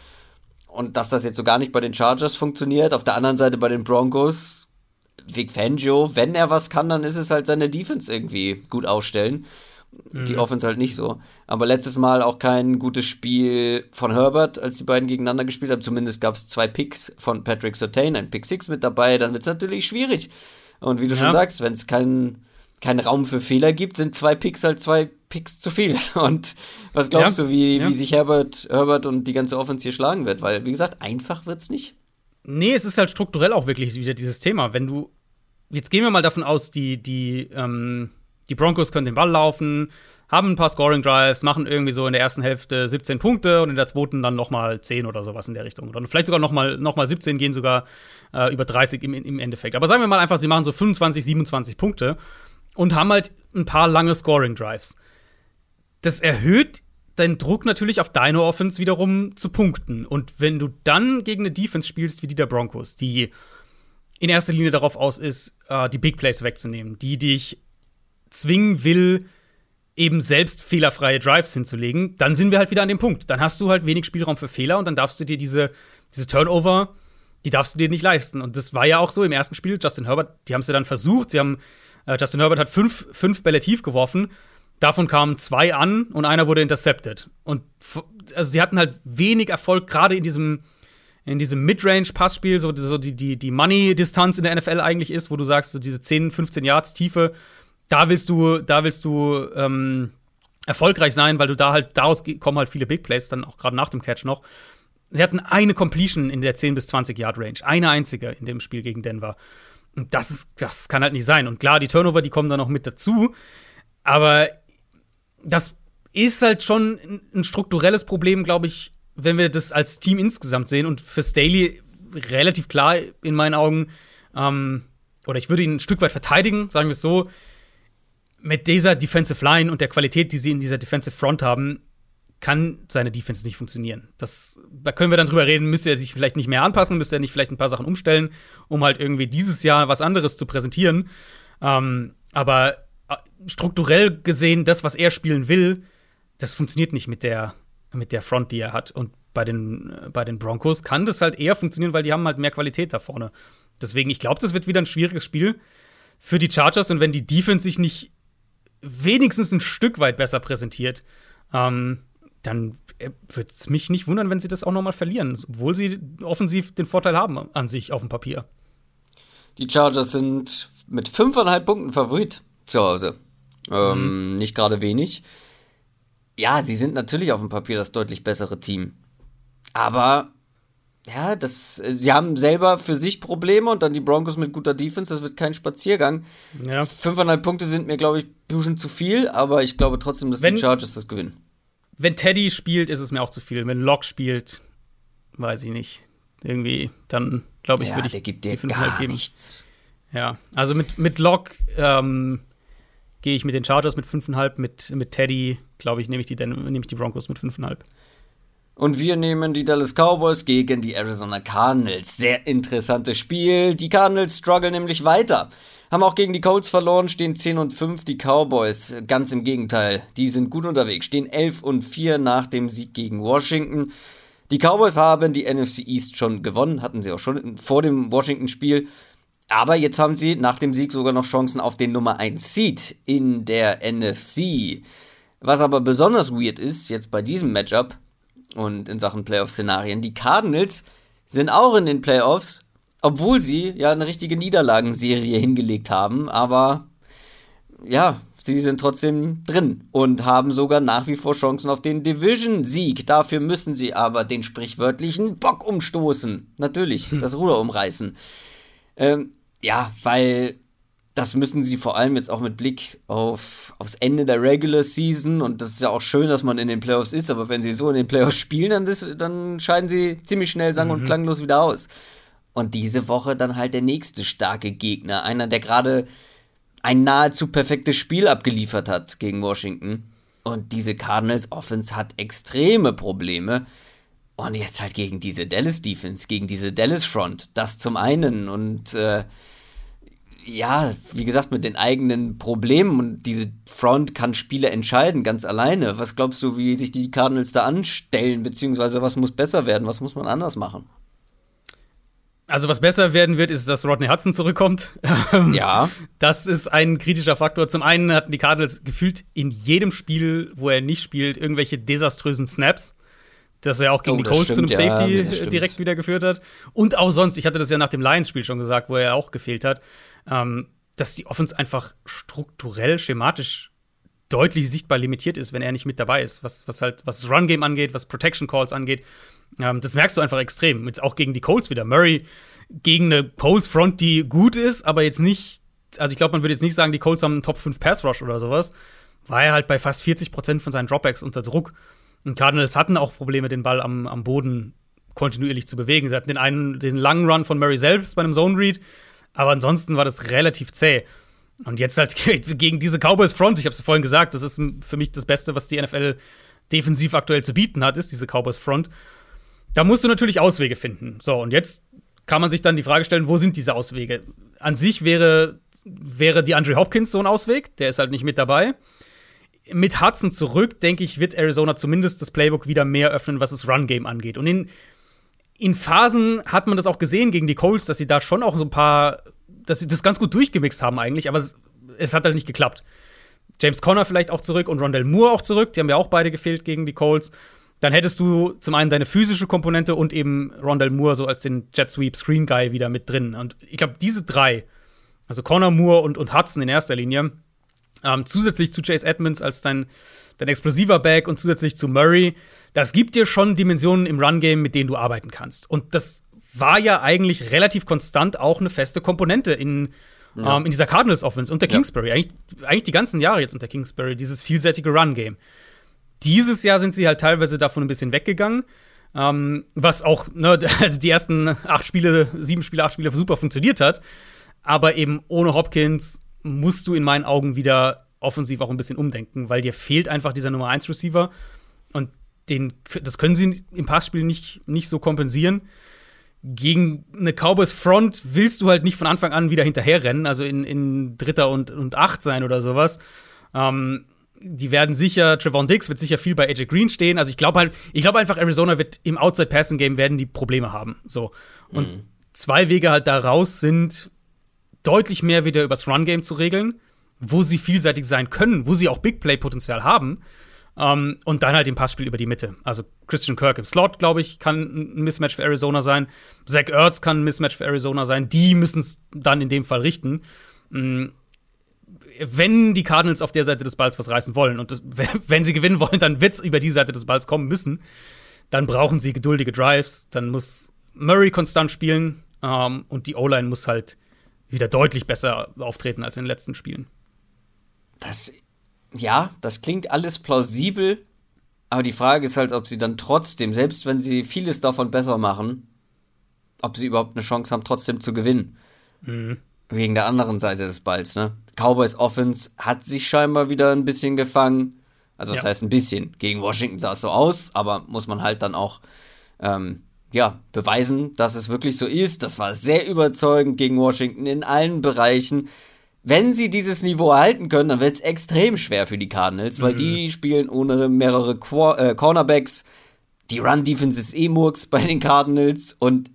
und dass das jetzt so gar nicht bei den Chargers funktioniert. Auf der anderen Seite bei den Broncos, Vic Fangio, wenn er was kann, dann ist es halt seine Defense irgendwie gut aufstellen. Die mhm. Offense halt nicht so. Aber letztes Mal auch kein gutes Spiel von Herbert, als die beiden gegeneinander gespielt haben. Zumindest gab es zwei Picks von Patrick Sertain, ein Pick 6 mit dabei. Dann wird es natürlich schwierig. Und wie du ja. schon sagst, wenn es keinen kein Raum für Fehler gibt, sind zwei Picks halt zwei Picks zu viel. Und was glaubst ja. du, wie, ja. wie sich Herbert, Herbert und die ganze Offense hier schlagen wird? Weil, wie gesagt, einfach wird es nicht. Nee, es ist halt strukturell auch wirklich wieder dieses Thema. Wenn du, jetzt gehen wir mal davon aus, die, die, ähm, die Broncos können den Ball laufen, haben ein paar Scoring Drives, machen irgendwie so in der ersten Hälfte 17 Punkte und in der zweiten dann noch mal 10 oder sowas in der Richtung. Oder vielleicht sogar noch mal, noch mal 17 gehen sogar äh, über 30 im, im Endeffekt. Aber sagen wir mal einfach, sie machen so 25, 27 Punkte und haben halt ein paar lange Scoring Drives. Das erhöht deinen Druck natürlich auf deine Offense wiederum zu punkten. Und wenn du dann gegen eine Defense spielst wie die der Broncos, die in erster Linie darauf aus ist, äh, die Big Plays wegzunehmen, die dich zwingen will, eben selbst fehlerfreie Drives hinzulegen, dann sind wir halt wieder an dem Punkt. Dann hast du halt wenig Spielraum für Fehler und dann darfst du dir diese, diese Turnover, die darfst du dir nicht leisten. Und das war ja auch so im ersten Spiel. Justin Herbert, die haben es ja dann versucht. Sie haben, äh, Justin Herbert hat fünf, fünf Bälle tief geworfen. Davon kamen zwei an und einer wurde intercepted. Und also sie hatten halt wenig Erfolg, gerade in diesem, in diesem Midrange-Passspiel, so, so die, die, die Money-Distanz in der NFL eigentlich ist, wo du sagst, so diese 10, 15 Yards Tiefe da willst du, da willst du ähm, erfolgreich sein, weil du da halt, daraus kommen halt viele Big Plays, dann auch gerade nach dem Catch noch. Wir hatten eine Completion in der 10 bis 20 Yard Range, eine einzige in dem Spiel gegen Denver. Und das ist, das kann halt nicht sein. Und klar, die Turnover, die kommen dann noch mit dazu, aber das ist halt schon ein strukturelles Problem, glaube ich, wenn wir das als Team insgesamt sehen. Und für Staley relativ klar in meinen Augen, ähm, oder ich würde ihn ein Stück weit verteidigen, sagen wir es so, mit dieser Defensive Line und der Qualität, die sie in dieser Defensive Front haben, kann seine Defense nicht funktionieren. Das, da können wir dann drüber reden, müsste er sich vielleicht nicht mehr anpassen, müsste er nicht vielleicht ein paar Sachen umstellen, um halt irgendwie dieses Jahr was anderes zu präsentieren. Ähm, aber äh, strukturell gesehen, das, was er spielen will, das funktioniert nicht mit der, mit der Front, die er hat. Und bei den, äh, bei den Broncos kann das halt eher funktionieren, weil die haben halt mehr Qualität da vorne. Deswegen, ich glaube, das wird wieder ein schwieriges Spiel für die Chargers. Und wenn die Defense sich nicht wenigstens ein Stück weit besser präsentiert, ähm, dann äh, würde es mich nicht wundern, wenn sie das auch noch mal verlieren, obwohl sie offensiv den Vorteil haben an sich auf dem Papier. Die Chargers sind mit fünfeinhalb Punkten Favorit zu Hause. Ähm, mhm. Nicht gerade wenig. Ja, sie sind natürlich auf dem Papier das deutlich bessere Team. Aber ja, das, sie haben selber für sich Probleme und dann die Broncos mit guter Defense, das wird kein Spaziergang. Ja. Fünfeinhalb Punkte sind mir, glaube ich, ein bisschen zu viel, aber ich glaube trotzdem, dass wenn, die Chargers das gewinnen. Wenn Teddy spielt, ist es mir auch zu viel. Wenn Locke spielt, weiß ich nicht. Irgendwie, dann glaube ich, ja, würde ich der gibt dir die gar geben. nichts. Ja, also mit, mit Locke ähm, gehe ich mit den Chargers mit 5,5, mit, mit Teddy, glaube ich, nehme ich, die, nehm ich die Broncos mit 5,5. Und wir nehmen die Dallas Cowboys gegen die Arizona Cardinals. Sehr interessantes Spiel. Die Cardinals strugglen nämlich weiter. Haben auch gegen die Colts verloren, stehen 10 und 5. Die Cowboys, ganz im Gegenteil, die sind gut unterwegs, stehen 11 und 4 nach dem Sieg gegen Washington. Die Cowboys haben die NFC East schon gewonnen, hatten sie auch schon vor dem Washington-Spiel. Aber jetzt haben sie nach dem Sieg sogar noch Chancen auf den Nummer 1 Seed in der NFC. Was aber besonders weird ist, jetzt bei diesem Matchup und in Sachen Playoff-Szenarien, die Cardinals sind auch in den Playoffs, obwohl sie ja eine richtige Niederlagenserie hingelegt haben. Aber ja, sie sind trotzdem drin und haben sogar nach wie vor Chancen auf den Division-Sieg. Dafür müssen sie aber den sprichwörtlichen Bock umstoßen. Natürlich, hm. das Ruder umreißen. Ähm, ja, weil das müssen sie vor allem jetzt auch mit Blick auf, aufs Ende der Regular Season und das ist ja auch schön, dass man in den Playoffs ist, aber wenn sie so in den Playoffs spielen, dann, das, dann scheiden sie ziemlich schnell sang- und mhm. klanglos wieder aus. Und diese Woche dann halt der nächste starke Gegner, einer, der gerade ein nahezu perfektes Spiel abgeliefert hat gegen Washington. Und diese Cardinals Offense hat extreme Probleme. Und jetzt halt gegen diese Dallas Defense, gegen diese Dallas Front. Das zum einen. Und äh, ja, wie gesagt, mit den eigenen Problemen. Und diese Front kann Spiele entscheiden, ganz alleine. Was glaubst du, wie sich die Cardinals da anstellen? Beziehungsweise was muss besser werden? Was muss man anders machen? Also was besser werden wird, ist, dass Rodney Hudson zurückkommt. ja. Das ist ein kritischer Faktor. Zum einen hatten die Cardinals gefühlt in jedem Spiel, wo er nicht spielt, irgendwelche desaströsen Snaps dass er auch gegen oh, die Colts zu einem Safety ja, direkt wieder geführt hat. Und auch sonst, ich hatte das ja nach dem Lions-Spiel schon gesagt, wo er auch gefehlt hat, ähm, dass die Offense einfach strukturell, schematisch deutlich sichtbar limitiert ist, wenn er nicht mit dabei ist. Was, was halt, was das Run-Game angeht, was Protection Calls angeht. Ähm, das merkst du einfach extrem. Jetzt auch gegen die Colts wieder. Murray gegen eine Colts-Front, die gut ist, aber jetzt nicht, also ich glaube, man würde jetzt nicht sagen, die Colts haben einen Top 5 Pass-Rush oder sowas. War er halt bei fast 40 Prozent von seinen Dropbacks unter Druck. Und Cardinals hatten auch Probleme, den Ball am, am Boden kontinuierlich zu bewegen. Sie hatten den einen, den langen Run von Murray selbst bei einem Zone Read, aber ansonsten war das relativ zäh. Und jetzt halt gegen diese Cowboys Front, ich habe es vorhin gesagt, das ist für mich das Beste, was die NFL defensiv aktuell zu bieten hat, ist diese Cowboys Front. Da musst du natürlich Auswege finden. So, und jetzt kann man sich dann die Frage stellen, wo sind diese Auswege? An sich wäre, wäre die Andre Hopkins so ein Ausweg, der ist halt nicht mit dabei mit Hudson zurück, denke ich, wird Arizona zumindest das Playbook wieder mehr öffnen, was das Run-Game angeht. Und in, in Phasen hat man das auch gesehen gegen die Colts, dass sie da schon auch so ein paar, dass sie das ganz gut durchgemixt haben eigentlich, aber es, es hat halt nicht geklappt. James Conner vielleicht auch zurück und Rondell Moore auch zurück, die haben ja auch beide gefehlt gegen die Colts. Dann hättest du zum einen deine physische Komponente und eben Rondell Moore so als den Jet Sweep Screen Guy wieder mit drin. Und ich glaube, diese drei, also Conner, Moore und, und Hudson in erster Linie, ähm, zusätzlich zu Chase Edmonds als dein, dein explosiver Back und zusätzlich zu Murray, das gibt dir schon Dimensionen im Run-Game, mit denen du arbeiten kannst. Und das war ja eigentlich relativ konstant auch eine feste Komponente in, ja. ähm, in dieser Cardinals Offense unter Kingsbury. Ja. Eigentlich, eigentlich die ganzen Jahre jetzt unter Kingsbury, dieses vielseitige Run-Game. Dieses Jahr sind sie halt teilweise davon ein bisschen weggegangen. Ähm, was auch, ne, also die ersten acht Spiele, sieben Spiele, acht Spiele super funktioniert hat. Aber eben ohne Hopkins musst du in meinen Augen wieder offensiv auch ein bisschen umdenken, weil dir fehlt einfach dieser Nummer 1 Receiver und den, das können sie im Passspiel nicht, nicht so kompensieren. Gegen eine Cowboys Front willst du halt nicht von Anfang an wieder hinterherrennen, also in, in Dritter und, und Acht sein oder sowas. Ähm, die werden sicher, Trevon Diggs wird sicher viel bei AJ Green stehen. Also ich glaube halt, ich glaube einfach, Arizona wird im Outside Passing Game werden die Probleme haben. So. Und mhm. zwei Wege halt da raus sind, deutlich mehr wieder übers Run-Game zu regeln, wo sie vielseitig sein können, wo sie auch Big Play-Potenzial haben. Ähm, und dann halt im Passspiel über die Mitte. Also Christian Kirk im Slot, glaube ich, kann ein Mismatch für Arizona sein. Zach Ertz kann ein Mismatch für Arizona sein. Die müssen es dann in dem Fall richten. Mhm. Wenn die Cardinals auf der Seite des Balls was reißen wollen und das, wenn sie gewinnen wollen, dann wird es über die Seite des Balls kommen müssen. Dann brauchen sie geduldige Drives. Dann muss Murray konstant spielen ähm, und die O-Line muss halt wieder deutlich besser auftreten als in den letzten Spielen. Das, ja, das klingt alles plausibel, aber die Frage ist halt, ob sie dann trotzdem, selbst wenn sie vieles davon besser machen, ob sie überhaupt eine Chance haben, trotzdem zu gewinnen. Mhm. Wegen der anderen Seite des Balls, ne? Cowboys Offense hat sich scheinbar wieder ein bisschen gefangen. Also, das ja. heißt ein bisschen. Gegen Washington sah es so aus, aber muss man halt dann auch ähm, ja, beweisen, dass es wirklich so ist. Das war sehr überzeugend gegen Washington in allen Bereichen. Wenn sie dieses Niveau erhalten können, dann wird es extrem schwer für die Cardinals, weil mhm. die spielen ohne mehrere Qu äh, Cornerbacks. Die Run-Defense ist eh Murks bei den Cardinals. Und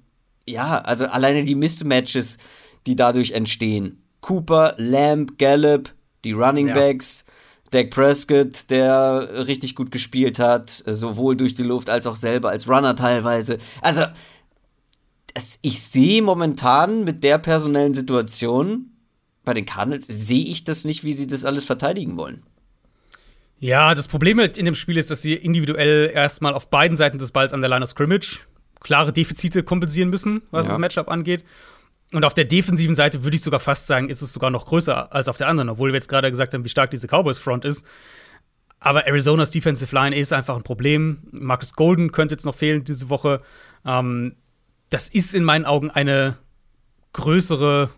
ja, also alleine die Mismatches, die dadurch entstehen. Cooper, Lamb, Gallup, die Running Backs. Ja. Dak Prescott, der richtig gut gespielt hat, sowohl durch die Luft als auch selber als Runner teilweise. Also, ich sehe momentan mit der personellen Situation bei den Cardinals, sehe ich das nicht, wie sie das alles verteidigen wollen. Ja, das Problem in dem Spiel ist, dass sie individuell erstmal auf beiden Seiten des Balls an der Line of Scrimmage klare Defizite kompensieren müssen, was ja. das Matchup angeht. Und auf der defensiven Seite würde ich sogar fast sagen, ist es sogar noch größer als auf der anderen, obwohl wir jetzt gerade gesagt haben, wie stark diese Cowboys-Front ist. Aber Arizonas Defensive Line ist einfach ein Problem. Marcus Golden könnte jetzt noch fehlen diese Woche. Ähm, das ist in meinen Augen eine größere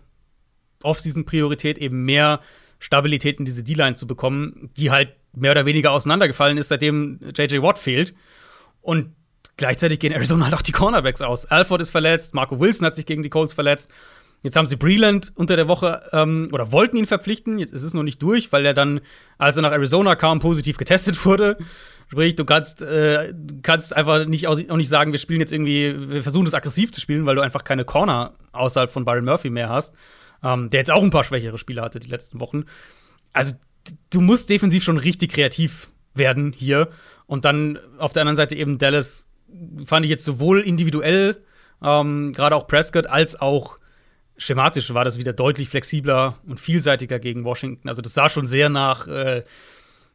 Offseason-Priorität, eben mehr Stabilität in diese D-Line zu bekommen, die halt mehr oder weniger auseinandergefallen ist, seitdem JJ Watt fehlt. Und Gleichzeitig gehen Arizona halt auch die Cornerbacks aus. Alford ist verletzt, Marco Wilson hat sich gegen die Colts verletzt. Jetzt haben sie Breland unter der Woche ähm, oder wollten ihn verpflichten. Jetzt ist es noch nicht durch, weil er dann, als er nach Arizona kam, positiv getestet wurde. Sprich, du kannst, äh, kannst einfach nicht auch nicht sagen, wir spielen jetzt irgendwie, wir versuchen das aggressiv zu spielen, weil du einfach keine Corner außerhalb von Byron Murphy mehr hast, ähm, der jetzt auch ein paar schwächere Spiele hatte die letzten Wochen. Also du musst defensiv schon richtig kreativ werden hier und dann auf der anderen Seite eben Dallas fand ich jetzt sowohl individuell, ähm, gerade auch Prescott, als auch schematisch war das wieder deutlich flexibler und vielseitiger gegen Washington. Also das sah schon sehr nach, äh,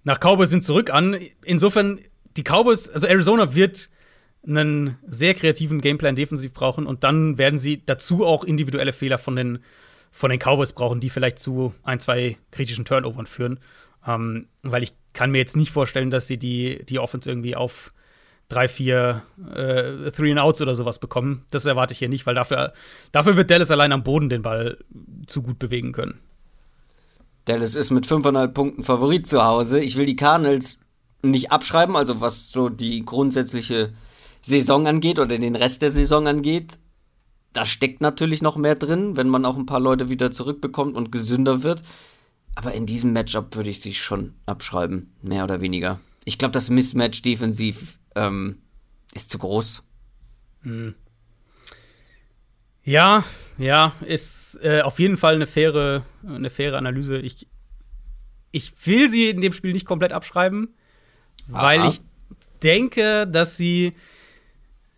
nach Cowboys sind zurück an. Insofern, die Cowboys, also Arizona wird einen sehr kreativen Gameplan defensiv brauchen und dann werden sie dazu auch individuelle Fehler von den, von den Cowboys brauchen, die vielleicht zu ein, zwei kritischen Turnovern führen. Ähm, weil ich kann mir jetzt nicht vorstellen, dass sie die, die Offense irgendwie auf drei, vier äh, Three and Outs oder sowas bekommen. Das erwarte ich hier nicht, weil dafür, dafür wird Dallas allein am Boden den Ball zu gut bewegen können. Dallas ist mit 5,5 Punkten Favorit zu Hause. Ich will die Cardinals nicht abschreiben, also was so die grundsätzliche Saison angeht oder den Rest der Saison angeht. Da steckt natürlich noch mehr drin, wenn man auch ein paar Leute wieder zurückbekommt und gesünder wird. Aber in diesem Matchup würde ich sie schon abschreiben, mehr oder weniger. Ich glaube, das Mismatch defensiv ähm, ist zu groß. Hm. Ja, ja, ist äh, auf jeden Fall eine faire, eine faire Analyse. Ich, ich will sie in dem Spiel nicht komplett abschreiben, Aha. weil ich denke, dass sie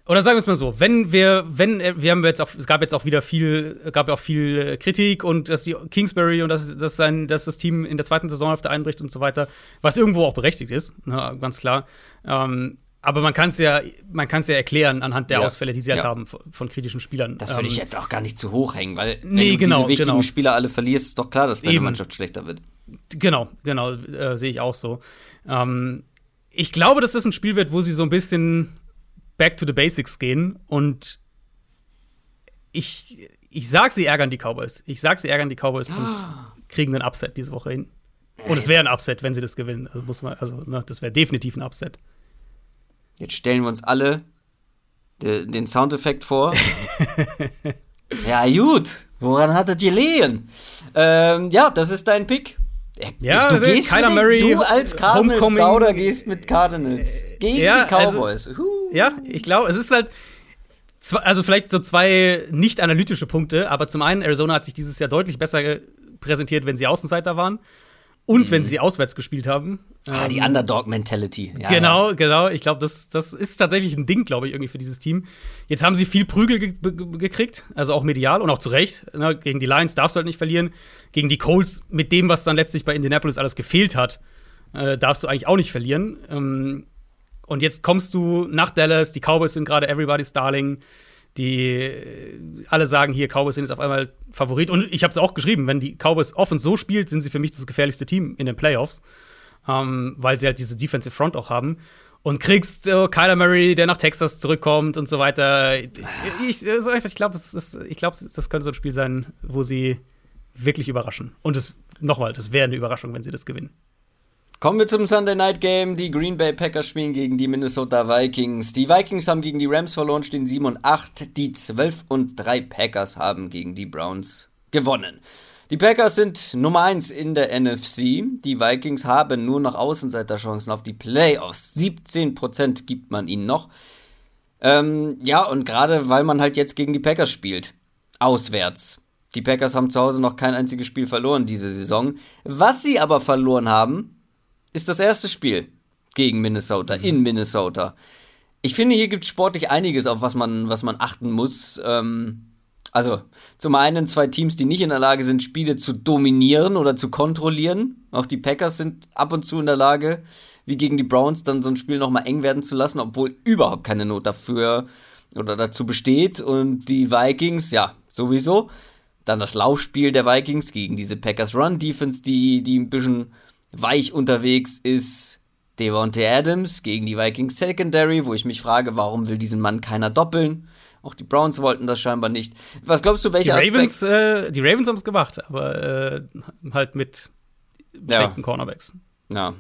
oder sagen wir es mal so, wenn wir, wenn, wir haben jetzt auch, es gab jetzt auch wieder viel, gab ja auch viel Kritik und dass die Kingsbury und dass, dass, sein, dass das Team in der zweiten Saison auf der einbricht und so weiter, was irgendwo auch berechtigt ist, ne, ganz klar. Ähm, aber man kann es ja, man kann ja erklären anhand der ja, Ausfälle, die sie halt ja. haben von, von, kritischen Spielern. Das würde ich ähm, jetzt auch gar nicht zu hoch hängen, weil wenn nee, du genau, diese wichtigen genau. Spieler alle verlierst, ist doch klar, dass deine Eben. Mannschaft schlechter wird. Genau, genau, äh, sehe ich auch so. Ähm, ich glaube, dass das ein Spiel wird, wo sie so ein bisschen back to the basics gehen und ich, ich sag, sie ärgern die Cowboys. Ich sag, sie ärgern die Cowboys oh. und kriegen einen Upset diese Woche hin. Und es wäre ein Upset, wenn sie das gewinnen. Also muss man, also ne, das wäre definitiv ein Upset. Jetzt stellen wir uns alle de, den Soundeffekt vor. ja, gut. Woran hattet ihr lehen? Ähm, ja, das ist dein Pick. Ja, du, du gehst Kyler den, Murray, du als Cardinals Dauder gehst mit Cardinals gegen ja, die also Cowboys. Also, ja, ich glaube, es ist halt also vielleicht so zwei nicht analytische Punkte, aber zum einen Arizona hat sich dieses Jahr deutlich besser präsentiert, wenn sie Außenseiter waren. Und mhm. wenn sie auswärts gespielt haben. Ah, die ähm, Underdog-Mentality. Ja, genau, ja. genau. Ich glaube, das, das ist tatsächlich ein Ding, glaube ich, irgendwie für dieses Team. Jetzt haben sie viel Prügel ge gekriegt, also auch medial und auch zu Recht. Ne? Gegen die Lions darfst du halt nicht verlieren. Gegen die Colts, mit dem, was dann letztlich bei Indianapolis alles gefehlt hat, äh, darfst du eigentlich auch nicht verlieren. Ähm, und jetzt kommst du nach Dallas, die Cowboys sind gerade everybody's darling die äh, alle sagen hier, Cowboys sind jetzt auf einmal Favorit. Und ich habe es auch geschrieben, wenn die Cowboys offen so spielt, sind sie für mich das gefährlichste Team in den Playoffs, ähm, weil sie halt diese Defensive Front auch haben. Und kriegst äh, Kyler Murray, der nach Texas zurückkommt und so weiter. Ich, ich, ich glaube, das, das, glaub, das könnte so ein Spiel sein, wo sie wirklich überraschen. Und nochmal, das wäre eine Überraschung, wenn sie das gewinnen. Kommen wir zum Sunday Night Game. Die Green Bay Packers spielen gegen die Minnesota Vikings. Die Vikings haben gegen die Rams verloren, stehen 7 und 8. Die 12 und 3 Packers haben gegen die Browns gewonnen. Die Packers sind Nummer 1 in der NFC. Die Vikings haben nur noch Außenseiterchancen auf die Playoffs. 17% gibt man ihnen noch. Ähm, ja, und gerade weil man halt jetzt gegen die Packers spielt. Auswärts. Die Packers haben zu Hause noch kein einziges Spiel verloren diese Saison. Was sie aber verloren haben, ist das erste Spiel gegen Minnesota, in Minnesota. Ich finde, hier gibt es sportlich einiges, auf was man, was man achten muss. Ähm, also, zum einen zwei Teams, die nicht in der Lage sind, Spiele zu dominieren oder zu kontrollieren. Auch die Packers sind ab und zu in der Lage, wie gegen die Browns, dann so ein Spiel nochmal eng werden zu lassen, obwohl überhaupt keine Not dafür oder dazu besteht. Und die Vikings, ja, sowieso. Dann das Laufspiel der Vikings gegen diese Packers Run Defense, die, die ein bisschen weich unterwegs ist Devontae Adams gegen die Vikings Secondary, wo ich mich frage, warum will diesen Mann keiner doppeln? Auch die Browns wollten das scheinbar nicht. Was glaubst du, welcher die Ravens, Aspekt? Äh, die Ravens haben es gemacht, aber äh, halt mit schlechten ja. Cornerbacks. Ja.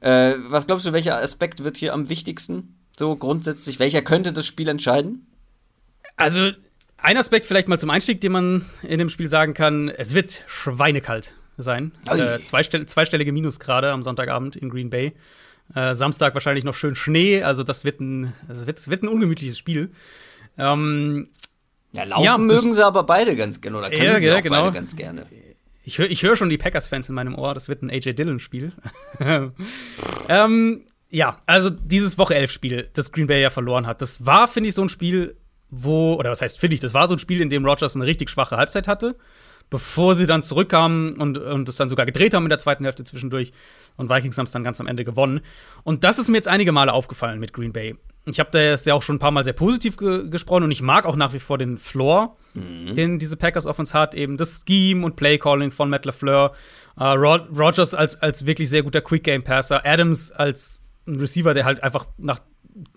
Äh, was glaubst du, welcher Aspekt wird hier am wichtigsten? So grundsätzlich, welcher könnte das Spiel entscheiden? Also, ein Aspekt vielleicht mal zum Einstieg, den man in dem Spiel sagen kann: Es wird schweinekalt sein. Äh, zweistell zweistellige Minusgrade am Sonntagabend in Green Bay. Äh, Samstag wahrscheinlich noch schön Schnee, also das wird ein, das wird, wird ein ungemütliches Spiel. Ähm, ja, laufen ja, mögen sie aber beide ganz gerne oder können ja, sie ja, auch genau. beide ganz gerne. Ich höre ich hör schon die Packers-Fans in meinem Ohr, das wird ein AJ Dillon-Spiel. ähm, ja, also dieses Woche 11-Spiel, das Green Bay ja verloren hat, das war, finde ich, so ein Spiel, wo, oder was heißt, finde ich, das war so ein Spiel, in dem Rogers eine richtig schwache Halbzeit hatte bevor sie dann zurückkamen und, und das dann sogar gedreht haben in der zweiten Hälfte zwischendurch. Und Vikings haben es dann ganz am Ende gewonnen. Und das ist mir jetzt einige Male aufgefallen mit Green Bay. Ich habe da jetzt ja auch schon ein paar Mal sehr positiv ge gesprochen und ich mag auch nach wie vor den Floor, mhm. den diese Packers Offense hat, eben das Scheme und Playcalling von Matt LaFleur, uh, Rod Rogers als, als wirklich sehr guter Quick Game Passer, Adams als ein Receiver, der halt einfach nach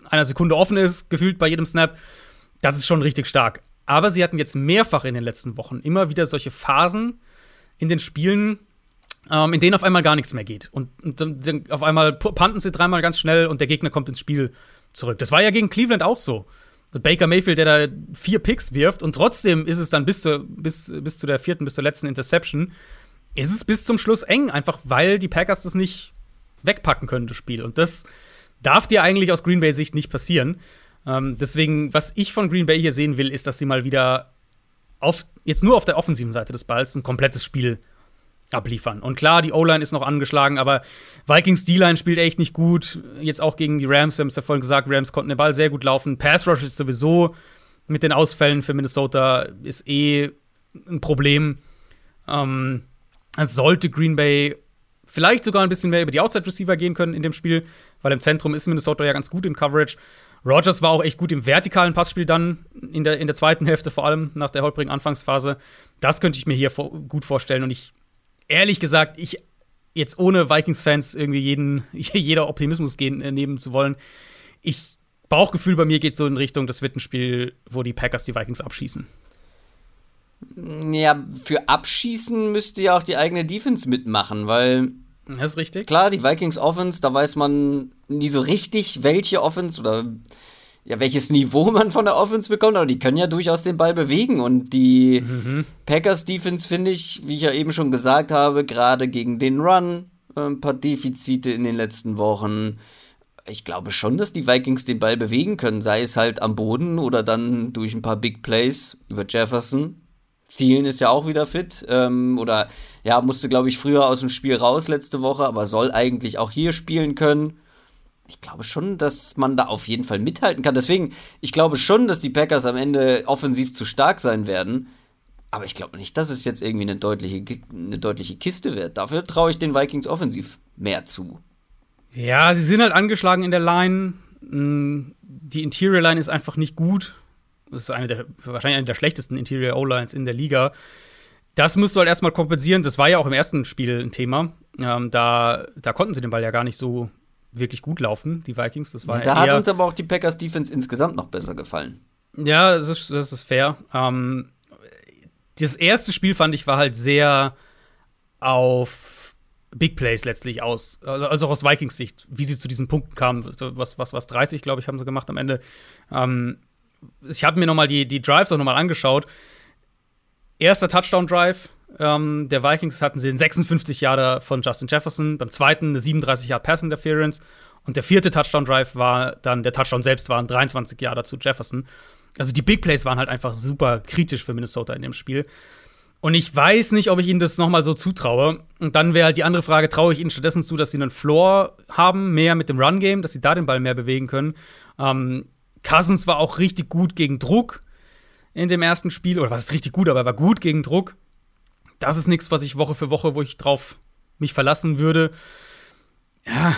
einer Sekunde offen ist, gefühlt bei jedem Snap. Das ist schon richtig stark. Aber sie hatten jetzt mehrfach in den letzten Wochen immer wieder solche Phasen in den Spielen, ähm, in denen auf einmal gar nichts mehr geht. Und, und dann auf einmal panten sie dreimal ganz schnell und der Gegner kommt ins Spiel zurück. Das war ja gegen Cleveland auch so. Baker Mayfield, der da vier Picks wirft und trotzdem ist es dann bis zu, bis, bis zu der vierten, bis zur letzten Interception, ist es bis zum Schluss eng, einfach weil die Packers das nicht wegpacken können, das Spiel. Und das darf dir eigentlich aus Green Bay Sicht nicht passieren. Ähm, deswegen, was ich von Green Bay hier sehen will, ist, dass sie mal wieder auf, jetzt nur auf der offensiven Seite des Balls ein komplettes Spiel abliefern. Und klar, die O-Line ist noch angeschlagen, aber Vikings D-Line spielt echt nicht gut. Jetzt auch gegen die Rams, wir haben es ja vorhin gesagt, Rams konnten den Ball sehr gut laufen. Pass Rush ist sowieso mit den Ausfällen für Minnesota ist eh ein Problem. Ähm, sollte Green Bay vielleicht sogar ein bisschen mehr über die Outside Receiver gehen können in dem Spiel, weil im Zentrum ist Minnesota ja ganz gut in Coverage. Rogers war auch echt gut im vertikalen Passspiel dann, in der, in der zweiten Hälfte vor allem, nach der holprigen Anfangsphase. Das könnte ich mir hier vor, gut vorstellen. Und ich, ehrlich gesagt, ich jetzt ohne Vikings-Fans irgendwie jeden, jeder Optimismus gehen, äh, nehmen zu wollen, ich, Bauchgefühl bei mir geht so in Richtung, das wird ein Spiel, wo die Packers die Vikings abschießen. Ja, für abschießen müsste ja auch die eigene Defense mitmachen, weil das ist richtig. Klar, die Vikings Offense, da weiß man nie so richtig, welche Offense oder ja, welches Niveau man von der Offense bekommt, aber die können ja durchaus den Ball bewegen. Und die mhm. Packers Defense finde ich, wie ich ja eben schon gesagt habe, gerade gegen den Run äh, ein paar Defizite in den letzten Wochen. Ich glaube schon, dass die Vikings den Ball bewegen können, sei es halt am Boden oder dann durch ein paar Big Plays über Jefferson. Thielen ist ja auch wieder fit. Ähm, oder ja, musste, glaube ich, früher aus dem Spiel raus letzte Woche, aber soll eigentlich auch hier spielen können. Ich glaube schon, dass man da auf jeden Fall mithalten kann. Deswegen, ich glaube schon, dass die Packers am Ende offensiv zu stark sein werden. Aber ich glaube nicht, dass es jetzt irgendwie eine deutliche, eine deutliche Kiste wird. Dafür traue ich den Vikings offensiv mehr zu. Ja, sie sind halt angeschlagen in der Line. Mm, die Interior Line ist einfach nicht gut. Das ist eine der, wahrscheinlich eine der schlechtesten Interior O-Lines in der Liga. Das musst du halt erstmal kompensieren. Das war ja auch im ersten Spiel ein Thema. Ähm, da, da konnten sie den Ball ja gar nicht so wirklich gut laufen, die Vikings. Das war ja, da hat uns aber auch die Packers Defense insgesamt noch besser gefallen. Ja, das ist, das ist fair. Ähm, das erste Spiel fand ich war halt sehr auf Big Plays letztlich aus, also auch aus Vikings Sicht, wie sie zu diesen Punkten kamen. Was, was, was 30, glaube ich, haben sie gemacht am Ende. Ähm, ich habe mir noch mal die, die Drives auch noch mal angeschaut. Erster Touchdown-Drive ähm, der Vikings hatten sie den 56 Jahre von Justin Jefferson, beim zweiten eine 37 Jahre Pass Interference und der vierte Touchdown-Drive war dann, der Touchdown selbst waren 23 Jahre zu Jefferson. Also die Big Plays waren halt einfach super kritisch für Minnesota in dem Spiel. Und ich weiß nicht, ob ich ihnen das nochmal so zutraue. Und dann wäre halt die andere Frage, traue ich ihnen stattdessen zu, dass sie einen Floor haben, mehr mit dem Run-Game, dass sie da den Ball mehr bewegen können. Ähm, Cousins war auch richtig gut gegen Druck in dem ersten Spiel. Oder was ist richtig gut, aber er war gut gegen Druck. Das ist nichts, was ich Woche für Woche, wo ich drauf mich verlassen würde. Ja,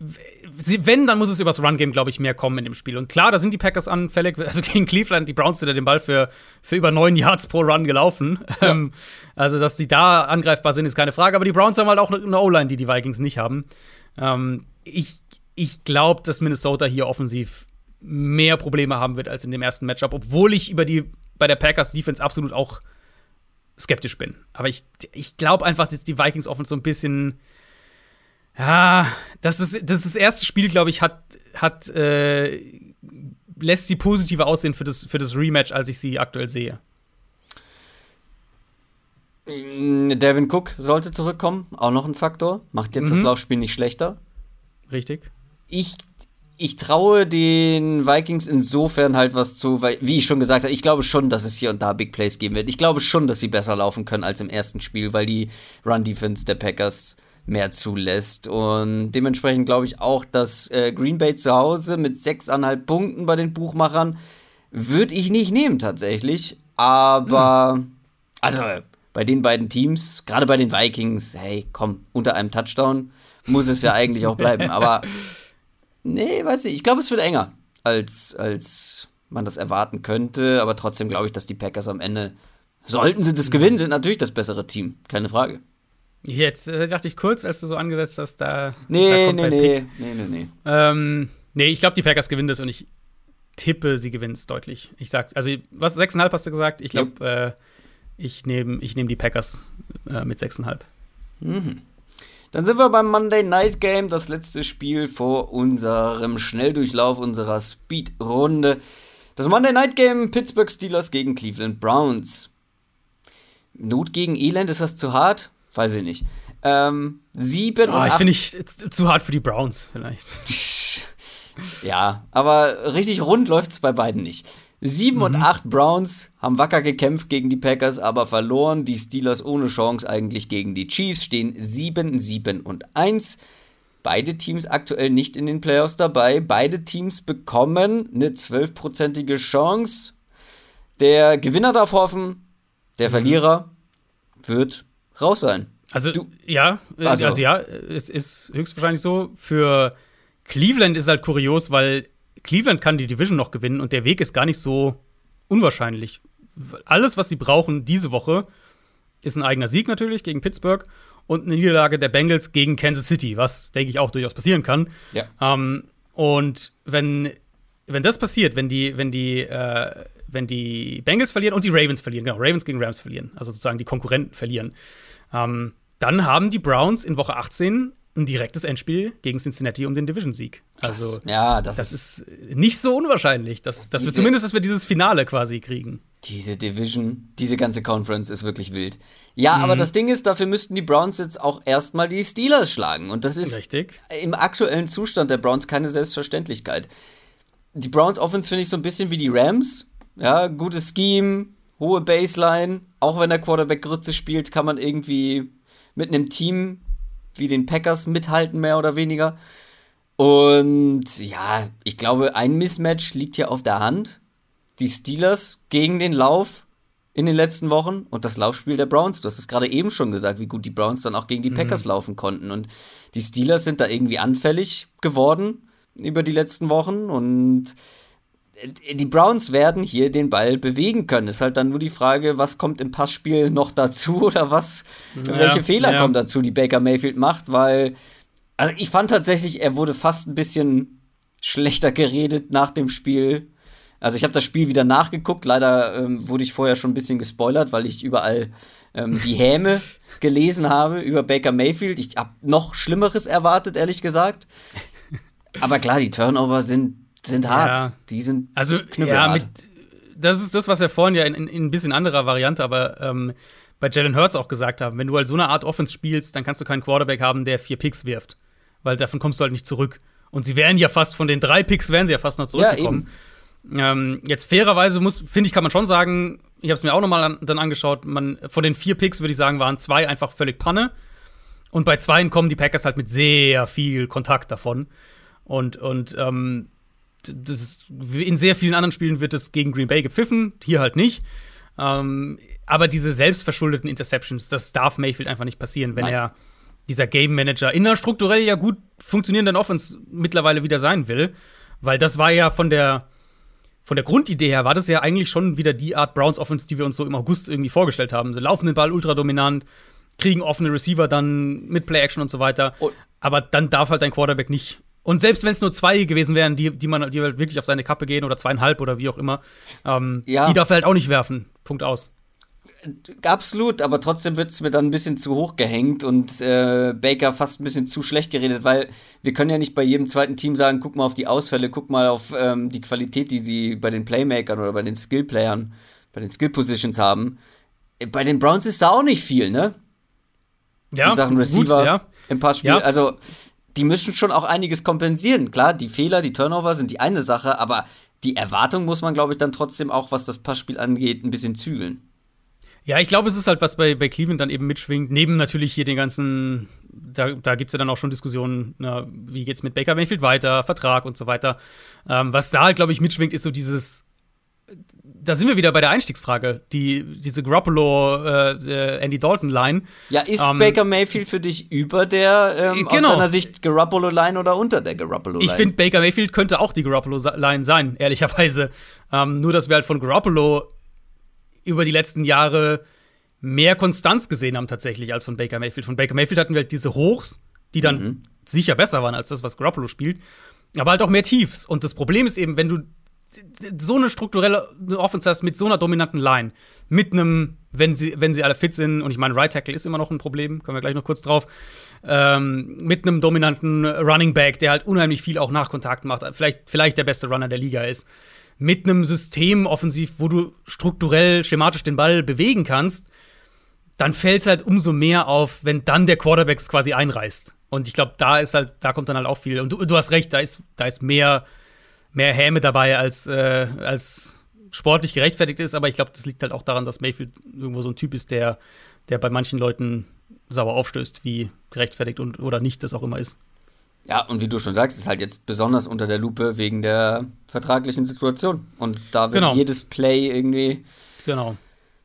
wenn, dann muss es übers Run-Game, glaube ich, mehr kommen in dem Spiel. Und klar, da sind die Packers anfällig. Also gegen Cleveland, die Browns sind ja den Ball für, für über neun Yards pro Run gelaufen. Ja. Ähm, also, dass die da angreifbar sind, ist keine Frage. Aber die Browns haben halt auch eine O-Line, die die Vikings nicht haben. Ähm, ich ich glaube, dass Minnesota hier offensiv mehr Probleme haben wird als in dem ersten Matchup, obwohl ich über die bei der Packers Defense absolut auch skeptisch bin. Aber ich, ich glaube einfach, dass die Vikings Offense so ein bisschen ja, das ist das, ist das erste Spiel, glaube ich, hat, hat äh, lässt sie positiver aussehen für das, für das Rematch, als ich sie aktuell sehe. Mm, Devin Cook sollte zurückkommen, auch noch ein Faktor. Macht jetzt mhm. das Laufspiel nicht schlechter. Richtig. Ich, ich traue den Vikings insofern halt was zu, weil, wie ich schon gesagt habe, ich glaube schon, dass es hier und da Big Plays geben wird. Ich glaube schon, dass sie besser laufen können als im ersten Spiel, weil die Run-Defense der Packers mehr zulässt. Und dementsprechend glaube ich auch, dass äh, Green Bay zu Hause mit 6,5 Punkten bei den Buchmachern würde ich nicht nehmen tatsächlich. Aber, hm. also bei den beiden Teams, gerade bei den Vikings, hey, komm, unter einem Touchdown muss es ja eigentlich auch bleiben. Aber nee, weiß ich, ich glaube, es wird enger, als, als man das erwarten könnte. Aber trotzdem glaube ich, dass die Packers am Ende, sollten sie das gewinnen, sind natürlich das bessere Team, keine Frage. Jetzt äh, dachte ich kurz, als du so angesetzt hast, da. Nee, da nee, nee, nee, nee, nee. Ähm, nee, ich glaube, die Packers gewinnen das und ich tippe, sie gewinnen es deutlich. Ich sag, also, was, 6,5 hast du gesagt? Ich glaube, äh, ich nehme ich nehm die Packers äh, mit 6,5. Mhm. Dann sind wir beim Monday Night Game, das letzte Spiel vor unserem Schnelldurchlauf unserer Speed-Runde. Das Monday Night Game Pittsburgh Steelers gegen Cleveland Browns. Not gegen Elend, ist das zu hart? Weiß ich nicht. Ähm, sieben oh, ich finde ich zu hart für die Browns vielleicht. ja, aber richtig rund läuft es bei beiden nicht. Sieben mhm. und acht Browns haben wacker gekämpft gegen die Packers, aber verloren. Die Steelers ohne Chance eigentlich gegen die Chiefs stehen 7, 7 und 1. Beide Teams aktuell nicht in den Playoffs dabei. Beide Teams bekommen eine zwölfprozentige Chance. Der Gewinner darf hoffen, der mhm. Verlierer wird raus sein. Also, du, ja, also. also ja, es ist höchstwahrscheinlich so. Für Cleveland ist halt kurios, weil Cleveland kann die Division noch gewinnen und der Weg ist gar nicht so unwahrscheinlich. Alles, was sie brauchen diese Woche, ist ein eigener Sieg natürlich gegen Pittsburgh und eine Niederlage der Bengals gegen Kansas City, was, denke ich, auch durchaus passieren kann. Ja. Ähm, und wenn, wenn das passiert, wenn die, wenn die, äh, wenn die Bengals verlieren und die Ravens verlieren, genau, Ravens gegen Rams verlieren, also sozusagen die Konkurrenten verlieren, ähm, dann haben die Browns in Woche 18 ein direktes Endspiel gegen Cincinnati um den Division-Sieg. Also, ja, das, das ist, ist, nicht so unwahrscheinlich, dass, dass wir zumindest, dass wir dieses Finale quasi kriegen. Diese Division, diese ganze Conference ist wirklich wild. Ja, mhm. aber das Ding ist, dafür müssten die Browns jetzt auch erstmal die Steelers schlagen. Und das ist Richtig. im aktuellen Zustand der Browns keine Selbstverständlichkeit. Die Browns Offense finde ich so ein bisschen wie die Rams. Ja, gutes Scheme, hohe Baseline, auch wenn der Quarterback Grütze spielt, kann man irgendwie mit einem Team wie den Packers mithalten, mehr oder weniger. Und ja, ich glaube, ein Mismatch liegt hier auf der Hand. Die Steelers gegen den Lauf in den letzten Wochen und das Laufspiel der Browns. Du hast es gerade eben schon gesagt, wie gut die Browns dann auch gegen die mhm. Packers laufen konnten. Und die Steelers sind da irgendwie anfällig geworden über die letzten Wochen und die Browns werden hier den Ball bewegen können. Ist halt dann nur die Frage, was kommt im Passspiel noch dazu oder was, ja, welche Fehler ja. kommen dazu, die Baker Mayfield macht, weil, also ich fand tatsächlich, er wurde fast ein bisschen schlechter geredet nach dem Spiel. Also ich habe das Spiel wieder nachgeguckt. Leider ähm, wurde ich vorher schon ein bisschen gespoilert, weil ich überall ähm, die Häme gelesen habe über Baker Mayfield. Ich habe noch Schlimmeres erwartet, ehrlich gesagt. Aber klar, die Turnover sind sind hart. Ja. Die sind also ja, mit, das ist das, was wir vorhin ja in, in, in ein bisschen anderer Variante, aber ähm, bei Jalen Hurts auch gesagt haben. Wenn du halt so eine Art Offense spielst, dann kannst du keinen Quarterback haben, der vier Picks wirft, weil davon kommst du halt nicht zurück. Und sie wären ja fast von den drei Picks wären sie ja fast noch zurückgekommen. Ja, ähm, jetzt fairerweise muss, finde ich, kann man schon sagen, ich habe es mir auch nochmal an, dann angeschaut, man, von den vier Picks würde ich sagen, waren zwei einfach völlig Panne. Und bei zweien kommen die Packers halt mit sehr viel Kontakt davon. Und, und ähm, das, in sehr vielen anderen Spielen wird es gegen Green Bay gepfiffen, hier halt nicht. Ähm, aber diese selbstverschuldeten Interceptions, das darf Mayfield einfach nicht passieren, wenn Nein. er dieser Game Manager in einer strukturell ja gut funktionierenden Offense mittlerweile wieder sein will. Weil das war ja von der, von der Grundidee her, war das ja eigentlich schon wieder die Art Browns Offense, die wir uns so im August irgendwie vorgestellt haben. Sie laufen den Ball ultra dominant, kriegen offene Receiver dann mit Play Action und so weiter. Oh. Aber dann darf halt dein Quarterback nicht und selbst wenn es nur zwei gewesen wären, die, die man, die halt wirklich auf seine Kappe gehen oder zweieinhalb oder wie auch immer, ähm, ja. die darf er halt auch nicht werfen. Punkt aus. Absolut, aber trotzdem wird es mir dann ein bisschen zu hoch gehängt und äh, Baker fast ein bisschen zu schlecht geredet, weil wir können ja nicht bei jedem zweiten Team sagen, guck mal auf die Ausfälle, guck mal auf ähm, die Qualität, die sie bei den Playmakern oder bei den Skillplayern, bei den Skill-Positions haben. Bei den Browns ist da auch nicht viel, ne? Ja, in Sachen Receiver gut, ja. im Passspiel. Ja. Also die müssen schon auch einiges kompensieren. Klar, die Fehler, die Turnover sind die eine Sache, aber die Erwartung muss man, glaube ich, dann trotzdem auch, was das Passspiel angeht, ein bisschen zügeln. Ja, ich glaube, es ist halt, was bei, bei Cleveland dann eben mitschwingt, neben natürlich hier den ganzen, da, da gibt es ja dann auch schon Diskussionen, na, wie geht's mit Baker Mayfield weiter, Vertrag und so weiter. Ähm, was da halt, glaube ich, mitschwingt, ist so dieses da sind wir wieder bei der Einstiegsfrage. Die, diese Garoppolo, äh, Andy Dalton-Line. Ja, ist ähm, Baker Mayfield für dich über der, ähm, genau. aus deiner Sicht, Garoppolo-Line oder unter der Garoppolo-Line? Ich finde, Baker Mayfield könnte auch die Garoppolo-Line sein, ehrlicherweise. Ähm, nur, dass wir halt von Garoppolo über die letzten Jahre mehr Konstanz gesehen haben, tatsächlich, als von Baker Mayfield. Von Baker Mayfield hatten wir halt diese Hochs, die dann mhm. sicher besser waren als das, was Garoppolo spielt. Aber halt auch mehr Tiefs. Und das Problem ist eben, wenn du so eine strukturelle Offense hast mit so einer dominanten Line, mit einem, wenn sie, wenn sie alle fit sind, und ich meine, Right Tackle ist immer noch ein Problem, kommen wir gleich noch kurz drauf, ähm, mit einem dominanten Running Back, der halt unheimlich viel auch nach Kontakt macht, vielleicht, vielleicht der beste Runner der Liga ist, mit einem System offensiv, wo du strukturell, schematisch den Ball bewegen kannst, dann fällt es halt umso mehr auf, wenn dann der Quarterback quasi einreißt. Und ich glaube, da ist halt, da kommt dann halt auch viel. Und du, du hast recht, da ist, da ist mehr mehr Häme dabei, als, äh, als sportlich gerechtfertigt ist. Aber ich glaube, das liegt halt auch daran, dass Mayfield irgendwo so ein Typ ist, der, der bei manchen Leuten sauer aufstößt, wie gerechtfertigt und, oder nicht das auch immer ist. Ja, und wie du schon sagst, ist halt jetzt besonders unter der Lupe wegen der vertraglichen Situation. Und da wird genau. jedes Play irgendwie genau.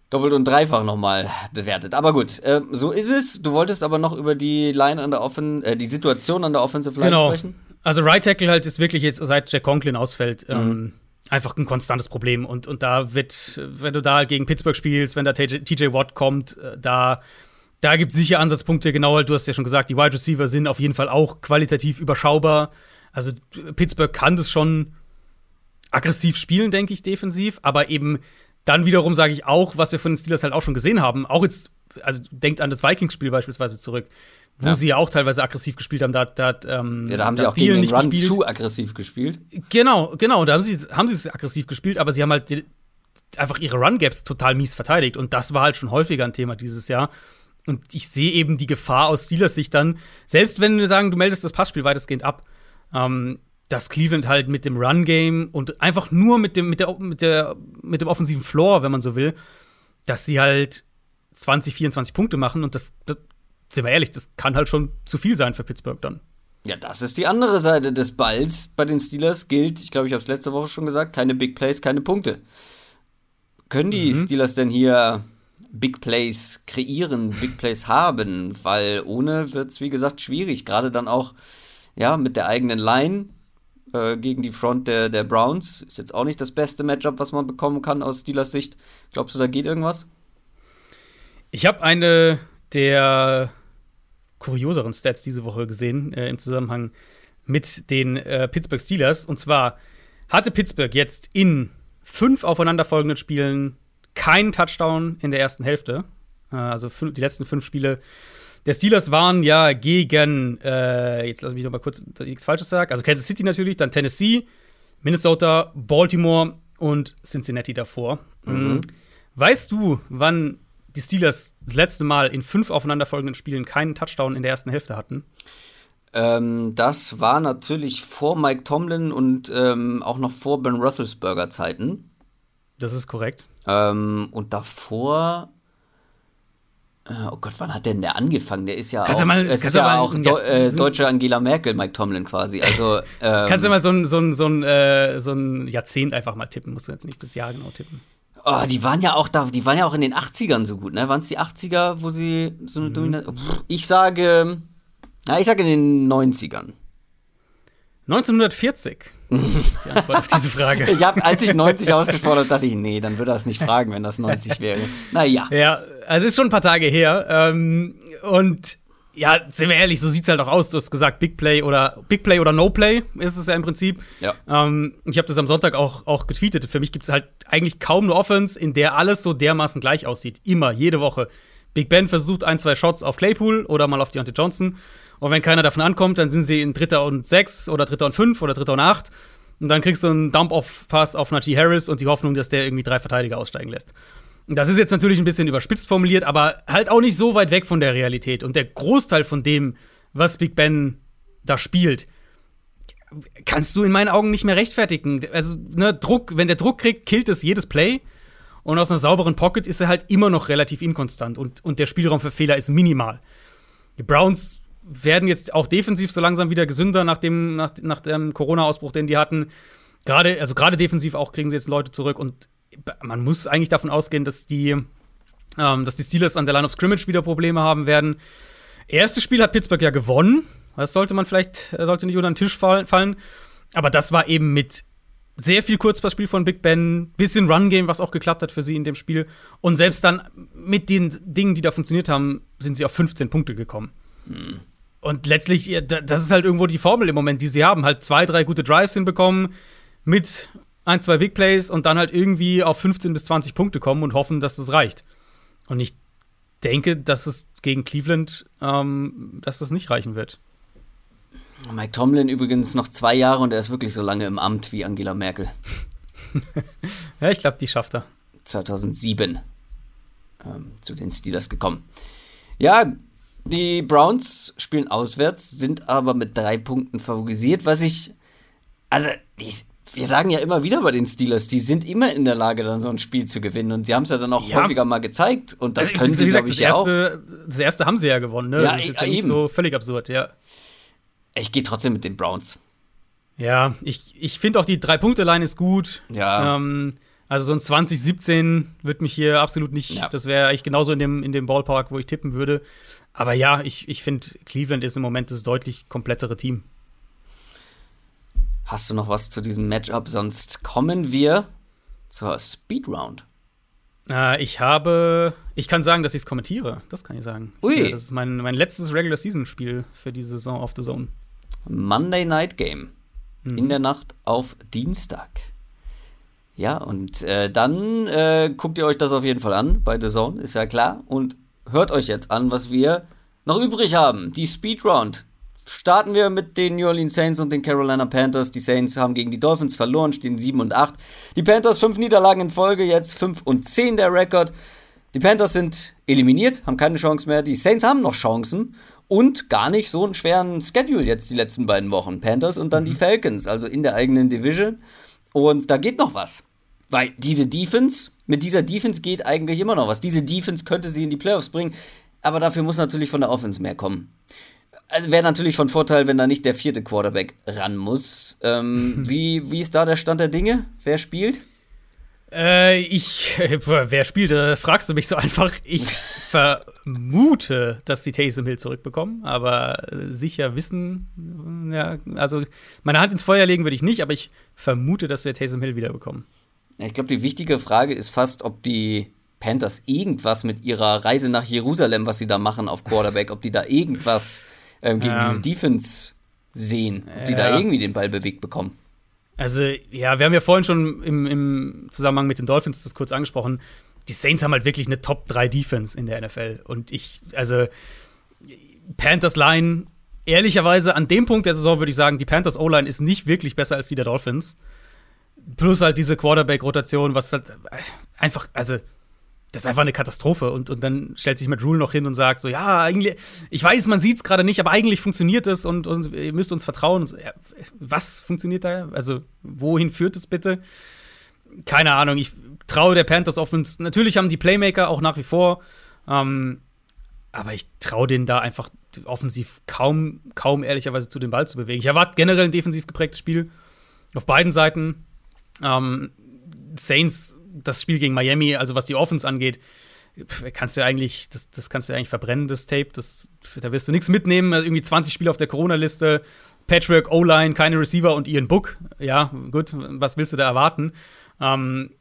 doppelt und dreifach nochmal bewertet. Aber gut, äh, so ist es. Du wolltest aber noch über die Line an der Offen, äh, die Situation an der Offensive Line genau. sprechen. Also Right Tackle halt ist wirklich jetzt, seit Jack Conklin ausfällt, mhm. ähm, einfach ein konstantes Problem. Und, und da wird, wenn du da halt gegen Pittsburgh spielst, wenn da TJ Watt kommt, äh, da, da gibt es sicher Ansatzpunkte. Genau, du hast ja schon gesagt, die Wide Receiver sind auf jeden Fall auch qualitativ überschaubar. Also Pittsburgh kann das schon aggressiv spielen, denke ich, defensiv. Aber eben dann wiederum sage ich auch, was wir von den Steelers halt auch schon gesehen haben, auch jetzt, also denkt an das Vikings-Spiel beispielsweise zurück wo ja. sie ja auch teilweise aggressiv gespielt haben. Da, da, ähm, ja, da haben sie auch gegen den Run gespielt. zu aggressiv gespielt. Genau, genau, da haben sie, haben sie es aggressiv gespielt, aber sie haben halt die, einfach ihre Run-Gaps total mies verteidigt. Und das war halt schon häufiger ein Thema dieses Jahr. Und ich sehe eben die Gefahr aus Steelers Sicht dann, selbst wenn wir sagen, du meldest das Passspiel weitestgehend ab, ähm, dass Cleveland halt mit dem Run-Game und einfach nur mit dem, mit, der, mit, der, mit dem offensiven Floor, wenn man so will, dass sie halt 20, 24 Punkte machen und das, das, sind wir ehrlich, das kann halt schon zu viel sein für Pittsburgh dann. Ja, das ist die andere Seite des Balls. Bei den Steelers gilt, ich glaube, ich habe es letzte Woche schon gesagt, keine Big Plays, keine Punkte. Können die mhm. Steelers denn hier Big Plays kreieren, Big Plays haben? Weil ohne wird es, wie gesagt, schwierig. Gerade dann auch ja, mit der eigenen Line äh, gegen die Front der, der Browns. Ist jetzt auch nicht das beste Matchup, was man bekommen kann aus Steelers Sicht. Glaubst du, da geht irgendwas? Ich habe eine der kurioseren Stats diese Woche gesehen äh, im Zusammenhang mit den äh, Pittsburgh Steelers. Und zwar hatte Pittsburgh jetzt in fünf aufeinanderfolgenden Spielen keinen Touchdown in der ersten Hälfte. Äh, also die letzten fünf Spiele der Steelers waren ja gegen, äh, jetzt lass mich noch mal kurz nichts Falsches sagen, also Kansas City natürlich, dann Tennessee, Minnesota, Baltimore und Cincinnati davor. Mhm. Weißt du, wann die Steelers das letzte Mal in fünf aufeinanderfolgenden Spielen keinen Touchdown in der ersten Hälfte hatten? Ähm, das war natürlich vor Mike Tomlin und ähm, auch noch vor Ben Roethlisberger Zeiten. Das ist korrekt. Ähm, und davor äh, Oh Gott, wann hat denn der angefangen? Der ist ja kannst auch, mal, ist ja mal, auch ja, äh, deutsche Angela Merkel, Mike Tomlin quasi. Also, ähm, kannst du mal so ein, so, ein, so, ein, äh, so ein Jahrzehnt einfach mal tippen, musst du jetzt nicht das Jahr genau tippen. Oh, die waren ja auch da, die waren ja auch in den 80ern so gut, ne? Waren es die 80er, wo sie so eine mhm. Dominanz. Ich sage, ja, ich sage in den 90ern. 1940 ist die Antwort auf diese Frage. ich habe, als ich 90 ausgesprochen habe, dachte ich, nee, dann würde er es nicht fragen, wenn das 90 wäre. Naja. Ja, also ist schon ein paar Tage her. Ähm, und ja, sind wir ehrlich, so sieht es halt auch aus. Du hast gesagt, Big Play oder Big Play oder No Play ist es ja im Prinzip. Ja. Ähm, ich habe das am Sonntag auch, auch getweetet. Für mich gibt es halt eigentlich kaum eine Offense, in der alles so dermaßen gleich aussieht. Immer, jede Woche. Big Ben versucht ein, zwei Shots auf Claypool oder mal auf Deontay Johnson. Und wenn keiner davon ankommt, dann sind sie in Dritter und sechs oder Dritter und fünf oder Dritter und acht. Und dann kriegst du einen Dump-Off-Pass auf Najee Harris und die Hoffnung, dass der irgendwie drei Verteidiger aussteigen lässt. Das ist jetzt natürlich ein bisschen überspitzt formuliert, aber halt auch nicht so weit weg von der Realität. Und der Großteil von dem, was Big Ben da spielt, kannst du in meinen Augen nicht mehr rechtfertigen. Also, ne, Druck, wenn der Druck kriegt, killt es jedes Play. Und aus einer sauberen Pocket ist er halt immer noch relativ inkonstant und, und der Spielraum für Fehler ist minimal. Die Browns werden jetzt auch defensiv so langsam wieder gesünder nach dem, nach, nach dem Corona-Ausbruch, den die hatten. Gerade, also gerade defensiv auch kriegen sie jetzt Leute zurück und man muss eigentlich davon ausgehen, dass die, ähm, dass die Steelers an der Line of Scrimmage wieder Probleme haben werden. Erstes Spiel hat Pittsburgh ja gewonnen. Das sollte man vielleicht, äh, sollte nicht unter den Tisch fallen. Aber das war eben mit sehr viel Kurzpassspiel von Big Ben, bisschen Run-Game, was auch geklappt hat für sie in dem Spiel. Und selbst dann mit den Dingen, die da funktioniert haben, sind sie auf 15 Punkte gekommen. Mhm. Und letztlich, das ist halt irgendwo die Formel im Moment, die sie haben. Halt zwei, drei gute Drives hinbekommen mit ein, zwei Big Plays und dann halt irgendwie auf 15 bis 20 Punkte kommen und hoffen, dass das reicht. Und ich denke, dass es gegen Cleveland, ähm, dass das nicht reichen wird. Mike Tomlin übrigens noch zwei Jahre und er ist wirklich so lange im Amt wie Angela Merkel. ja, ich glaube, die schafft er. 2007 ähm, zu den Steelers gekommen. Ja, die Browns spielen auswärts, sind aber mit drei Punkten favorisiert, was ich. Also, die, wir sagen ja immer wieder bei den Steelers, die sind immer in der Lage, dann so ein Spiel zu gewinnen. Und sie haben es ja dann auch ja. häufiger mal gezeigt. Und das also, können sie, glaube ich, ja auch. Das erste haben sie ja gewonnen, ne? Ja, das ist jetzt nicht so völlig absurd, ja. Ich gehe trotzdem mit den Browns. Ja, ich, ich finde auch die Drei-Punkte-Line ist gut. Ja. Ähm, also so ein 2017 wird mich hier absolut nicht, ja. das wäre eigentlich genauso in dem, in dem Ballpark, wo ich tippen würde. Aber ja, ich, ich finde, Cleveland ist im Moment das deutlich komplettere Team. Hast du noch was zu diesem Matchup? Sonst kommen wir zur Speed Round. Äh, ich habe, ich kann sagen, dass ich es kommentiere. Das kann ich sagen. Ui. Ja, das ist mein, mein letztes Regular Season Spiel für die Saison auf The Zone. Monday Night Game. Mhm. In der Nacht auf Dienstag. Ja, und äh, dann äh, guckt ihr euch das auf jeden Fall an bei The Zone, ist ja klar. Und hört euch jetzt an, was wir noch übrig haben. Die Speed Round. Starten wir mit den New Orleans Saints und den Carolina Panthers. Die Saints haben gegen die Dolphins verloren, stehen 7 und 8. Die Panthers 5 Niederlagen in Folge, jetzt 5 und 10 der Rekord. Die Panthers sind eliminiert, haben keine Chance mehr. Die Saints haben noch Chancen und gar nicht so einen schweren Schedule jetzt die letzten beiden Wochen. Panthers und dann mhm. die Falcons, also in der eigenen Division. Und da geht noch was. Weil diese Defense mit dieser Defense geht eigentlich immer noch was. Diese Defense könnte sie in die Playoffs bringen, aber dafür muss natürlich von der Offense mehr kommen. Also wäre natürlich von Vorteil, wenn da nicht der vierte Quarterback ran muss. Ähm, wie, wie ist da der Stand der Dinge? Wer spielt? Äh, ich, wer spielt, da fragst du mich so einfach. Ich vermute, dass sie Taysom Hill zurückbekommen, aber sicher wissen, ja, also meine Hand ins Feuer legen würde ich nicht, aber ich vermute, dass wir Taysom Hill wiederbekommen. Ja, ich glaube, die wichtige Frage ist fast, ob die Panthers irgendwas mit ihrer Reise nach Jerusalem, was sie da machen auf Quarterback, ob die da irgendwas ähm, gegen ja. diese Defense sehen, ob die da irgendwie den Ball bewegt bekommen. Also, ja, wir haben ja vorhin schon im, im Zusammenhang mit den Dolphins das kurz angesprochen. Die Saints haben halt wirklich eine Top 3 Defense in der NFL. Und ich, also, Panthers Line, ehrlicherweise an dem Punkt der Saison würde ich sagen, die Panthers O-Line ist nicht wirklich besser als die der Dolphins. Plus halt diese Quarterback-Rotation, was halt einfach, also das ist einfach eine Katastrophe. Und, und dann stellt sich Matt Rule noch hin und sagt so, ja, eigentlich, ich weiß, man sieht es gerade nicht, aber eigentlich funktioniert es und, und ihr müsst uns vertrauen. So, ja, was funktioniert da? Also, wohin führt es bitte? Keine Ahnung, ich traue der Panthers Offense. Natürlich haben die Playmaker auch nach wie vor, ähm, aber ich traue denen da einfach offensiv kaum, kaum ehrlicherweise zu den Ball zu bewegen. Ich erwarte generell ein defensiv geprägtes Spiel auf beiden Seiten. Ähm, Saints das Spiel gegen Miami, also was die Offense angeht, kannst du eigentlich, das, das kannst du eigentlich verbrennen, das Tape. Das, da wirst du nichts mitnehmen. Also irgendwie 20 Spiele auf der Corona-Liste, Patrick, O-Line, keine Receiver und Ian Book. Ja, gut, was willst du da erwarten? Ähm,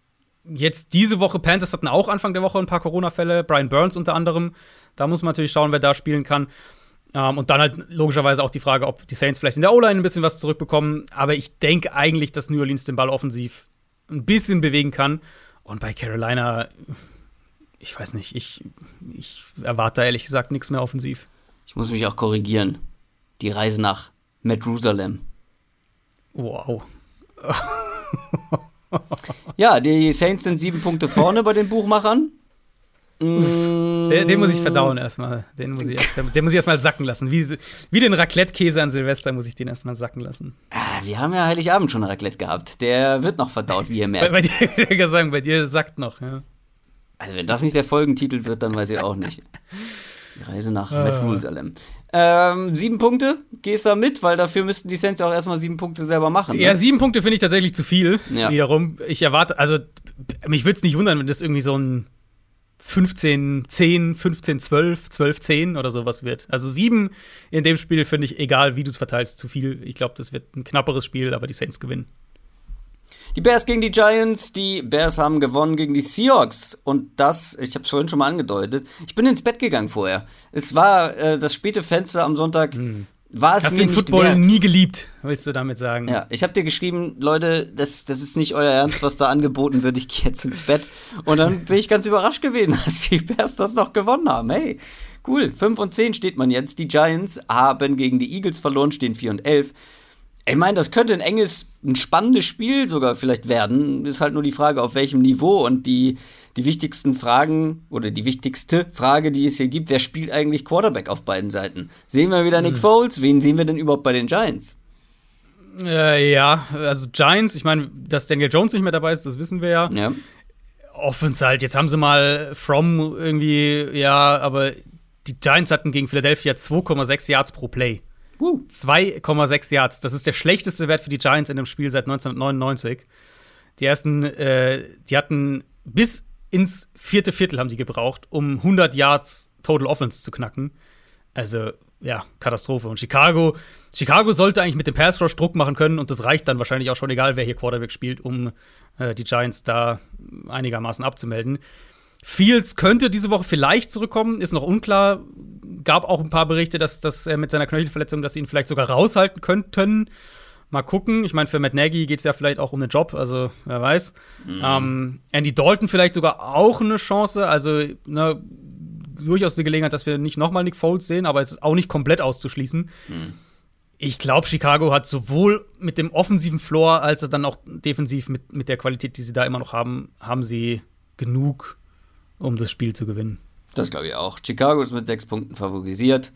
jetzt diese Woche, Panthers hatten auch Anfang der Woche ein paar Corona-Fälle, Brian Burns unter anderem. Da muss man natürlich schauen, wer da spielen kann. Ähm, und dann halt logischerweise auch die Frage, ob die Saints vielleicht in der O-Line ein bisschen was zurückbekommen. Aber ich denke eigentlich, dass New Orleans den Ball offensiv ein bisschen bewegen kann. Und bei Carolina, ich weiß nicht, ich, ich erwarte da ehrlich gesagt nichts mehr offensiv. Ich muss mich auch korrigieren. Die Reise nach Jerusalem. Wow. ja, die Saints sind sieben Punkte vorne bei den Buchmachern. Den, den, muss ich verdauen erstmal. Den muss ich, den muss ich erstmal sacken lassen. Wie, wie den Raclette-Käse an Silvester muss ich den erstmal sacken lassen. Ah, wir haben ja Heiligabend schon Raclette gehabt. Der wird noch verdaut, wie ihr merkt. Bei, bei dir, sagen, bei dir sackt noch, ja. Also, wenn das nicht der Folgentitel wird, dann weiß ich auch nicht. Die Reise nach ah. Jerusalem. Ähm, sieben Punkte, gehst da mit, weil dafür müssten die Saints auch erstmal sieben Punkte selber machen. Ne? Ja, sieben Punkte finde ich tatsächlich zu viel. Ja. Wiederum. Ich erwarte, also mich würde es nicht wundern, wenn das irgendwie so ein 15, 10, 15, 12, 12, 10 oder sowas wird. Also sieben in dem Spiel finde ich, egal wie du es verteilst, zu viel. Ich glaube, das wird ein knapperes Spiel, aber die Saints gewinnen. Die Bears gegen die Giants. Die Bears haben gewonnen gegen die Seahawks. Und das, ich habe es vorhin schon mal angedeutet, ich bin ins Bett gegangen vorher. Es war äh, das späte Fenster am Sonntag. Hm war es Hast mir den Football wert. nie geliebt, willst du damit sagen? Ja, ich habe dir geschrieben, Leute, das, das ist nicht euer Ernst, was da angeboten wird. Ich gehe jetzt ins Bett. Und dann bin ich ganz überrascht gewesen, dass die Bears das noch gewonnen haben. Hey, cool. 5 und 10 steht man jetzt. Die Giants haben gegen die Eagles verloren, stehen 4 und 11. Ich meine, das könnte ein enges, ein spannendes Spiel sogar vielleicht werden. Ist halt nur die Frage, auf welchem Niveau. Und die, die wichtigsten Fragen oder die wichtigste Frage, die es hier gibt, wer spielt eigentlich Quarterback auf beiden Seiten? Sehen wir wieder Nick hm. Foles? Wen sehen wir denn überhaupt bei den Giants? Äh, ja, also Giants, ich meine, dass Daniel Jones nicht mehr dabei ist, das wissen wir ja. Ja. Offense halt, jetzt haben sie mal From irgendwie, ja, aber die Giants hatten gegen Philadelphia 2,6 Yards pro Play. 2,6 Yards. Das ist der schlechteste Wert für die Giants in dem Spiel seit 1999. Die ersten, äh, die hatten bis ins vierte Viertel haben die gebraucht, um 100 Yards Total Offense zu knacken. Also, ja, Katastrophe. Und Chicago, Chicago sollte eigentlich mit dem Pass Rush Druck machen können und das reicht dann wahrscheinlich auch schon, egal wer hier Quarterback spielt, um äh, die Giants da einigermaßen abzumelden. Fields könnte diese Woche vielleicht zurückkommen, ist noch unklar. Gab auch ein paar Berichte, dass, dass er mit seiner Knöchelverletzung, dass sie ihn vielleicht sogar raushalten könnten. Mal gucken. Ich meine, für Matt Nagy geht es ja vielleicht auch um den Job, also wer weiß. Mhm. Ähm, Andy Dalton vielleicht sogar auch eine Chance. Also ne, durchaus eine Gelegenheit, dass wir nicht nochmal Nick Foles sehen, aber es ist auch nicht komplett auszuschließen. Mhm. Ich glaube, Chicago hat sowohl mit dem offensiven Floor als auch dann auch defensiv mit, mit der Qualität, die sie da immer noch haben, haben sie genug um das Spiel zu gewinnen. Das glaube ich auch. Chicago ist mit sechs Punkten favorisiert.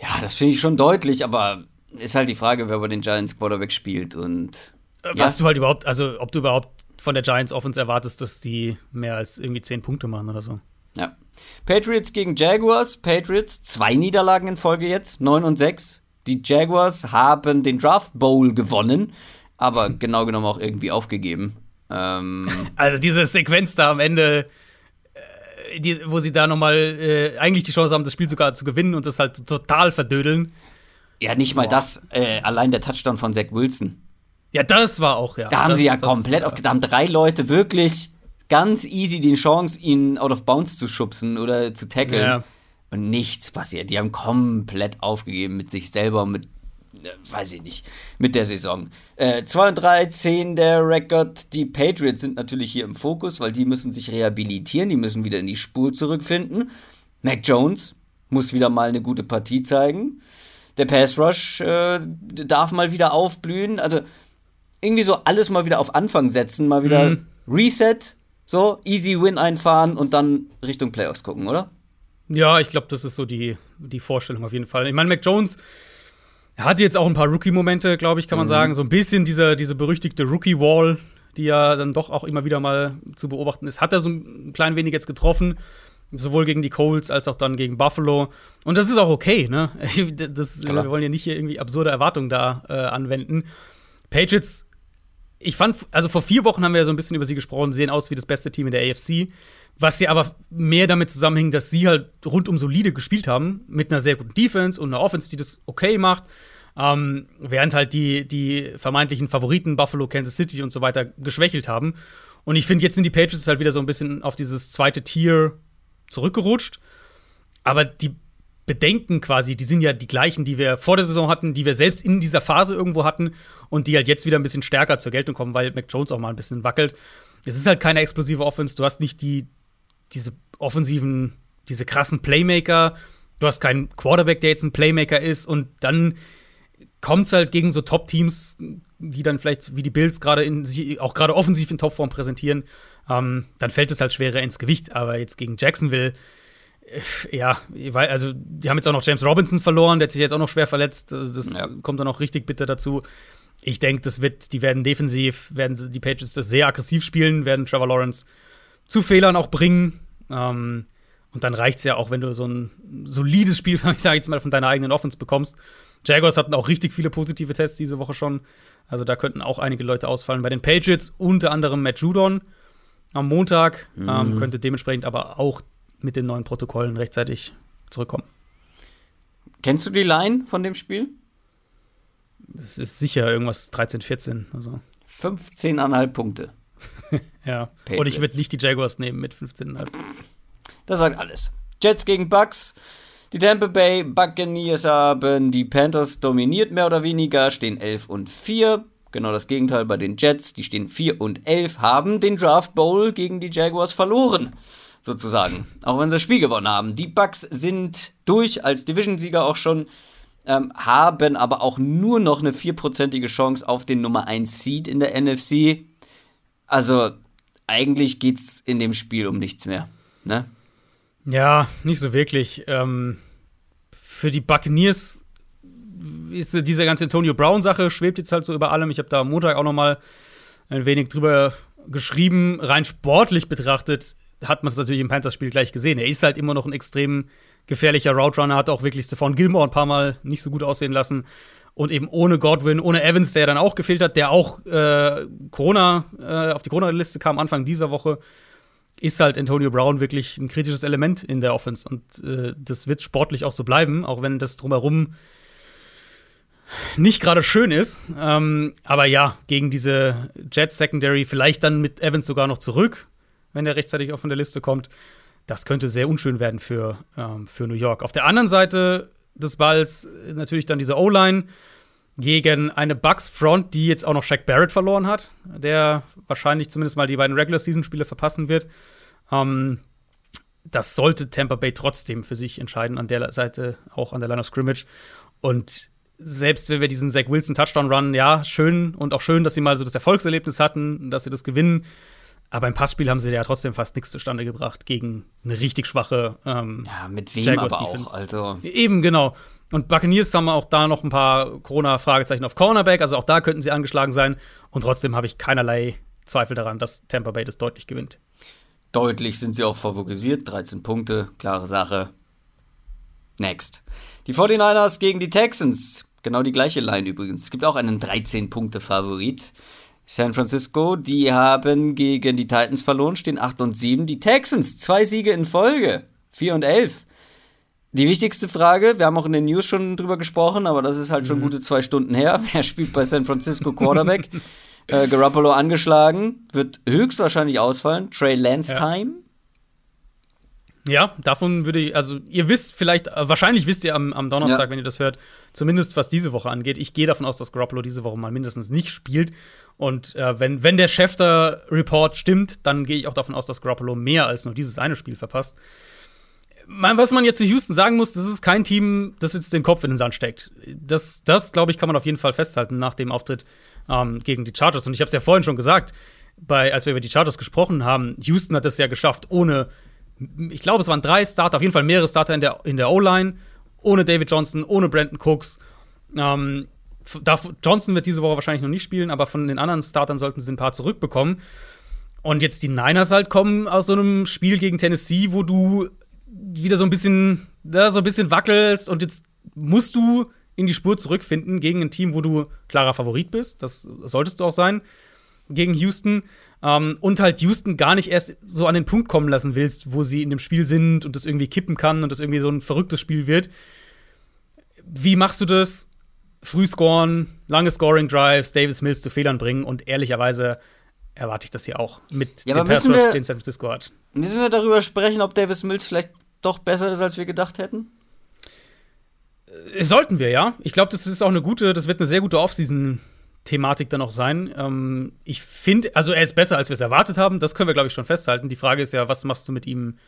Ja, das finde ich schon deutlich, aber ist halt die Frage, wer bei den Giants Quarterback spielt und. Äh, was ja. du halt überhaupt, also ob du überhaupt von der Giants Offense erwartest, dass die mehr als irgendwie zehn Punkte machen oder so. Ja. Patriots gegen Jaguars. Patriots, zwei Niederlagen in Folge jetzt, 9 und 6. Die Jaguars haben den Draft Bowl gewonnen, aber genau genommen auch irgendwie aufgegeben. Ähm also diese Sequenz da am Ende, äh, die, wo sie da nochmal äh, eigentlich die Chance haben, das Spiel sogar zu gewinnen und das halt total verdödeln. Ja, nicht mal Boah. das, äh, allein der Touchdown von Zach Wilson. Ja, das war auch, ja. Da haben das, sie ja komplett, auf, da haben drei Leute wirklich ganz easy die Chance, ihn out of bounds zu schubsen oder zu tackeln. Ja. Und nichts passiert. Die haben komplett aufgegeben mit sich selber, mit, äh, weiß ich nicht, mit der Saison. Äh, 2 und 3, 10 der Rekord. Die Patriots sind natürlich hier im Fokus, weil die müssen sich rehabilitieren, die müssen wieder in die Spur zurückfinden. Mac Jones muss wieder mal eine gute Partie zeigen. Der Pass Rush äh, darf mal wieder aufblühen. Also irgendwie so alles mal wieder auf Anfang setzen, mal wieder mhm. Reset, so, easy Win einfahren und dann Richtung Playoffs gucken, oder? Ja, ich glaube, das ist so die, die Vorstellung auf jeden Fall. Ich meine, Mac Jones hatte jetzt auch ein paar Rookie-Momente, glaube ich, kann man mhm. sagen. So ein bisschen diese, diese berüchtigte Rookie-Wall, die ja dann doch auch immer wieder mal zu beobachten ist. Hat er so ein klein wenig jetzt getroffen, sowohl gegen die Colts als auch dann gegen Buffalo. Und das ist auch okay, ne? Das, wir wollen ja nicht hier irgendwie absurde Erwartungen da äh, anwenden. Patriots ich fand, also vor vier Wochen haben wir ja so ein bisschen über sie gesprochen, sehen aus wie das beste Team in der AFC. Was ja aber mehr damit zusammenhängt, dass sie halt rundum solide gespielt haben, mit einer sehr guten Defense und einer Offense, die das okay macht. Ähm, während halt die, die vermeintlichen Favoriten Buffalo, Kansas City und so weiter geschwächelt haben. Und ich finde, jetzt sind die Patriots halt wieder so ein bisschen auf dieses zweite Tier zurückgerutscht. Aber die Bedenken quasi, die sind ja die gleichen, die wir vor der Saison hatten, die wir selbst in dieser Phase irgendwo hatten und die halt jetzt wieder ein bisschen stärker zur Geltung kommen, weil Mac Jones auch mal ein bisschen wackelt. Es ist halt keine explosive Offense, du hast nicht die, diese offensiven, diese krassen Playmaker, du hast keinen Quarterback, der jetzt ein Playmaker ist und dann kommt es halt gegen so Top-Teams, die dann vielleicht wie die Bills gerade in auch gerade offensiv in Topform präsentieren, ähm, dann fällt es halt schwerer ins Gewicht. Aber jetzt gegen Jacksonville ja, also die haben jetzt auch noch James Robinson verloren, der hat sich jetzt auch noch schwer verletzt. Also das ja. kommt dann auch richtig bitter dazu. Ich denke, das wird, die werden defensiv, werden die Patriots das sehr aggressiv spielen, werden Trevor Lawrence zu Fehlern auch bringen. Ähm, und dann reicht es ja auch, wenn du so ein solides Spiel, ich sage jetzt mal, von deiner eigenen Offense bekommst. Jaguars hatten auch richtig viele positive Tests diese Woche schon. Also da könnten auch einige Leute ausfallen. Bei den Patriots unter anderem Matt Judon am Montag. Ähm, mhm. Ähm, könnte dementsprechend aber auch mit den neuen Protokollen rechtzeitig zurückkommen. Kennst du die Line von dem Spiel? Das ist sicher irgendwas 13, 14. Also. 15,5 Punkte. ja. Patriots. Und ich würde nicht die Jaguars nehmen mit 15,5. Das sagt alles. Jets gegen Bucks. Die Tampa Bay Buccaneers haben die Panthers dominiert, mehr oder weniger, stehen 11 und 4. Genau das Gegenteil bei den Jets, die stehen 4 und 11, haben den Draft Bowl gegen die Jaguars verloren sozusagen. Auch wenn sie das Spiel gewonnen haben. Die Bucks sind durch als Division-Sieger auch schon, ähm, haben aber auch nur noch eine vierprozentige Chance auf den Nummer 1 Seed in der NFC. Also eigentlich geht's in dem Spiel um nichts mehr, ne? Ja, nicht so wirklich. Ähm, für die Buccaneers ist diese ganze Antonio Brown-Sache schwebt jetzt halt so über allem. Ich habe da am Montag auch noch mal ein wenig drüber geschrieben. Rein sportlich betrachtet hat man es natürlich im Panthers-Spiel gleich gesehen. Er ist halt immer noch ein extrem gefährlicher Route Runner, hat auch wirklich Stephon Gilmore ein paar Mal nicht so gut aussehen lassen. Und eben ohne Godwin, ohne Evans, der dann auch gefehlt hat, der auch äh, Corona, äh, auf die Corona-Liste kam Anfang dieser Woche, ist halt Antonio Brown wirklich ein kritisches Element in der Offense. Und äh, das wird sportlich auch so bleiben, auch wenn das drumherum nicht gerade schön ist. Ähm, aber ja, gegen diese Jets Secondary vielleicht dann mit Evans sogar noch zurück wenn er rechtzeitig auch von der Liste kommt. Das könnte sehr unschön werden für, ähm, für New York. Auf der anderen Seite des Balls natürlich dann diese O-Line gegen eine Bucks-Front, die jetzt auch noch Shaq Barrett verloren hat, der wahrscheinlich zumindest mal die beiden Regular-Season-Spiele verpassen wird. Ähm, das sollte Tampa Bay trotzdem für sich entscheiden, an der Seite, auch an der Line of Scrimmage. Und selbst wenn wir diesen Zach Wilson Touchdown Run, ja, schön und auch schön, dass sie mal so das Erfolgserlebnis hatten, dass sie das gewinnen. Aber im Passspiel haben sie ja trotzdem fast nichts zustande gebracht gegen eine richtig schwache ähm, Ja, mit wem Jaguars aber Defense. auch, also. Eben, genau. Und Buccaneers haben auch da noch ein paar Corona-Fragezeichen auf Cornerback, also auch da könnten sie angeschlagen sein. Und trotzdem habe ich keinerlei Zweifel daran, dass Tampa Bay das deutlich gewinnt. Deutlich sind sie auch favorisiert. 13 Punkte, klare Sache. Next. Die 49ers gegen die Texans. Genau die gleiche Line übrigens. Es gibt auch einen 13-Punkte-Favorit. San Francisco, die haben gegen die Titans verloren, stehen 8 und 7. Die Texans, zwei Siege in Folge, 4 und 11. Die wichtigste Frage, wir haben auch in den News schon drüber gesprochen, aber das ist halt schon mhm. gute zwei Stunden her. Wer spielt bei San Francisco Quarterback? äh, Garoppolo angeschlagen, wird höchstwahrscheinlich ausfallen. Trey Lance. Time. Ja, davon würde ich, also ihr wisst vielleicht, wahrscheinlich wisst ihr am, am Donnerstag, ja. wenn ihr das hört, zumindest was diese Woche angeht. Ich gehe davon aus, dass Garoppolo diese Woche mal mindestens nicht spielt. Und äh, wenn, wenn der Schefter-Report stimmt, dann gehe ich auch davon aus, dass Garoppolo mehr als nur dieses eine Spiel verpasst. was man jetzt zu Houston sagen muss, das ist kein Team, das jetzt den Kopf in den Sand steckt. Das, das glaube ich, kann man auf jeden Fall festhalten nach dem Auftritt ähm, gegen die Chargers. Und ich habe es ja vorhin schon gesagt, bei, als wir über die Chargers gesprochen haben, Houston hat es ja geschafft, ohne ich glaube, es waren drei Starter, auf jeden Fall mehrere Starter in der, in der O-Line, ohne David Johnson, ohne Brandon Cooks. Ähm, Johnson wird diese Woche wahrscheinlich noch nicht spielen, aber von den anderen Startern sollten sie ein paar zurückbekommen. Und jetzt die Niners halt kommen aus so einem Spiel gegen Tennessee, wo du wieder so ein bisschen, ja, so ein bisschen wackelst und jetzt musst du in die Spur zurückfinden gegen ein Team, wo du klarer Favorit bist. Das solltest du auch sein gegen Houston. Ähm, und halt Houston gar nicht erst so an den Punkt kommen lassen willst, wo sie in dem Spiel sind und das irgendwie kippen kann und das irgendwie so ein verrücktes Spiel wird. Wie machst du das? Früh scoren, lange Scoring Drives, Davis Mills zu Fehlern bringen und ehrlicherweise erwarte ich das hier auch mit ja, dem Pass Rush, den San Francisco hat. Müssen wir darüber sprechen, ob Davis Mills vielleicht doch besser ist, als wir gedacht hätten? Äh, sollten wir, ja. Ich glaube, das ist auch eine gute, das wird eine sehr gute Offseason Thematik dann auch sein. Ähm, ich finde, also er ist besser, als wir es erwartet haben. Das können wir, glaube ich, schon festhalten. Die Frage ist ja, was machst du mit ihm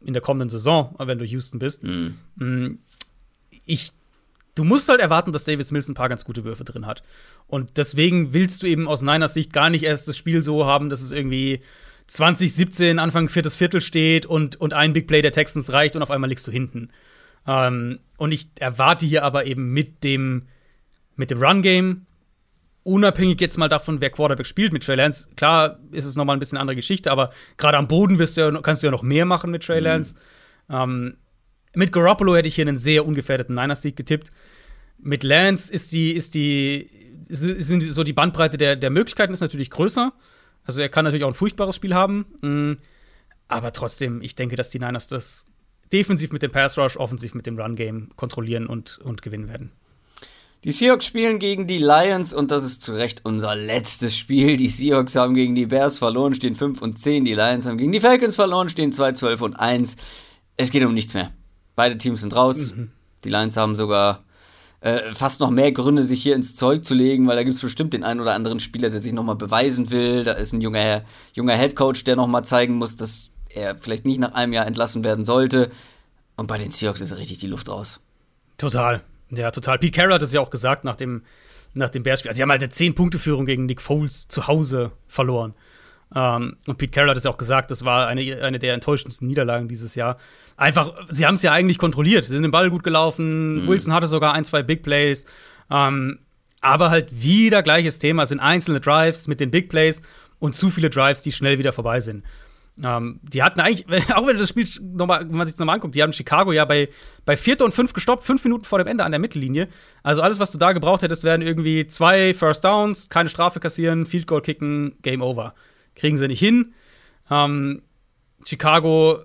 in der kommenden Saison, wenn du Houston bist? Mhm. Ich, du musst halt erwarten, dass Davis Mills ein paar ganz gute Würfe drin hat. Und deswegen willst du eben aus Niners Sicht gar nicht erst das Spiel so haben, dass es irgendwie 2017 Anfang viertes Viertel steht und, und ein Big Play der Texans reicht und auf einmal liegst du hinten. Ähm, und ich erwarte hier aber eben mit dem, mit dem Run-Game unabhängig jetzt mal davon, wer Quarterback spielt mit Trey Lance, klar ist es nochmal ein bisschen eine andere Geschichte, aber gerade am Boden wirst du kannst du ja noch mehr machen mit Trey mhm. Lance. Mhm. Ähm, mit Garoppolo hätte ich hier einen sehr ungefährdeten Niners-Sieg getippt. Mit Lance ist die, ist die, sind so die Bandbreite der, der Möglichkeiten ist natürlich größer. Also er kann natürlich auch ein furchtbares Spiel haben. Mhm. Aber trotzdem, ich denke, dass die Niners das defensiv mit dem Pass Rush, offensiv mit dem Run Game kontrollieren und, und gewinnen werden. Die Seahawks spielen gegen die Lions und das ist zu Recht unser letztes Spiel. Die Seahawks haben gegen die Bears verloren, stehen 5 und 10. Die Lions haben gegen die Falcons verloren, stehen 2, 12 und 1. Es geht um nichts mehr. Beide Teams sind raus. Mhm. Die Lions haben sogar äh, fast noch mehr Gründe, sich hier ins Zeug zu legen, weil da gibt es bestimmt den einen oder anderen Spieler, der sich nochmal beweisen will. Da ist ein junger, junger Headcoach, der nochmal zeigen muss, dass er vielleicht nicht nach einem Jahr entlassen werden sollte. Und bei den Seahawks ist richtig die Luft raus. Total. Ja, total. Pete Carroll hat es ja auch gesagt nach dem, nach dem Bears-Spiel. Also, sie haben halt eine 10-Punkte-Führung gegen Nick Foles zu Hause verloren. Ähm, und Pete Carroll hat es ja auch gesagt, das war eine, eine der enttäuschendsten Niederlagen dieses Jahr. Einfach, sie haben es ja eigentlich kontrolliert. Sie sind den Ball gut gelaufen. Mhm. Wilson hatte sogar ein, zwei Big Plays. Ähm, aber halt wieder gleiches Thema. Es sind einzelne Drives mit den Big Plays und zu viele Drives, die schnell wieder vorbei sind. Ähm, die hatten eigentlich, auch wenn das Spiel nochmal, wenn man sich das nochmal anguckt, die haben Chicago ja bei, bei Vierter und Fünf gestoppt, fünf Minuten vor dem Ende an der Mittellinie. Also alles, was du da gebraucht hättest, wären irgendwie zwei First Downs, keine Strafe kassieren, Field Goal kicken, Game Over. Kriegen sie nicht hin. Ähm, Chicago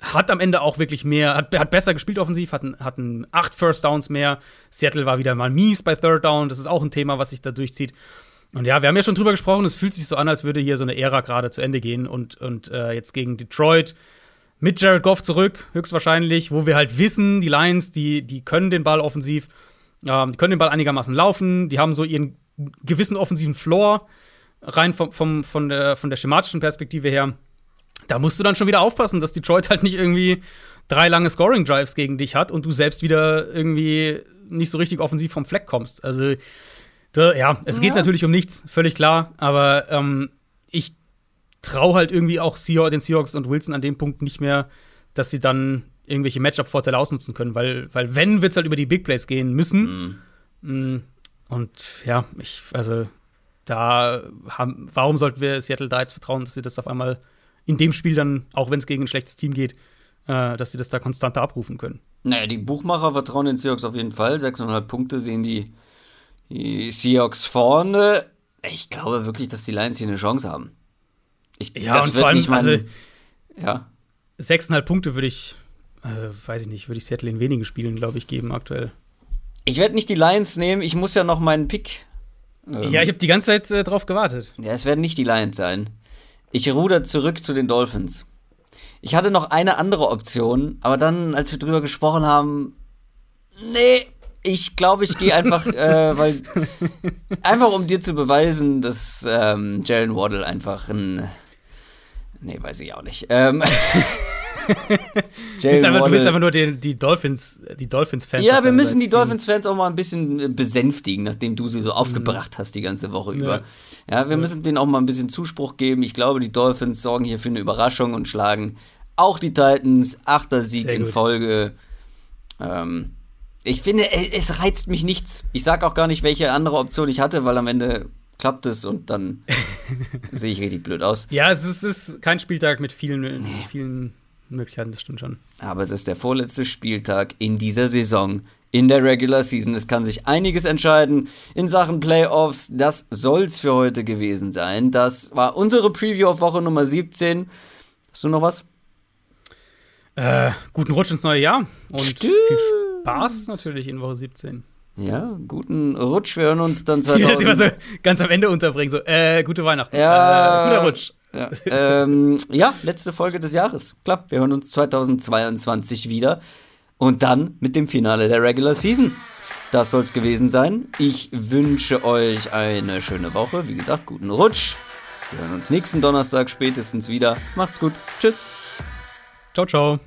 hat am Ende auch wirklich mehr, hat, hat besser gespielt offensiv, hatten, hatten acht First Downs mehr. Seattle war wieder mal mies bei Third Down, das ist auch ein Thema, was sich da durchzieht. Und ja, wir haben ja schon drüber gesprochen, es fühlt sich so an, als würde hier so eine Ära gerade zu Ende gehen und, und äh, jetzt gegen Detroit mit Jared Goff zurück, höchstwahrscheinlich, wo wir halt wissen, die Lions, die, die können den Ball offensiv, ähm, die können den Ball einigermaßen laufen, die haben so ihren gewissen offensiven Floor, rein vom, vom, von, der, von der schematischen Perspektive her. Da musst du dann schon wieder aufpassen, dass Detroit halt nicht irgendwie drei lange Scoring-Drives gegen dich hat und du selbst wieder irgendwie nicht so richtig offensiv vom Fleck kommst. Also ja, es geht ja. natürlich um nichts, völlig klar. Aber ähm, ich traue halt irgendwie auch den Seahawks und Wilson an dem Punkt nicht mehr, dass sie dann irgendwelche Matchup-Vorteile ausnutzen können, weil, weil wenn, wird es halt über die Big Plays gehen müssen. Mhm. Mm, und ja, ich, also, da haben, warum sollten wir Seattle da jetzt vertrauen, dass sie das auf einmal in dem Spiel dann, auch wenn es gegen ein schlechtes Team geht, äh, dass sie das da konstanter abrufen können? Naja, die Buchmacher vertrauen den Seahawks auf jeden Fall. 6,5 Punkte sehen die, die Seahawks vorne. Ich glaube wirklich, dass die Lions hier eine Chance haben. Ich, ja, und vor allem, mein, also, ja. 6,5 Punkte würde ich, also, weiß ich nicht, würde ich Seattle in wenigen Spielen, glaube ich, geben aktuell. Ich werde nicht die Lions nehmen, ich muss ja noch meinen Pick. Ähm, ja, ich habe die ganze Zeit äh, drauf gewartet. Ja, es werden nicht die Lions sein. Ich ruder zurück zu den Dolphins. Ich hatte noch eine andere Option, aber dann, als wir drüber gesprochen haben, nee, ich glaube, ich gehe einfach, äh, weil einfach um dir zu beweisen, dass ähm, Jalen Waddle einfach ein, nee, weiß ich auch nicht. Ähm, du, willst einfach, du willst einfach nur die, die Dolphins, die Dolphins-Fans. Ja, wir müssen die Dolphins-Fans auch mal ein bisschen besänftigen, nachdem du sie so aufgebracht hast die ganze Woche über. Ja, ja wir ja. müssen denen auch mal ein bisschen Zuspruch geben. Ich glaube, die Dolphins sorgen hier für eine Überraschung und schlagen auch die Titans, achter Sieg in Folge. Ähm, ich finde, es reizt mich nichts. Ich sag auch gar nicht, welche andere Option ich hatte, weil am Ende klappt es und dann sehe ich richtig blöd aus. Ja, es ist, es ist kein Spieltag mit vielen, nee. vielen Möglichkeiten, das stimmt schon. Aber es ist der vorletzte Spieltag in dieser Saison, in der Regular Season. Es kann sich einiges entscheiden in Sachen Playoffs. Das soll's für heute gewesen sein. Das war unsere Preview auf Woche Nummer 17. Hast du noch was? Äh, guten Rutsch ins neue Jahr und Stimmt. viel Spaß natürlich in Woche 17. Ja, guten Rutsch. Wir hören uns dann 2000. Dass ich mal so ganz am Ende unterbringen, so, äh, gute Weihnachten. Ja, äh, guter Rutsch. Ja. ähm, ja, letzte Folge des Jahres. Klar, wir hören uns 2022 wieder. Und dann mit dem Finale der Regular Season. Das soll es gewesen sein. Ich wünsche euch eine schöne Woche. Wie gesagt, guten Rutsch. Wir hören uns nächsten Donnerstag spätestens wieder. Macht's gut. Tschüss. Ciao, ciao.